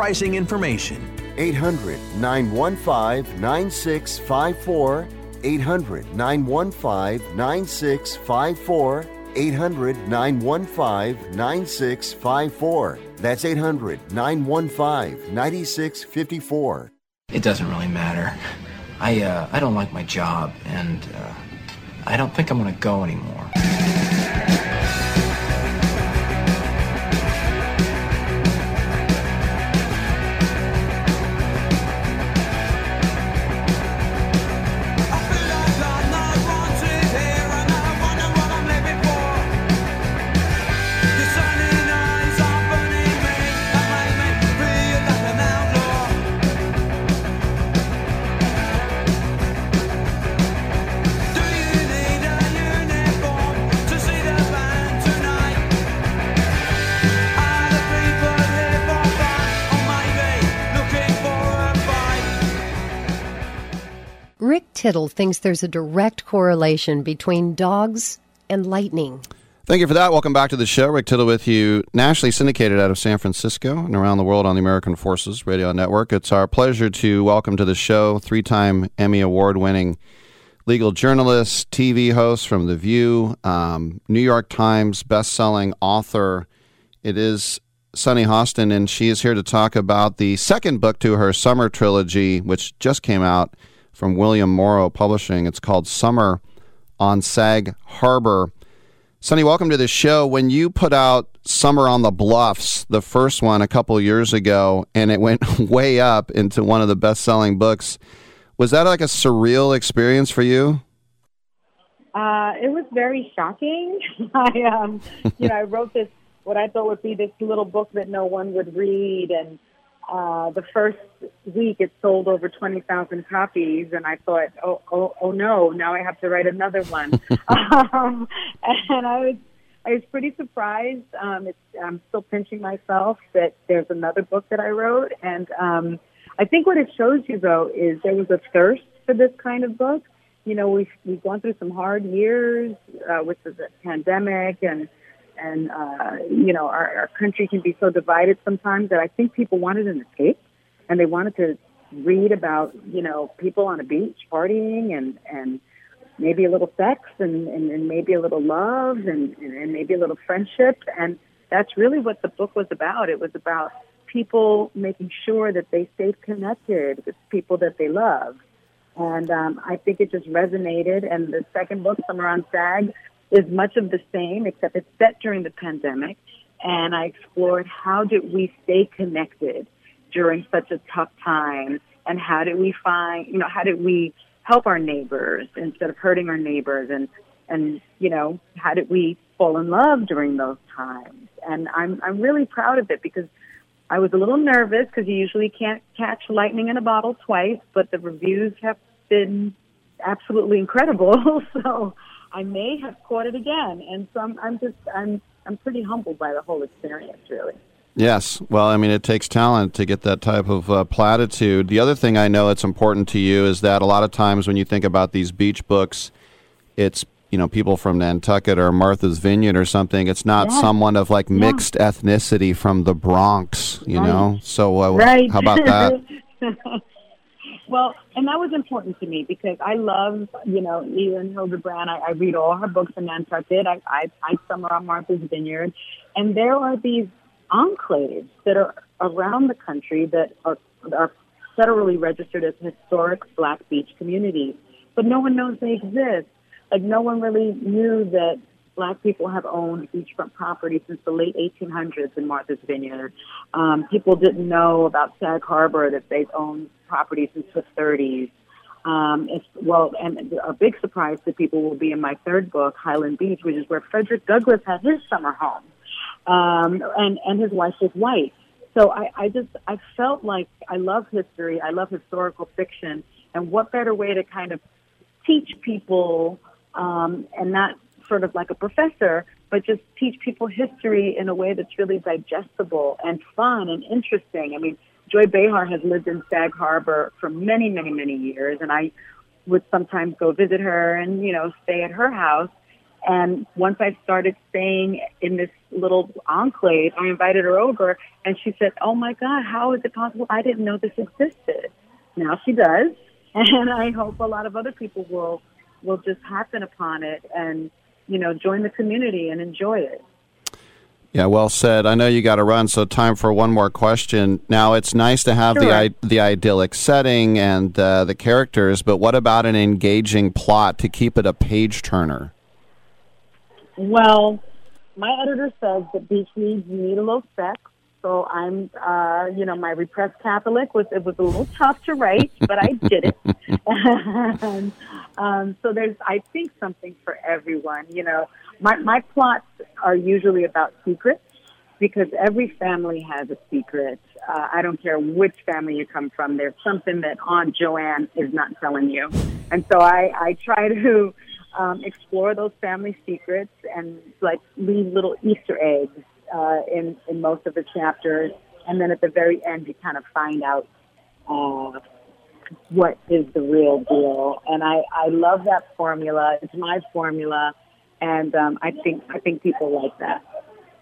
information. 800 915 9654. 800 915 9654. 800 915 9654. That's 800 915 9654. It doesn't really matter. I uh, I don't like my job, and uh, I don't think I'm gonna go anymore. Tittle thinks there's a direct correlation between dogs and lightning. Thank you for that. Welcome back to the show. Rick Tittle with you, nationally syndicated out of San Francisco and around the world on the American Forces Radio Network. It's our pleasure to welcome to the show three time Emmy Award winning legal journalist, TV host from The View, um, New York Times best-selling author. It is Sunny Hostin, and she is here to talk about the second book to her summer trilogy, which just came out from William Morrow Publishing. It's called Summer on Sag Harbor. Sunny, welcome to the show. When you put out Summer on the Bluffs, the first one a couple years ago, and it went way up into one of the best-selling books, was that like a surreal experience for you? Uh, it was very shocking. I, um, you know, I wrote this what I thought would be this little book that no one would read, and uh, the first week it sold over twenty thousand copies, and I thought, oh, oh, oh no, now I have to write another one. um, and I was, I was pretty surprised. Um, it's, I'm still pinching myself that there's another book that I wrote, and um, I think what it shows you though is there was a thirst for this kind of book. You know, we've we've gone through some hard years uh, with the pandemic and and uh, you know our, our country can be so divided sometimes that I think people wanted an escape and they wanted to read about you know people on a beach partying and and maybe a little sex and and, and maybe a little love and, and and maybe a little friendship and that's really what the book was about. It was about people making sure that they stayed connected with people that they love. And um, I think it just resonated. And the second book, Summer on SAG, is much of the same, except it's set during the pandemic. And I explored how did we stay connected during such a tough time, and how did we find, you know, how did we help our neighbors instead of hurting our neighbors, and and you know, how did we fall in love during those times? And I'm I'm really proud of it because I was a little nervous because you usually can't catch lightning in a bottle twice, but the reviews have been absolutely incredible. so I may have caught it again, and so I'm, I'm just I'm I'm pretty humbled by the whole experience, really. Yes. Well, I mean, it takes talent to get that type of uh, platitude. The other thing I know that's important to you is that a lot of times when you think about these beach books, it's you know people from Nantucket or Martha's Vineyard or something. It's not Yeah. someone of like Yeah. mixed ethnicity from the Bronx. You Right. know. So uh, right. how about that? well, and that was important to me because I love, you know, Elin Hilderbrand. I, I read all her books in Nantucket. I, I, I summer on Martha's Vineyard. And there are these enclaves that are around the country that are, are federally registered as historic black beach communities. But no one knows they exist. Like, no one really knew that black people have owned beachfront property since the late 1800s in Martha's Vineyard. Um, people didn't know about Sag Harbor that they've owned property since the 30s. Um, well, and a big surprise to people will be in my third book, Highland Beach, which is where Frederick Douglass had his summer home, um, and and his wife was white. So I, I just I felt like I love history, I love historical fiction, and what better way to kind of teach people um, and not sort of like a professor, but just teach people history in a way that's really digestible and fun and interesting. I mean, Joy Behar has lived in Sag Harbor for many, many, many years, and I would sometimes go visit her and, you know, stay at her house. And once I started staying in this little enclave, I invited her over, and she said, "Oh my God, how is it possible? I didn't know this existed." Now she does, and I hope a lot of other people will will just happen upon it and you know join the community and enjoy it. Yeah, well said. I know you got to run, so time for one more question. Now, it's nice to have the I- the idyllic setting and uh, the characters, but what about an engaging plot to keep it a page turner? Well, my editor says that beach needs need a little sex. So I'm, uh, you know, my repressed Catholic was it was a little tough to write, but I did it. and, um, so there's, I think, something for everyone. You know, my my plots are usually about secrets because every family has a secret. Uh, I don't care which family you come from. There's something that Aunt Joanne is not telling you, and so I I try to um, explore those family secrets and like leave little Easter eggs uh, in in most of the chapters, and then at the very end you kind of find out uh, what is the real deal. And I I love that formula. It's my formula, and um, I think I think people like that.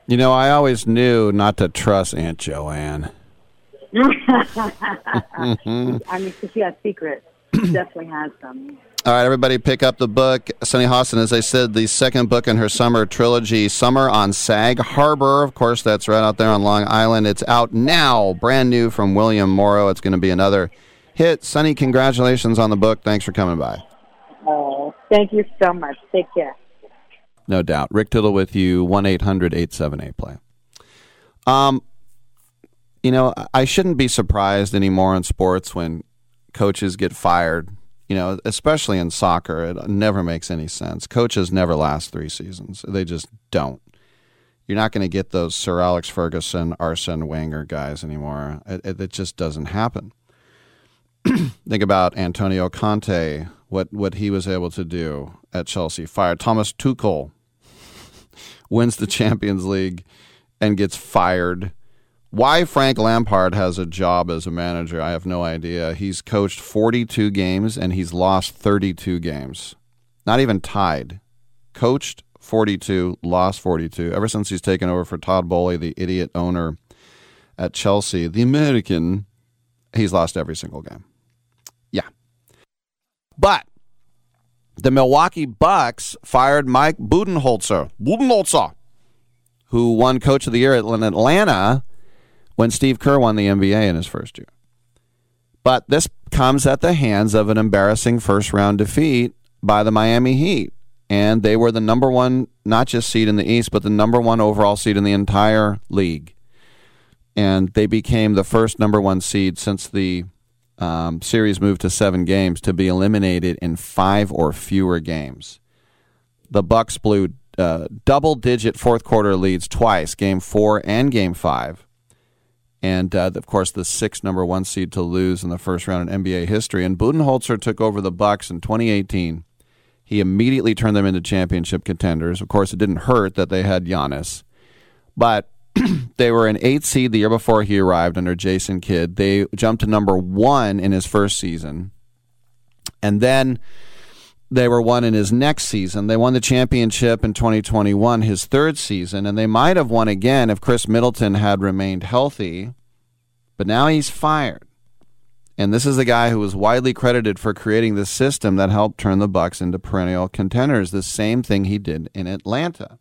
You know, I always knew not to trust Aunt Joanne. I mean, she has secrets. She definitely has them. All right, everybody, pick up the book. Sunny Hostin, as I said, the second book in her summer trilogy, Summer on Sag Harbor. Of course, that's right out there on Long Island. It's out now, brand new from William Morrow. It's going to be another hit. Sunny, congratulations on the book. Thanks for coming by. Oh, thank you so much. Take care. No doubt. Rick Tittle with you, 1 800 878 play. Um, you know, I shouldn't be surprised anymore in sports when coaches get fired, you know, especially in soccer. It never makes any sense. Coaches never last three seasons, they just don't. You're not going to get those Sir Alex Ferguson, Arsene Wenger guys anymore. It, it, it just doesn't happen. Think about Antonio Conte, what, what he was able to do at Chelsea. Fired Thomas Tuchel, wins the Champions League and gets fired. Why Frank Lampard has a job as a manager, I have no idea. He's coached 42 games and he's lost 32 games. Not even tied. Coached 42, lost 42. Ever since he's taken over for Todd Boehly, the idiot owner at Chelsea, the American. he's lost every single game. Yeah. But the Milwaukee Bucks fired Mike Budenholzer, Budenholzer, who won Coach of the Year in Atlanta when Steve Kerr won the NBA in his first year. But this comes at the hands of an embarrassing first round defeat by the Miami Heat. And they were the number one, not just seed in the East, but the number one overall seed in the entire league. And they became the first number one seed since the um, series moved to seven games to be eliminated in five or fewer games. The Bucks blew uh, double-digit fourth quarter leads twice, Game Four and Game Five, and uh, of course the sixth number one seed to lose in the first round in NBA history. And Budenholzer took over the Bucks in 2018. He immediately turned them into championship contenders. Of course, it didn't hurt that they had Giannis, but they were an eight seed the year before he arrived under Jason Kidd. They jumped to number one in his first season. And then they were one in his next season. They won the championship in 2021, his third season, and they might have won again if Khris Middleton had remained healthy. But now he's fired. And this is the guy who was widely credited for creating the system that helped turn the Bucks into perennial contenders, the same thing he did in Atlanta.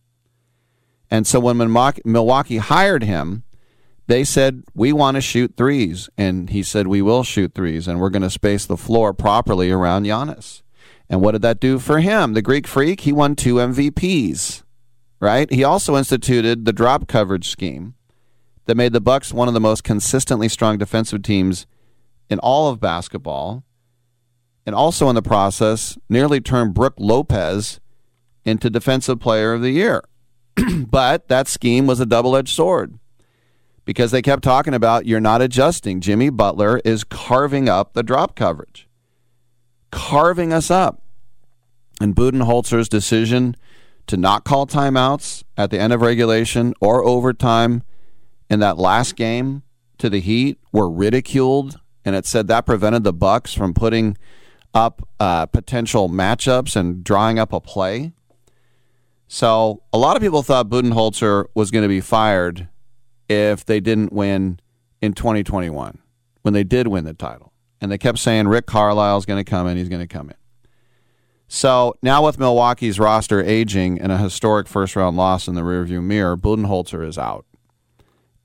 And so when Milwaukee hired him, they said, We want to shoot threes. And he said, We will shoot threes, and we're going to space the floor properly around Giannis. And what did that do for him? The Greek freak, he won two MVPs, right? He also instituted the drop coverage scheme that made the Bucks one of the most consistently strong defensive teams in all of basketball. And also in the process, nearly turned Brook Lopez into defensive player of the year. but that scheme was a double edged sword because they kept talking about you're not adjusting. Jimmy Butler is carving up the drop coverage, carving us up. And Budenholzer's decision to not call timeouts at the end of regulation or overtime in that last game to the Heat were ridiculed, and it said that prevented the Bucks from putting up uh, potential matchups and drawing up a play. So a lot of people thought Budenholzer was going to be fired if they didn't win in 2021 when they did win the title. And they kept saying Rick Carlisle's going to come in, he's going to come in. So now with Milwaukee's roster aging and a historic first round loss in the rearview mirror, Budenholzer is out.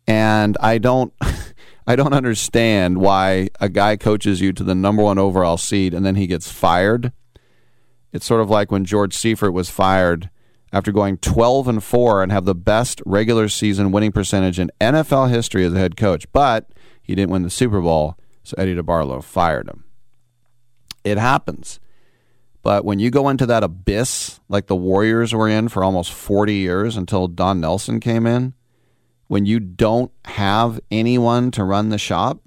And I don't I don't understand why a guy coaches you to the number one overall seed and then he gets fired. It's sort of like when George Seifert was fired after going 12 and 4 and have the best regular season winning percentage in NFL history as a head coach, but he didn't win the Super Bowl, so Eddie DeBartolo fired him. It happens. But when you go into that abyss like the Warriors were in for almost 40 years until Don Nelson came in, when you don't have anyone to run the shop,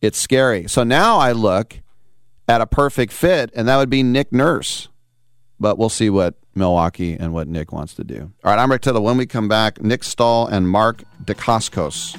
it's scary. So now I look at a perfect fit, and that would be Nick Nurse. But we'll see what Milwaukee and what Nick wants to do. All right, I'm Rick Tittle. When we come back, Nick Stahl and Mark Dacascos.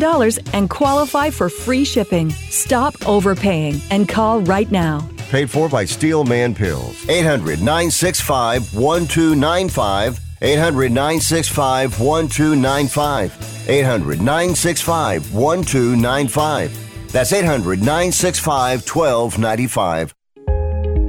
and qualify for free shipping. Stop overpaying and call right now. Paid for by Steelman Pills. 800 965 1295. 800 965 1295. 800 965 1295. That's 800 965 1295.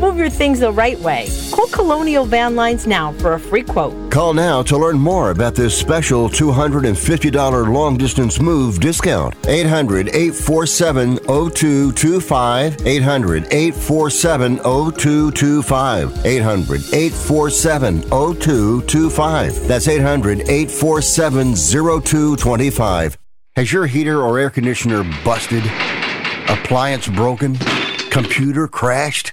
Move your things the right way. Call Colonial Van Lines now for a free quote. Call now to learn more about this special $250 long distance move discount. 800 847 0225. 800 847 0225. 800 847 0225. That's 800 847 0225. Has your heater or air conditioner busted? Appliance broken? Computer crashed?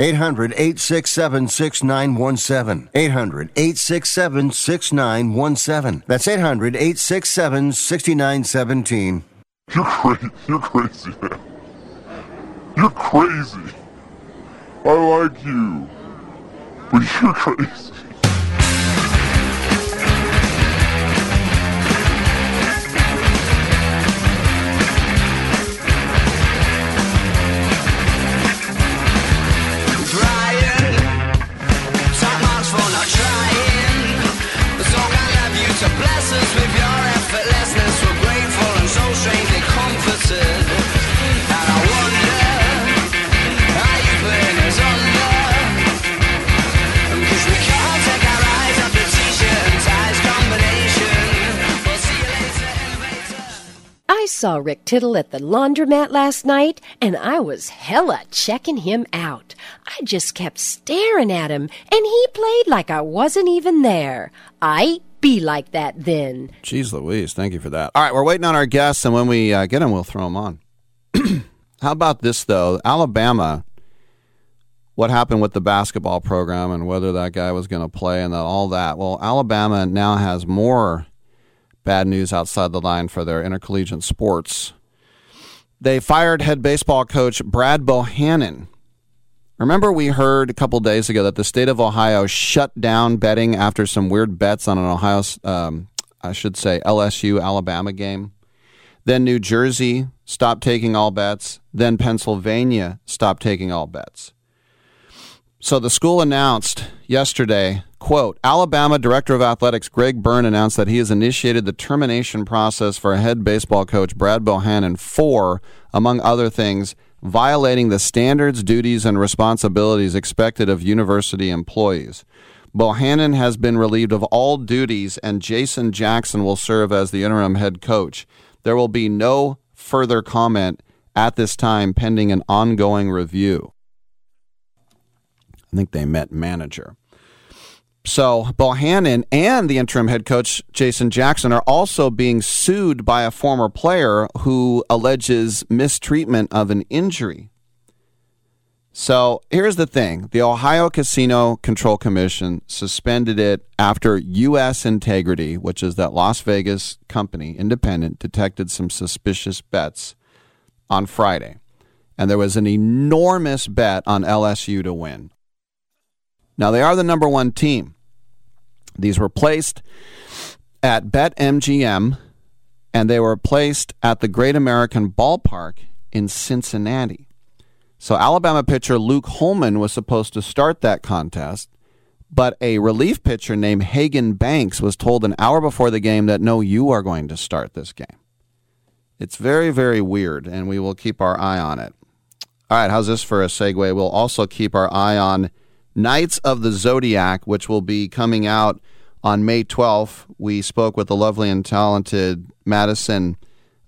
800 867 6917. 800 867 6917. That's 800 867 6917. You're crazy. You're crazy, man. You're crazy. I like you. But you're crazy. Saw Rick Tittle at the laundromat last night, and I was hella checking him out. I just kept staring at him, and he played like I wasn't even there. I be like that then. Jeez Louise, thank you for that. All right, we're waiting on our guests, and when we uh, get them, we'll throw them on. How about this, though? Alabama, what happened with the basketball program and whether that guy was going to play and all that. Well, Alabama now has more bad news outside the line for their intercollegiate sports. They fired head baseball coach Brad Bohannon. Remember, we heard a couple days ago that the state of Ohio shut down betting after some weird bets on an Ohio, um, I should say, LSU Alabama game. Then New Jersey stopped taking all bets. Then Pennsylvania stopped taking all bets. So the school announced yesterday, quote, Alabama Director of Athletics Greg Byrne announced that he has initiated the termination process for head baseball coach Brad Bohannon for, among other things, violating the standards, duties, and responsibilities expected of university employees. Bohannon has been relieved of all duties, and Jason Jackson will serve as the interim head coach. There will be no further comment at this time pending an ongoing review. I think they met manager. So Bohannon and the interim head coach Jason Jackson are also being sued by a former player who alleges mistreatment of an injury. So here's the thing the Ohio Casino Control Commission suspended it after U.S. Integrity, which is that Las Vegas company, independent, detected some suspicious bets on Friday. And there was an enormous bet on LSU to win. Now, they are the number one team. These were placed at BetMGM, and they were placed at the Great American Ballpark in Cincinnati. So, Alabama pitcher Luke Holman was supposed to start that contest, but a relief pitcher named Hagan Banks was told an hour before the game that no, you are going to start this game. It's very, very weird, and we will keep our eye on it. All right, how's this for a segue? We'll also keep our eye on Knights of the Zodiac, which will be coming out on May 12th. We spoke with the lovely and talented Madison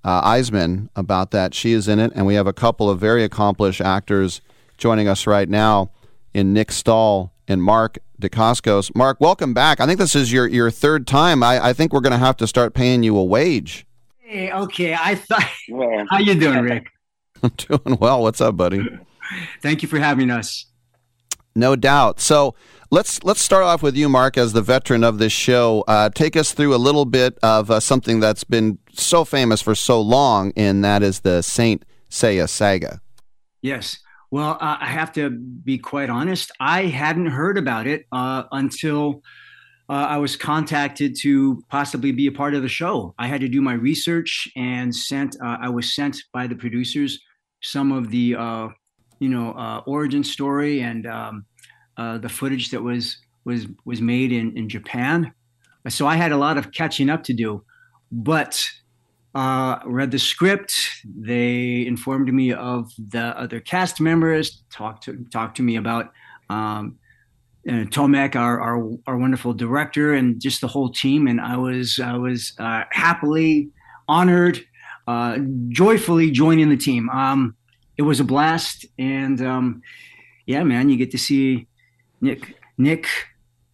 uh, Iseman about that. She is in it, and we have a couple of very accomplished actors joining us right now in Nick Stahl and Mark Dacascos. Mark, welcome back. I think this is your, your third time. I, I think we're going to have to start paying you a wage. Hey, okay. I thought. How you doing, Rick? I'm doing well. What's up, buddy? Thank you for having us. No doubt. So let's let's start off with you, Mark, as the veteran of this show. Uh, take us through a little bit of uh, something that's been so famous for so long, and that is the Saint Seiya saga. Yes. Well, uh, I have to be quite honest. I hadn't heard about it uh, until uh, I was contacted to possibly be a part of the show. I had to do my research and sent. Uh, I was sent by the producers some of the you know uh, origin story and um, uh, the footage that was was was made in in Japan. So I had a lot of catching up to do, but uh, read the script. They informed me of the other cast members. Talked to talked to me about um, uh, Tomek, our, our our wonderful director, and just the whole team. And I was I was uh, happily honored, uh, joyfully joining the team. Um, it was a blast, and um, yeah, man, you get to see Nick Nick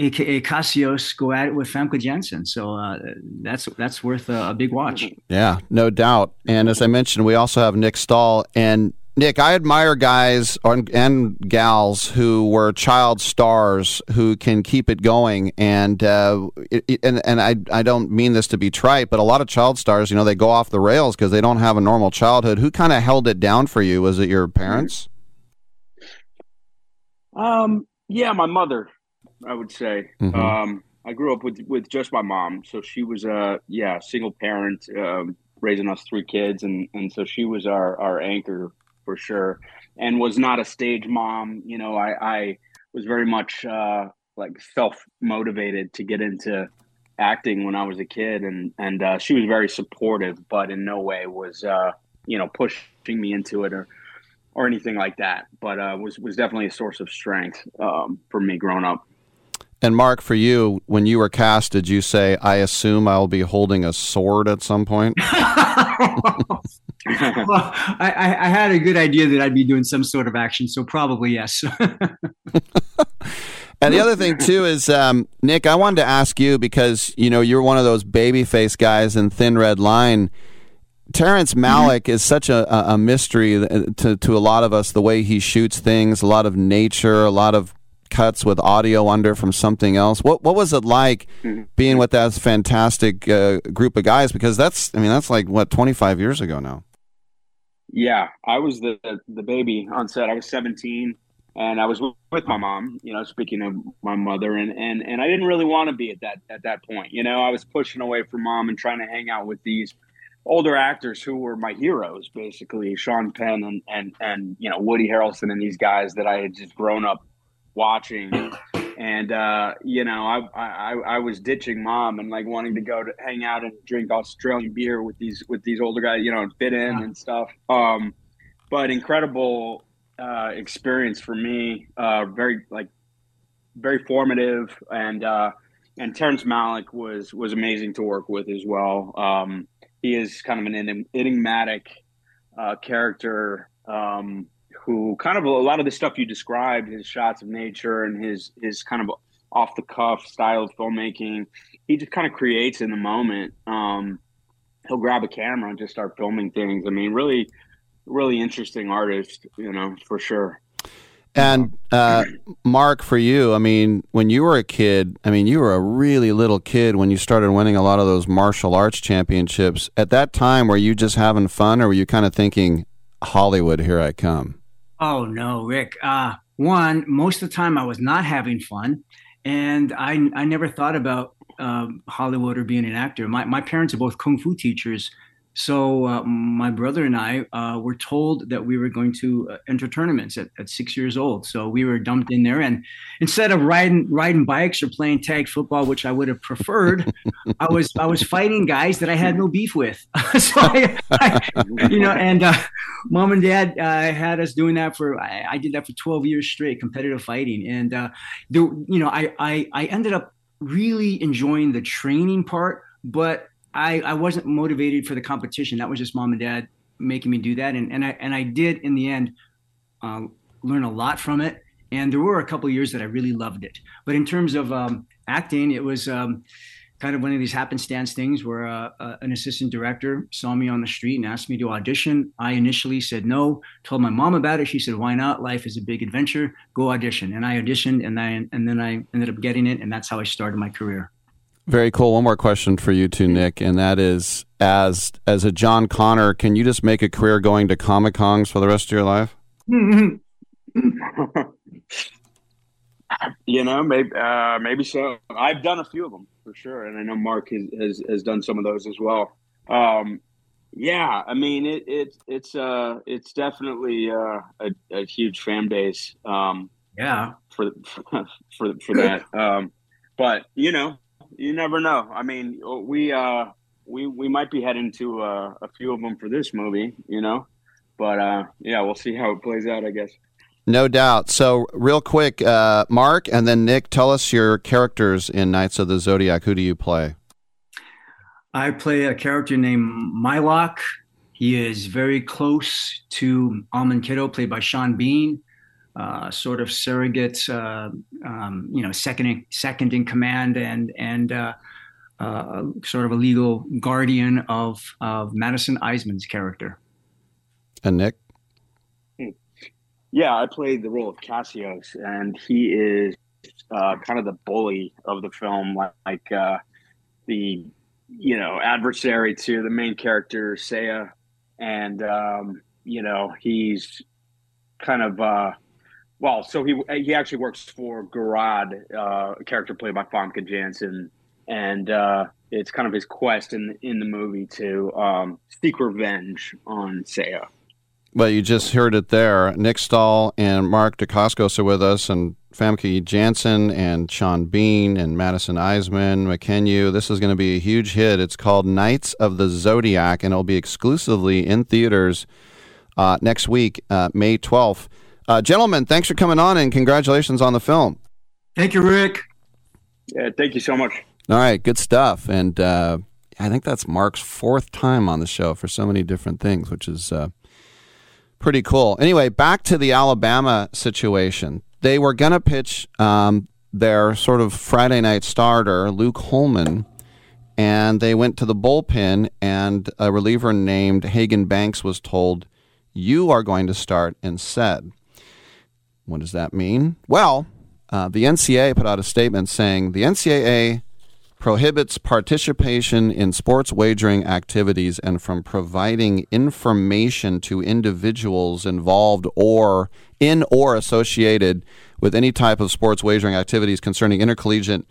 aka Cassios, go at it with Famke Janssen. So uh, that's that's worth a, a, big watch. Yeah, no doubt. And as I mentioned, we also have Nick Stahl. And Nick, I admire guys and gals who were child stars who can keep it going. And uh, it, and and I I don't mean this to be trite, but a lot of child stars, you know, they go off the rails because they don't have a normal childhood. Who kind of held it down for you? Was it your parents? Um. Yeah, my mother I would say. Mm-hmm. Um, I grew up with with just my mom, so she was a yeah single parent, um, raising us three kids, and and so she was our our anchor for sure, and was not a stage mom. You know, I I was very much uh, like self motivated to get into acting when I was a kid, and and uh, she was very supportive, but in no way was uh, you know pushing me into it or or anything like that. But uh, was was definitely a source of strength um, for me growing up. And Mark, for you, when you were cast, did you say, "I assume I'll be holding a sword at some point"? well, I, I, had a good idea that I'd be doing some sort of action, so probably yes. and the other thing too is, um, Nick, I wanted to ask you because you know you're one of those baby face guys in Thin Red Line. Terrence Malick mm-hmm. is such a, a mystery to, to a lot of us. The way he shoots things, a lot of nature, a lot of cuts with audio under from something else. What what was it like mm-hmm. being with that fantastic uh, group of guys? Because that's I mean that's like what 25 years ago now. Yeah, I was the the baby on set. I was 17 and I was with my mom, you know, speaking of my mother and and and I didn't really want to be at that at that point. You know, I was pushing away from mom and trying to hang out with these older actors who were my heroes basically, Sean Penn and and and you know, Woody Harrelson and these guys that I had just grown up watching. And uh, you know I, I I was ditching mom and like wanting to go to hang out and drink Australian beer with these with these older guys you know and fit in and stuff. Um, but incredible uh, experience for me uh, very like very formative and uh, and Terrence Malick was was amazing to work with as well. Um, he is kind of an enigmatic uh, character. Um, who kind of a lot of the stuff you described, his shots of nature and his his kind of off the cuff style of filmmaking, he just kind of creates in the moment. Um, he'll grab a camera and just start filming things. I mean, really, really interesting artist, you know, for sure. And uh, Mark, for you, I mean, when you were a kid, I mean, you were a really little kid when you started winning a lot of those martial arts championships. At that time, were you just having fun, or were you kind of thinking, Hollywood, here I come? Oh no, Rick. Uh, one, most of the time I was not having fun, and I I never thought about um, Hollywood or being an actor. My my parents are both kung fu teachers, So uh, my brother and I uh, were told that we were going to uh, enter tournaments at, at six years old. So we were dumped in there, and instead of riding riding bikes or playing tag football, which I would have preferred, I was I was fighting guys that I had no beef with. so I, I, you know, and uh, mom and dad uh, had us doing that for I, I, did that for twelve years straight, competitive fighting, and uh, you know I I ended up really enjoying the training part, but I, I wasn't motivated for the competition. That was just mom and dad making me do that. And, and I, and I did in the end, uh, learn a lot from it. And there were a couple years that I really loved it. But in terms of um, acting, it was um, kind of one of these happenstance things where uh, uh, an assistant director saw me on the street and asked me to audition. I initially said no, told my mom about it. She said, "Why not? Life is a big adventure. Go audition." And I auditioned, and and then I ended up getting it, and that's how I started my career. Very cool. One more question for you too, Nick, and that is as as a John Connor, can you just make a career going to Comic Cons for the rest of your life? you know, maybe uh, maybe so. I've done a few of them for sure, and I know Mark has has, has done some of those as well. Um, yeah, I mean it, it it's uh it's definitely uh, a, a huge fan base. Um, yeah, for for for, for that. Um, but you know, you never know. I mean, we uh, we we might be heading to uh, a few of them for this movie, you know. But uh, yeah, we'll see how it plays out. I guess. No doubt. So, real quick, uh, Mark and then Nick, tell us your characters in Knights of the Zodiac. Who do you play? I play a character named Mylock. He is very close to Alman Kido, played by Sean Bean uh, sort of surrogate, uh, um, you know, second in, second in command and and uh, uh, sort of a legal guardian of of Madison Iseman's character. And Nick. Yeah, I played the role of Cassios, and he is uh, kind of the bully of the film, like, like uh, the you know adversary to the main character Seiya, and um, you know he's kind of well, so he he actually works for Guraad, uh, a character played by Famke Janssen, and uh, it's kind of his quest in in the movie to um, seek revenge on Seiya. Well, you just heard it there. Nick Stahl and Mark Dacascos are with us, and Famke Janssen and Sean Bean and Madison Iseman, Mackenyu. This is going to be a huge hit. It's called Knights of the Zodiac, and it'll be exclusively in theaters uh, next week, uh, May 12th. Uh, gentlemen, thanks for coming on and congratulations on the film. Thank you, Rick. Yeah, thank you so much. All right, good stuff. And uh, I think that's Mark's fourth time on the show for so many different things, which is uh, pretty cool. Anyway, back to the Alabama situation. They were going to pitch um, their sort of Friday night starter, Luke Holman, and they went to the bullpen, and a reliever named Hagan Banks was told, You are going to start instead. What does that mean? Well, uh, the NCAA put out a statement saying the NCAA prohibits participation in sports wagering activities and from providing information to individuals involved or in or associated with any type of sports wagering activities concerning intercollegiate,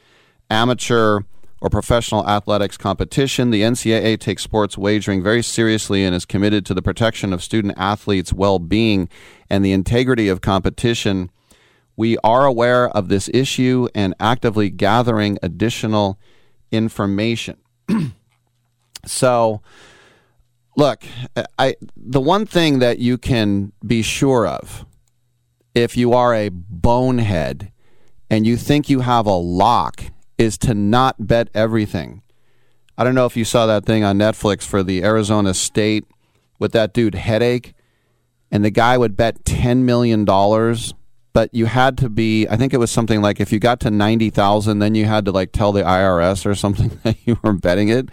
amateur, or professional athletics competition. The NCAA takes sports wagering very seriously and is committed to the protection of student athletes' well being and the integrity of competition. We are aware of this issue and actively gathering additional information. so, look, I the one thing that you can be sure of if you are a bonehead and you think you have a lock is to not bet everything. I don't know if you saw that thing on Netflix for the Arizona State with that dude Hedake, and the guy would bet ten million dollars, but you had to be. I think it was something like if you got to ninety thousand, then you had to like tell the IRS or something that you were betting it.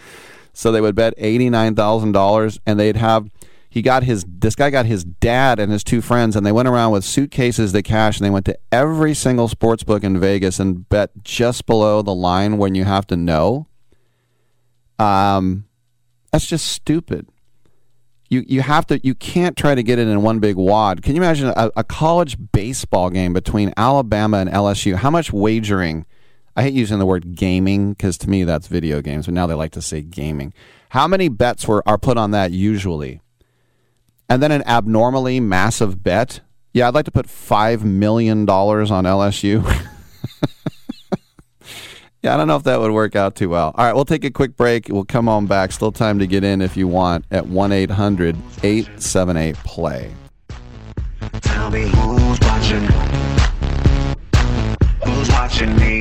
So they would bet eighty nine thousand dollars, and they'd have he got his this guy got his dad and his two friends and they went around with suitcases of cash and they went to every single sports book in Vegas and bet just below the line when you have to know. Um that's just stupid. You you have to you can't try to get it in one big wad. Can you imagine a, a college baseball game between Alabama and LSU? How much wagering I hate using the word gaming because to me that's video games, but now they like to say gaming. How many bets were are put on that usually? And then an abnormally massive bet. Yeah, I'd like to put five million dollars on LSU. yeah, I don't know if that would work out too well. All right, we'll take a quick break. We'll come on back. Still time to get in if you want at 1 800 878 play. Tell me who's watching? Who's watching me?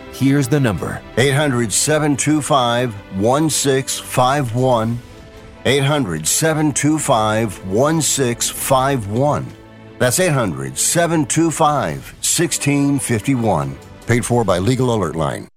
Here's the number 800 725 1651. 800 725 1651. That's 800 725 1651. Paid for by Legal Alert Line.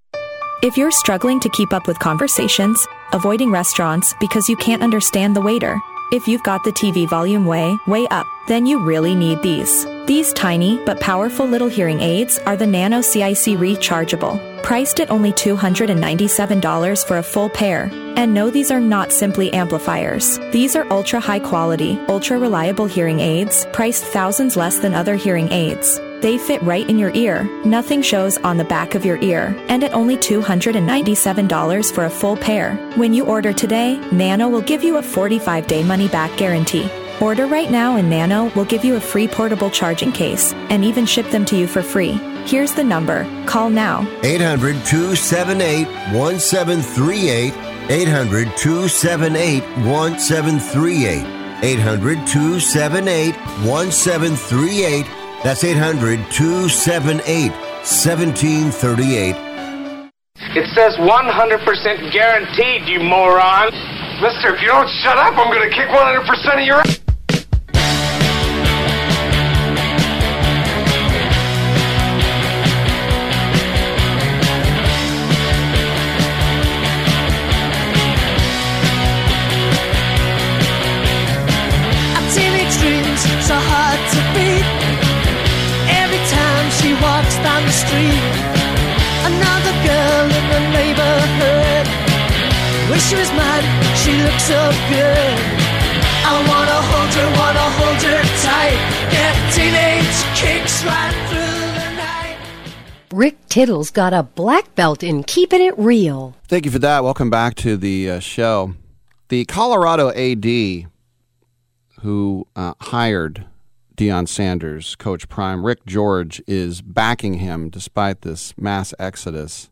If you're struggling to keep up with conversations, avoiding restaurants because you can't understand the waiter, if you've got the TV volume way, way up, then you really need these. These tiny but powerful little hearing aids are the Nano CIC rechargeable, priced at only $297 for a full pair. And no, these are not simply amplifiers. These are ultra high quality, ultra reliable hearing aids, priced thousands less than other hearing aids. They fit right in your ear. Nothing shows on the back of your ear. And at only $297 for a full pair. When you order today, Nano will give you a 45 day money back guarantee. Order right now and Nano will give you a free portable charging case and even ship them to you for free. Here's the number. Call now. 800 278 1738. 800 278 1738. 800 278 1738. That's 800 278 1738. It says 100% guaranteed, you moron. Mister, if you don't shut up, I'm gonna kick 100% of your ass. So hard to beat. Every time she walks down the street, another girl in the neighborhood. Wish she was mine, she looks so good. I wanna hold her, wanna hold her tight. Get teenage kicks right through the night. Rick Tittle's got a black belt in keeping it real. Thank you for that. Welcome back to the uh, show. The Colorado AD who uh, hired Deion Sanders, Coach Prime, Rick George, is backing him despite this mass exodus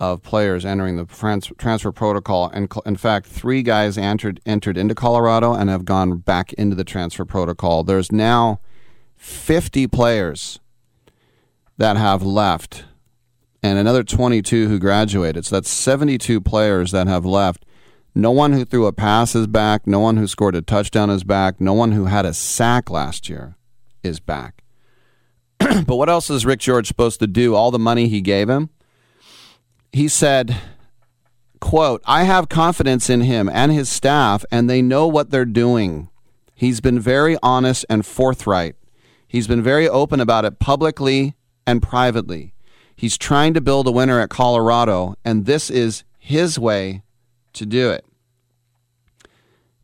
of players entering the transfer protocol. And in fact, three guys entered entered into Colorado and have gone back into the transfer protocol. There's now 50 players that have left, and another 22 who graduated. So that's 72 players that have left. No one who threw a pass is back. No one who scored a touchdown is back. No one who had a sack last year is back. but what else is Rick George supposed to do? All the money he gave him? He said, quote, I have confidence in him and his staff, and they know what they're doing. He's been very honest and forthright. He's been very open about it publicly and privately. He's trying to build a winner at Colorado, and this is his way to do it.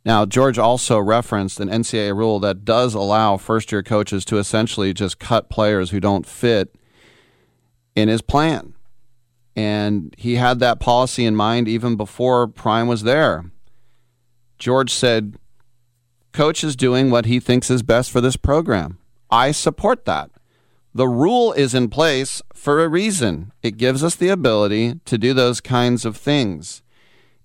Now, George also referenced an NCAA rule that does allow first year coaches to essentially just cut players who don't fit in his plan. And he had that policy in mind even before Prime was there. George said, Coach is doing what he thinks is best for this program. I support that. The rule is in place for a reason. It gives us the ability to do those kinds of things.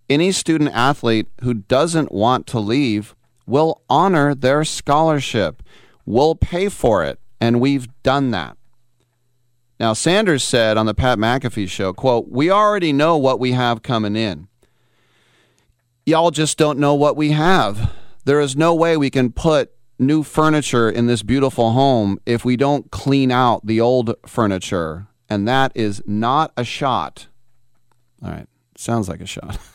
Any student athlete who doesn't want to leave will honor their scholarship. We'll pay for it, and we've done that. Now, Sanders said on the Pat McAfee show, quote, We already know what we have coming in. Y'all just don't know what we have. There is no way we can put new furniture in this beautiful home if we don't clean out the old furniture. And that is not a shot. All right. Sounds like a shot.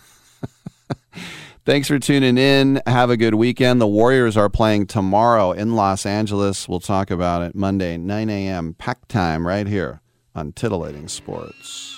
Thanks for tuning in. Have a good weekend. The Warriors are playing tomorrow in Los Angeles. We'll talk about it Monday, 9 a.m. pack time right here on Titillating Sports.